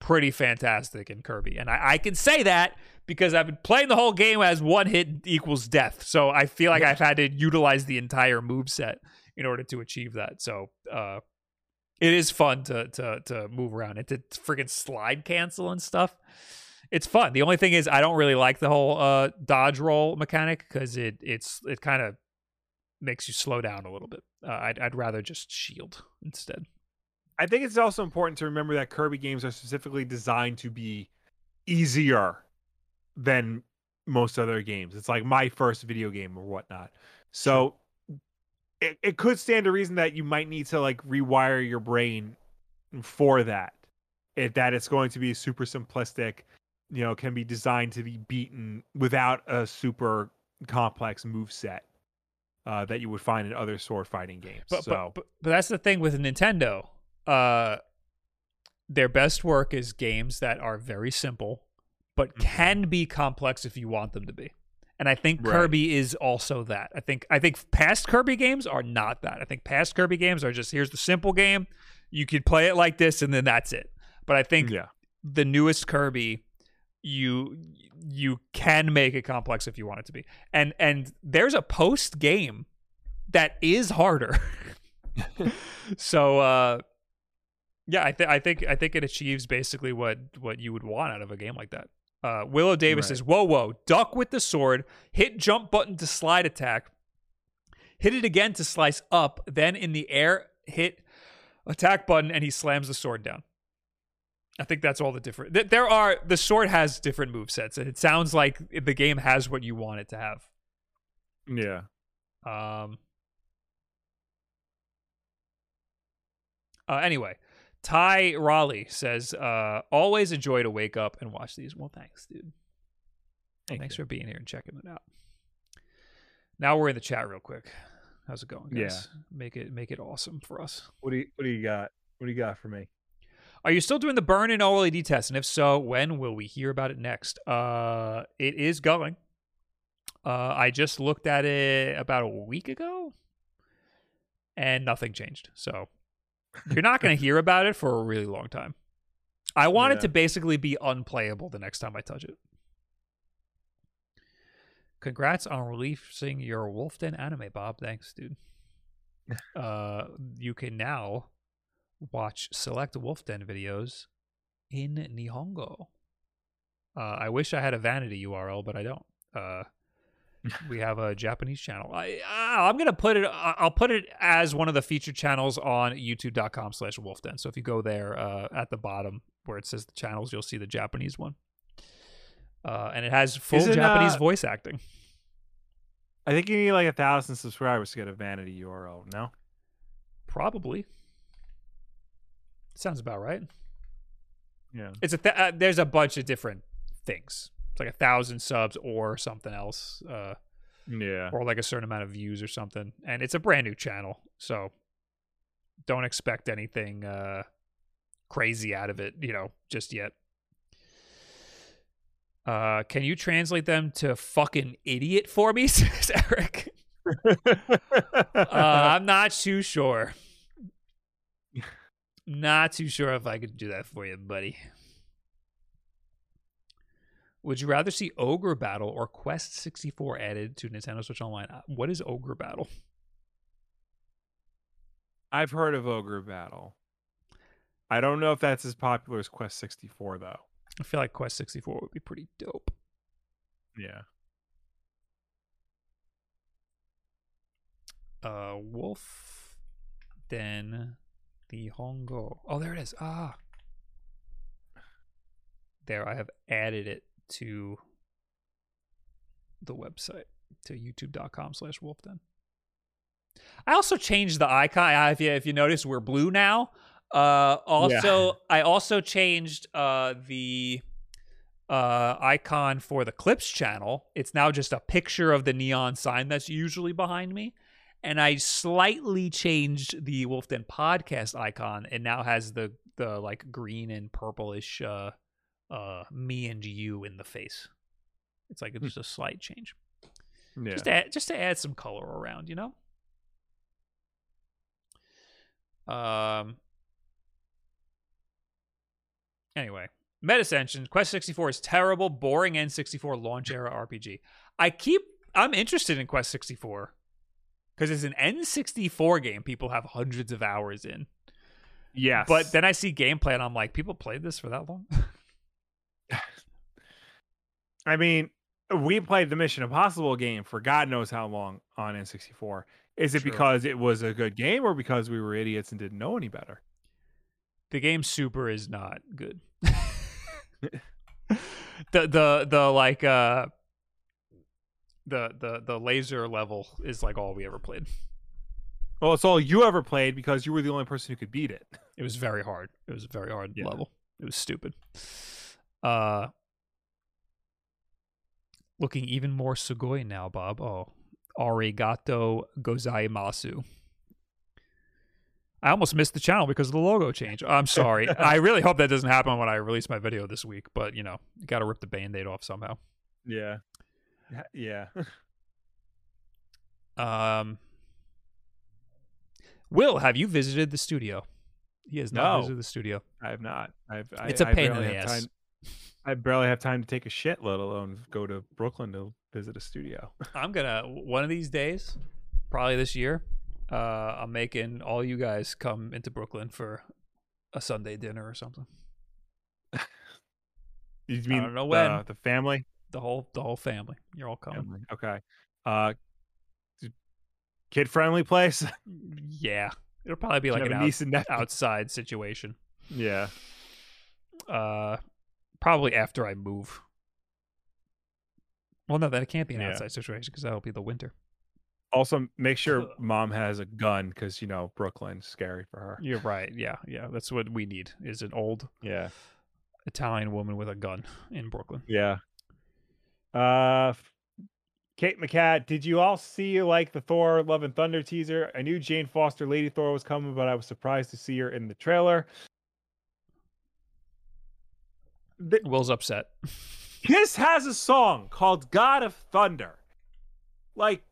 pretty fantastic in Kirby. And I, I can say that because I've been playing the whole game as one hit equals death. So I feel like I've had to utilize the entire move set in order to achieve that. So uh it is fun to to to move around and to freaking slide cancel and stuff. It's fun. The only thing is I don't really like the whole uh dodge roll mechanic because it it's it kind of makes you slow down a little bit. Uh, I'd I'd rather just shield instead. I think it's also important to remember that Kirby games are specifically designed to be easier than most other games. It's like my first video game or whatnot. So it, it could stand to reason that you might need to like rewire your brain for that. If that it's going to be super simplistic, you know, can be designed to be beaten without a super complex move set uh, that you would find in other sword fighting games. But, so but, but but that's the thing with Nintendo. Uh, their best work is games that are very simple, but Mhm. can be complex if you want them to be. And I think Right. Kirby is also that. I think I think past Kirby games are not that. I think past Kirby games are just here's the simple game. You could play it like this, and then that's it. But I think yeah. the newest Kirby, you you can make it complex if you want it to be. And and there's a post game that is harder. so uh yeah, I think I think I think it achieves basically what what you would want out of a game like that. Uh, Willow Davis Right. says, "Whoa, whoa! Duck with the sword. Hit jump button to slide attack. Hit it again to slice up. Then in the air, hit attack button, and he slams the sword down." I think that's all the different. th- There are the sword has different move sets, and it sounds like the game has what you want it to have. Yeah. Um. Uh, anyway, Ty Raleigh says, uh, "Always a joy to wake up and watch these." Well, thanks, dude. Thank thanks you. for being here and checking it out. Now we're in the chat real quick. How's it going, guys? Make it make it awesome for us. What do you What do you got? What do you got for me? Are you still doing the burn in OLED test? And if so, when will we hear about it next? Uh, it is going. Uh, I just looked at it about a week ago, and nothing changed. So you're not going to hear about it for a really long time. I want it to basically be unplayable the next time I touch it. congrats on releasing your Wolf Den anime, Bob. Thanks, dude. uh, you can now watch select Wolf Den videos in Nihongo. Uh, I wish I had a vanity URL, but I don't. Uh, we have a Japanese channel. I, uh, I'm gonna put it. I'll put it as one of the featured channels on YouTube.com/slash Wolfden. So if you go there uh, at the bottom where it says the channels, you'll see the Japanese one, uh, and it has full Isn't, Japanese uh, voice acting. I think you need like a thousand subscribers to get a vanity URL. No. Probably. Sounds about right. Yeah. It's a th- uh, there's a bunch of different things. It's like a thousand subs or something else, uh, Yeah. or like a certain amount of views or something. And it's a brand new channel, so don't expect anything uh, crazy out of it, you know, just yet. Uh, can you translate them to fucking idiot for me, says Eric? uh, I'm not too sure. Not too sure if I could do that for you, buddy. Would you rather see Ogre Battle or Quest 64 added to Nintendo Switch Online? Uh, What is Ogre Battle? I've heard of Ogre Battle. I don't know if that's as popular as Quest 64 though. I feel like Quest 64 would be pretty dope. Yeah. Uh, Wolf, then the Hongo. Oh, there it is. Ah, there. I have added it to the website to youtube.com slash wolfden. I also changed the icon. If you if you notice, we're blue now. Uh, also, I also changed uh the uh icon for the clips channel. It's now just a picture of the neon sign that's usually behind me. And I slightly changed the Wolfden podcast icon. It now has the the like green and purplish uh uh me and you in the face. It's like it's just a slight change. Yeah. Just to add, just to add some color around, you know. Um. Anyway, Metascension Quest 64 is terrible, boring N64 launch era RPG. I keep I'm interested in Quest 64 because it's an N64 game people have hundreds of hours in. yes. But then I see gameplay and I'm like, people played this for that long? I mean, we played the Mission Impossible game for God knows how long on N64. Is it because it was a good game or because we were idiots and didn't know any better? the game super is not good the the the like uh the the the laser level is like all we ever played Well, it's all you ever played because you were the only person who could beat it. it was very hard it was a very hard Yeah. level it was stupid uh looking even more sugoi now bob oh arigato gozaimasu I almost missed the channel because of the logo change. I'm sorry. I really hope that doesn't happen when I release my video this week, but you know, you got to rip the band-aid off somehow. Yeah. Yeah. Um, Will, have you visited the studio? He has not No. visited the studio. I have not. I've, I, It's a pain in the ass. Time, I barely have time to take a shit, let alone go to Brooklyn to visit a studio. I'm gonna one of these days, probably this year. Uh, I'm making all you guys come into Brooklyn for a Sunday dinner or something. You mean I don't know the, when. the family? The whole the whole family. You're all coming. Family. Okay. Uh, kid friendly place. Yeah, it'll probably be like an a out- niece and nephew. outside situation. Yeah. Uh, probably after I move. Well, no, that can't be an Yeah. outside situation because that'll be the winter. Also, make sure mom has a gun because you know Brooklyn's scary for her. You're right. Yeah, yeah. That's what we need is an old Yeah. Italian woman with a gun in Brooklyn. Yeah. Uh, Kate McCat, did you all see like the Thor Love and Thunder teaser? I knew Jane Foster Lady Thor was coming, but I was surprised to see her in the trailer. The- Will's upset. Kiss has a song called God of Thunder. Like,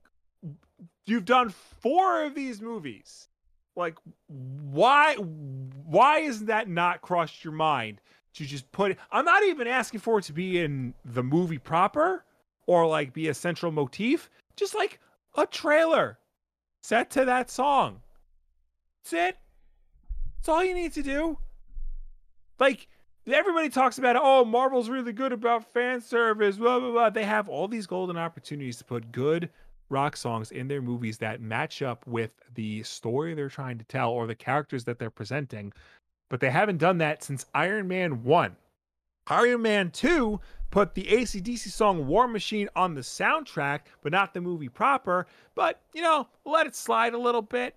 you've done four of these movies. Like, why why isn't that not crossed your mind to just put it? I'm not even asking for it to be in the movie proper or like be a central motif. Just like a trailer set to that song. That's it. That's all you need to do. Like everybody talks about oh marvel's really good about fan service blah blah blah. They have all these golden opportunities to put good rock songs in their movies that match up with the story they're trying to tell or the characters that they're presenting. But they haven't done that since iron man 1 iron man 2 put the acdc song war machine on the soundtrack but not the movie proper. But you know let it slide a little bit.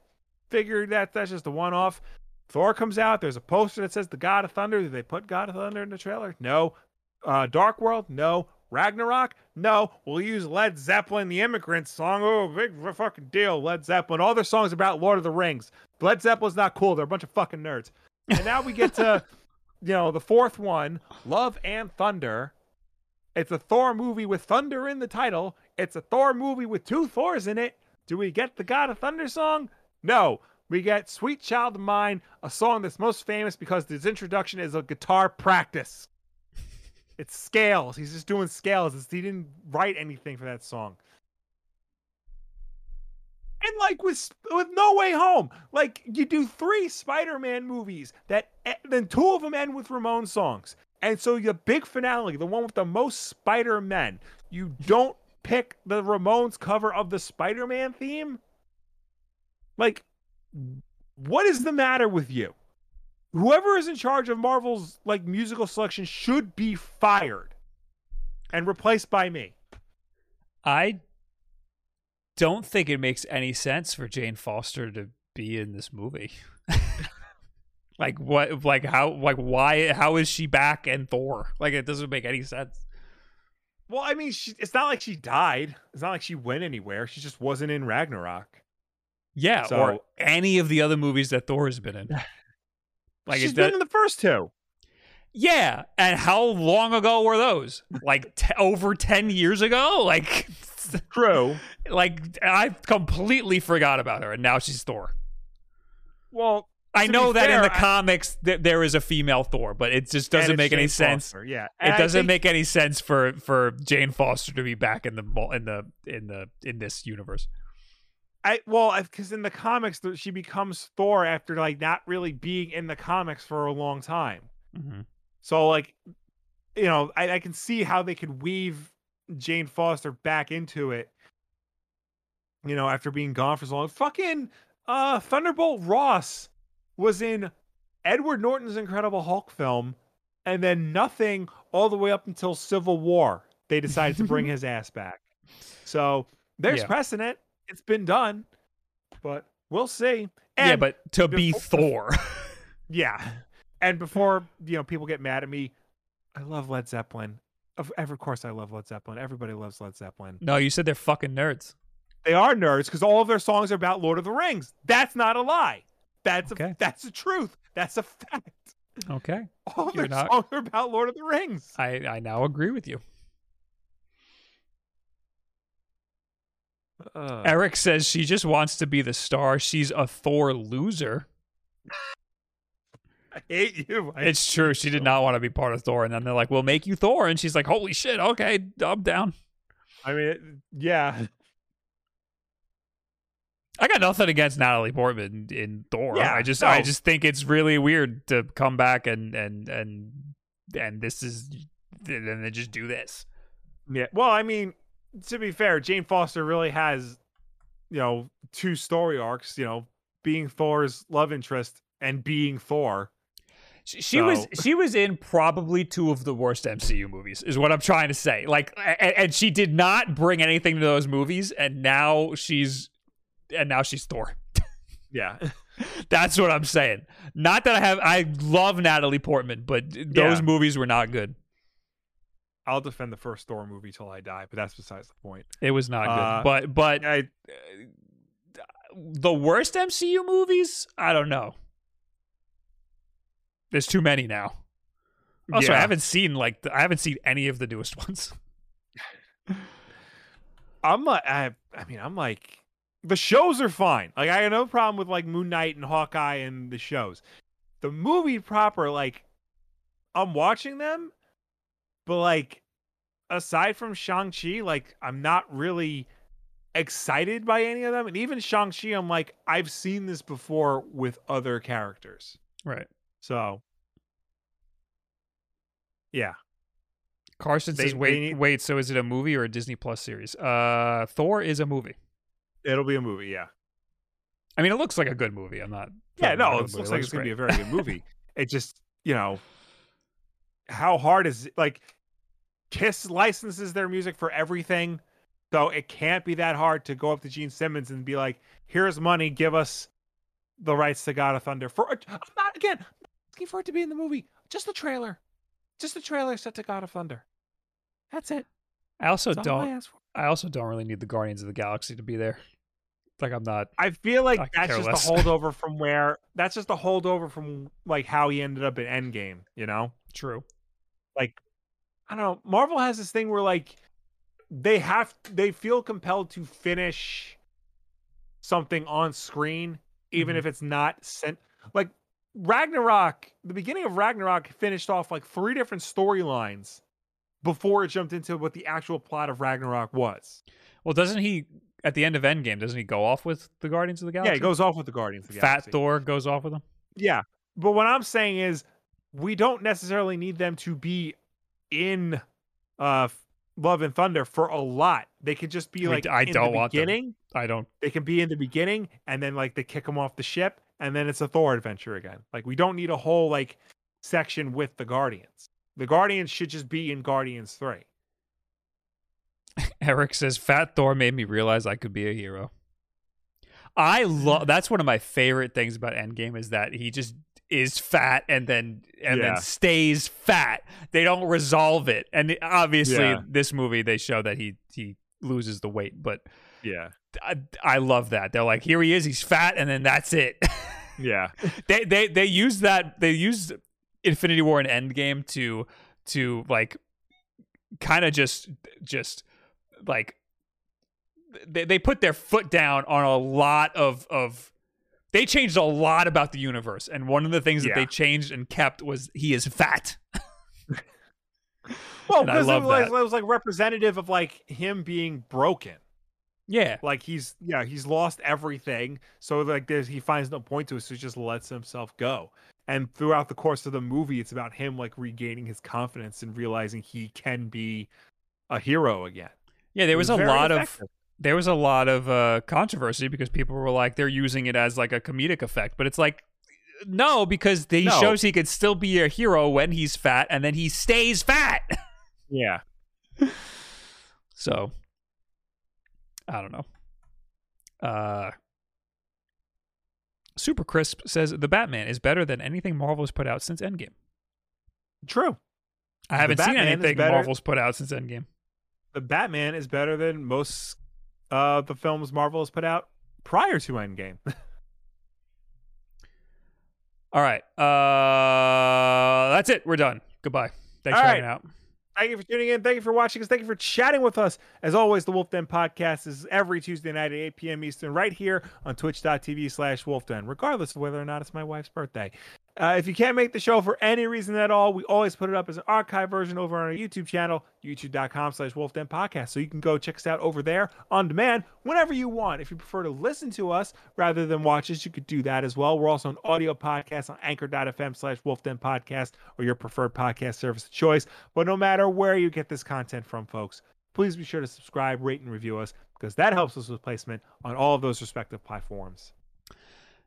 Figured that that's just a one-off Thor comes out. There's a poster that says the God of Thunder. Did they put God of Thunder in the trailer? No. Uh, Dark World? No. Ragnarok? No. We'll use Led Zeppelin, the Immigrant song. Oh, big fucking deal. Led Zeppelin. All their songs about Lord of the Rings. Led Zeppelin's not cool. They're a bunch of fucking nerds. And now we get to, you know, the fourth one, Love and Thunder. It's a Thor movie with thunder in the title. It's a Thor movie with two Thors in it. Do we get the God of Thunder song? No we get Sweet Child of Mine, a song that's most famous because his introduction is a guitar practice. it's scales. He's just doing scales. It's, he didn't write anything for that song. And like with with No Way Home, like you do three Spider-Man movies that then two of them end with Ramones songs. And so the big finale, the one with the most Spider-Men, you don't pick the Ramones cover of the Spider-Man theme? Like what is the matter with you? Whoever is in charge of Marvel's like musical selection should be fired and replaced by me. I don't think it makes any sense for Jane Foster to be in this movie. like what like how like why how is she back and Thor? Like it doesn't make any sense. Well, I mean, she, it's not like she died. It's not like she went anywhere. She just wasn't in Ragnarok. Yeah, so, or any of the other movies that Thor has been in. Like she's been that, in the first two. Yeah, and how long ago were those? Like t- over ten years ago? Like true. Like I completely forgot about her, and now she's Thor. Well, I know that fair, in the I, comics th- there is a female Thor, but it just doesn't make Jane any sense. yeah, and it doesn't think, make any sense for for Jane Foster to be back in the in the in the in this universe. I well, because in the comics she becomes Thor after like not really being in the comics for a long time. Mm-hmm. So like, you know, I, I can see how they could weave Jane Foster back into it. You know, after being gone for so long. Fucking uh, Thunderbolt Ross was in Edward Norton's Incredible Hulk film, and then nothing all the way up until Civil War. They decided to bring his ass back. So there's yeah. precedent it's been done, but we'll see. And yeah, but to before, be Thor. yeah. And before, you know, people get mad at me, I love Led Zeppelin. Of, of course I love Led Zeppelin. Everybody loves Led Zeppelin. No, you said they're fucking nerds. They are nerds because all of their songs are about Lord of the Rings. That's not a lie. That's okay. a, that's the truth. That's a fact. Okay. All You're their not... songs are about Lord of the Rings. I, I now agree with you. Uh, Eric says she just wants to be the star. She's a Thor loser. I hate you. I it's true. She did not want to be part of Thor, and then they're like, "We'll make you Thor," and she's like, "Holy shit! Okay, I'm down." I mean, yeah. I got nothing against Natalie Portman in Thor. Yeah, I just, no. I just think it's really weird to come back and and and and this is, and then just do this. Yeah. Well, I mean, to be fair, Jane Foster really has, you know, two story arcs. You know, being Thor's love interest and being Thor. She, she so. was she was in probably two of the worst MCU movies, is what I'm trying to say. Like, and, and she did not bring anything to those movies, and now she's and now she's Thor. yeah. That's what I'm saying. Not that I have I love Natalie Portman, but those yeah. movies were not good. I'll defend the first Thor movie till I die, but that's besides the point. It was not uh, good, but but I, the worst MCU movies, I don't know. There's too many now. Also, yeah. I haven't seen like I haven't seen any of the newest ones. I'm like, I, I mean, I'm like, the shows are fine. Like, I have no problem with like Moon Knight and Hawkeye and the shows. The movie proper, like, I'm watching them but like aside from Shang-Chi, like I'm not really excited by any of them. And even Shang-Chi, I'm like, I've seen this before with other characters. Right. So yeah. Carson They- says, "Wait, need- wait. So is it a movie or a Disney Plus series? Uh, Thor is a movie. It'll be a movie, yeah. I mean, it looks like a good movie. I'm not. Yeah, no, it the looks like it's gonna be a very good movie. it just, you know, how hard is it? Like, Kiss licenses their music for everything, so it can't be that hard to go up to Gene Simmons and be like, "Here's money, give us the rights to God of Thunder." For uh, I'm not again I'm not asking for it to be in the movie, just the trailer, just the trailer set to God of Thunder. That's it. I also That's don't. ask for. I also don't really need the Guardians of the Galaxy to be there. Like I'm not. I feel like I that's just less. a holdover from where that's just a holdover from like how he ended up in Endgame, you know? True. Like I don't know. Marvel has this thing where like they have they feel compelled to finish something on screen, even Mhm. if it's not sent. Like Ragnarok, the beginning of Ragnarok finished off like three different storylines before it jumped into what the actual plot of Ragnarok was. Well, doesn't he at the end of Endgame? Doesn't he go off with the Guardians of the Galaxy? Yeah, he goes off with the Guardians of the Fat Galaxy. Thor goes off with them. Yeah. But what I'm saying is we don't necessarily need them to be in uh Love and Thunder for a lot. They could just be like I in don't the want them. beginning. I don't. They can be in the beginning and then like they kick them off the ship and then it's a Thor adventure again. Like we don't need a whole like section with the Guardians. The Guardians should just be in Guardians 3. Eric says Fat Thor made me realize I could be a hero. I love. That's one of my favorite things about Endgame is that he just is fat and then and Yeah. then stays fat. They don't resolve it, and obviously Yeah. this movie they show that he he loses the weight, but Yeah. I, I love that. They're like, here he is, he's fat, and then that's it. Yeah. they they they use that they use Infinity War and Endgame to to like kind of just just like they they put their foot down on a lot of of they changed a lot about the universe and one of the things that Yeah. they changed and kept was he is fat. Well, because it was, that. it was like representative of like him being broken. Yeah. like he's yeah he's lost everything so like there's he finds no point to it so he just lets himself go and throughout the course of the movie it's about him like regaining his confidence and realizing he can be a hero again Yeah, there It was a lot of effective. There was a lot of uh, controversy because people were like they're using it as like a comedic effect, but it's like no, because he No. shows he could still be a hero when he's fat, and then he stays fat. yeah so I don't know. Uh, Super Crisp says the Batman is better than anything Marvel has put out since Endgame. true I haven't seen anything Marvel's put out since Endgame. the batman is better than most uh the films marvel has put out prior to endgame All right, uh, that's it. We're done. Goodbye. Thanks All for right. hanging out. Thank you for tuning in. Thank you for watching us. Thank you for chatting with us. As always, the Wolf Den podcast is every Tuesday night at 8 p.m. Eastern, right here on twitch.tv slash wolfden, regardless of whether or not it's my wife's birthday. Uh, if you can't make the show for any reason at all, we always put it up as an archive version over on our YouTube channel, youtube.com slash wolfden podcast. So you can go check us out over there on demand whenever you want. If you prefer to listen to us rather than watch us, you could do that as well. We're also an audio podcast on anchor.fm slash wolfden podcast or your preferred podcast service of choice. But no matter where you get this content from, folks, please be sure to subscribe, rate, and review us because that helps us with placement on all of those respective platforms.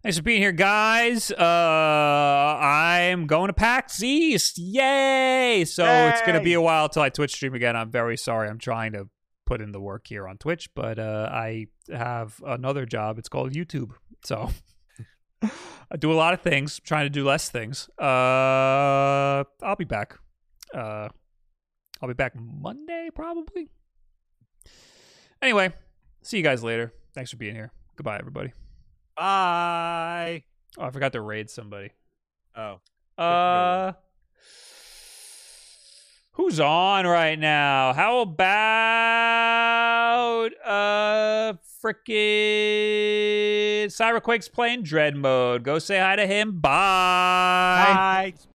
Thanks for being here, guys. Uh, I'm going to PAX East. Yay! So it's going to be a while till I Twitch stream again. I'm very sorry. I'm trying to put in the work here on Twitch, but uh, I have another job. It's called YouTube. So I do a lot of things, trying to do less things. Uh, I'll be back. Uh, I'll be back Monday, probably. Anyway, see you guys later. Thanks for being here. Goodbye, everybody. Bye. Oh, I forgot to raid somebody. Oh. Uh, who's on right now? How about uh frickin' Cyberquake's playing Dread mode? Go say hi to him. Bye. Bye.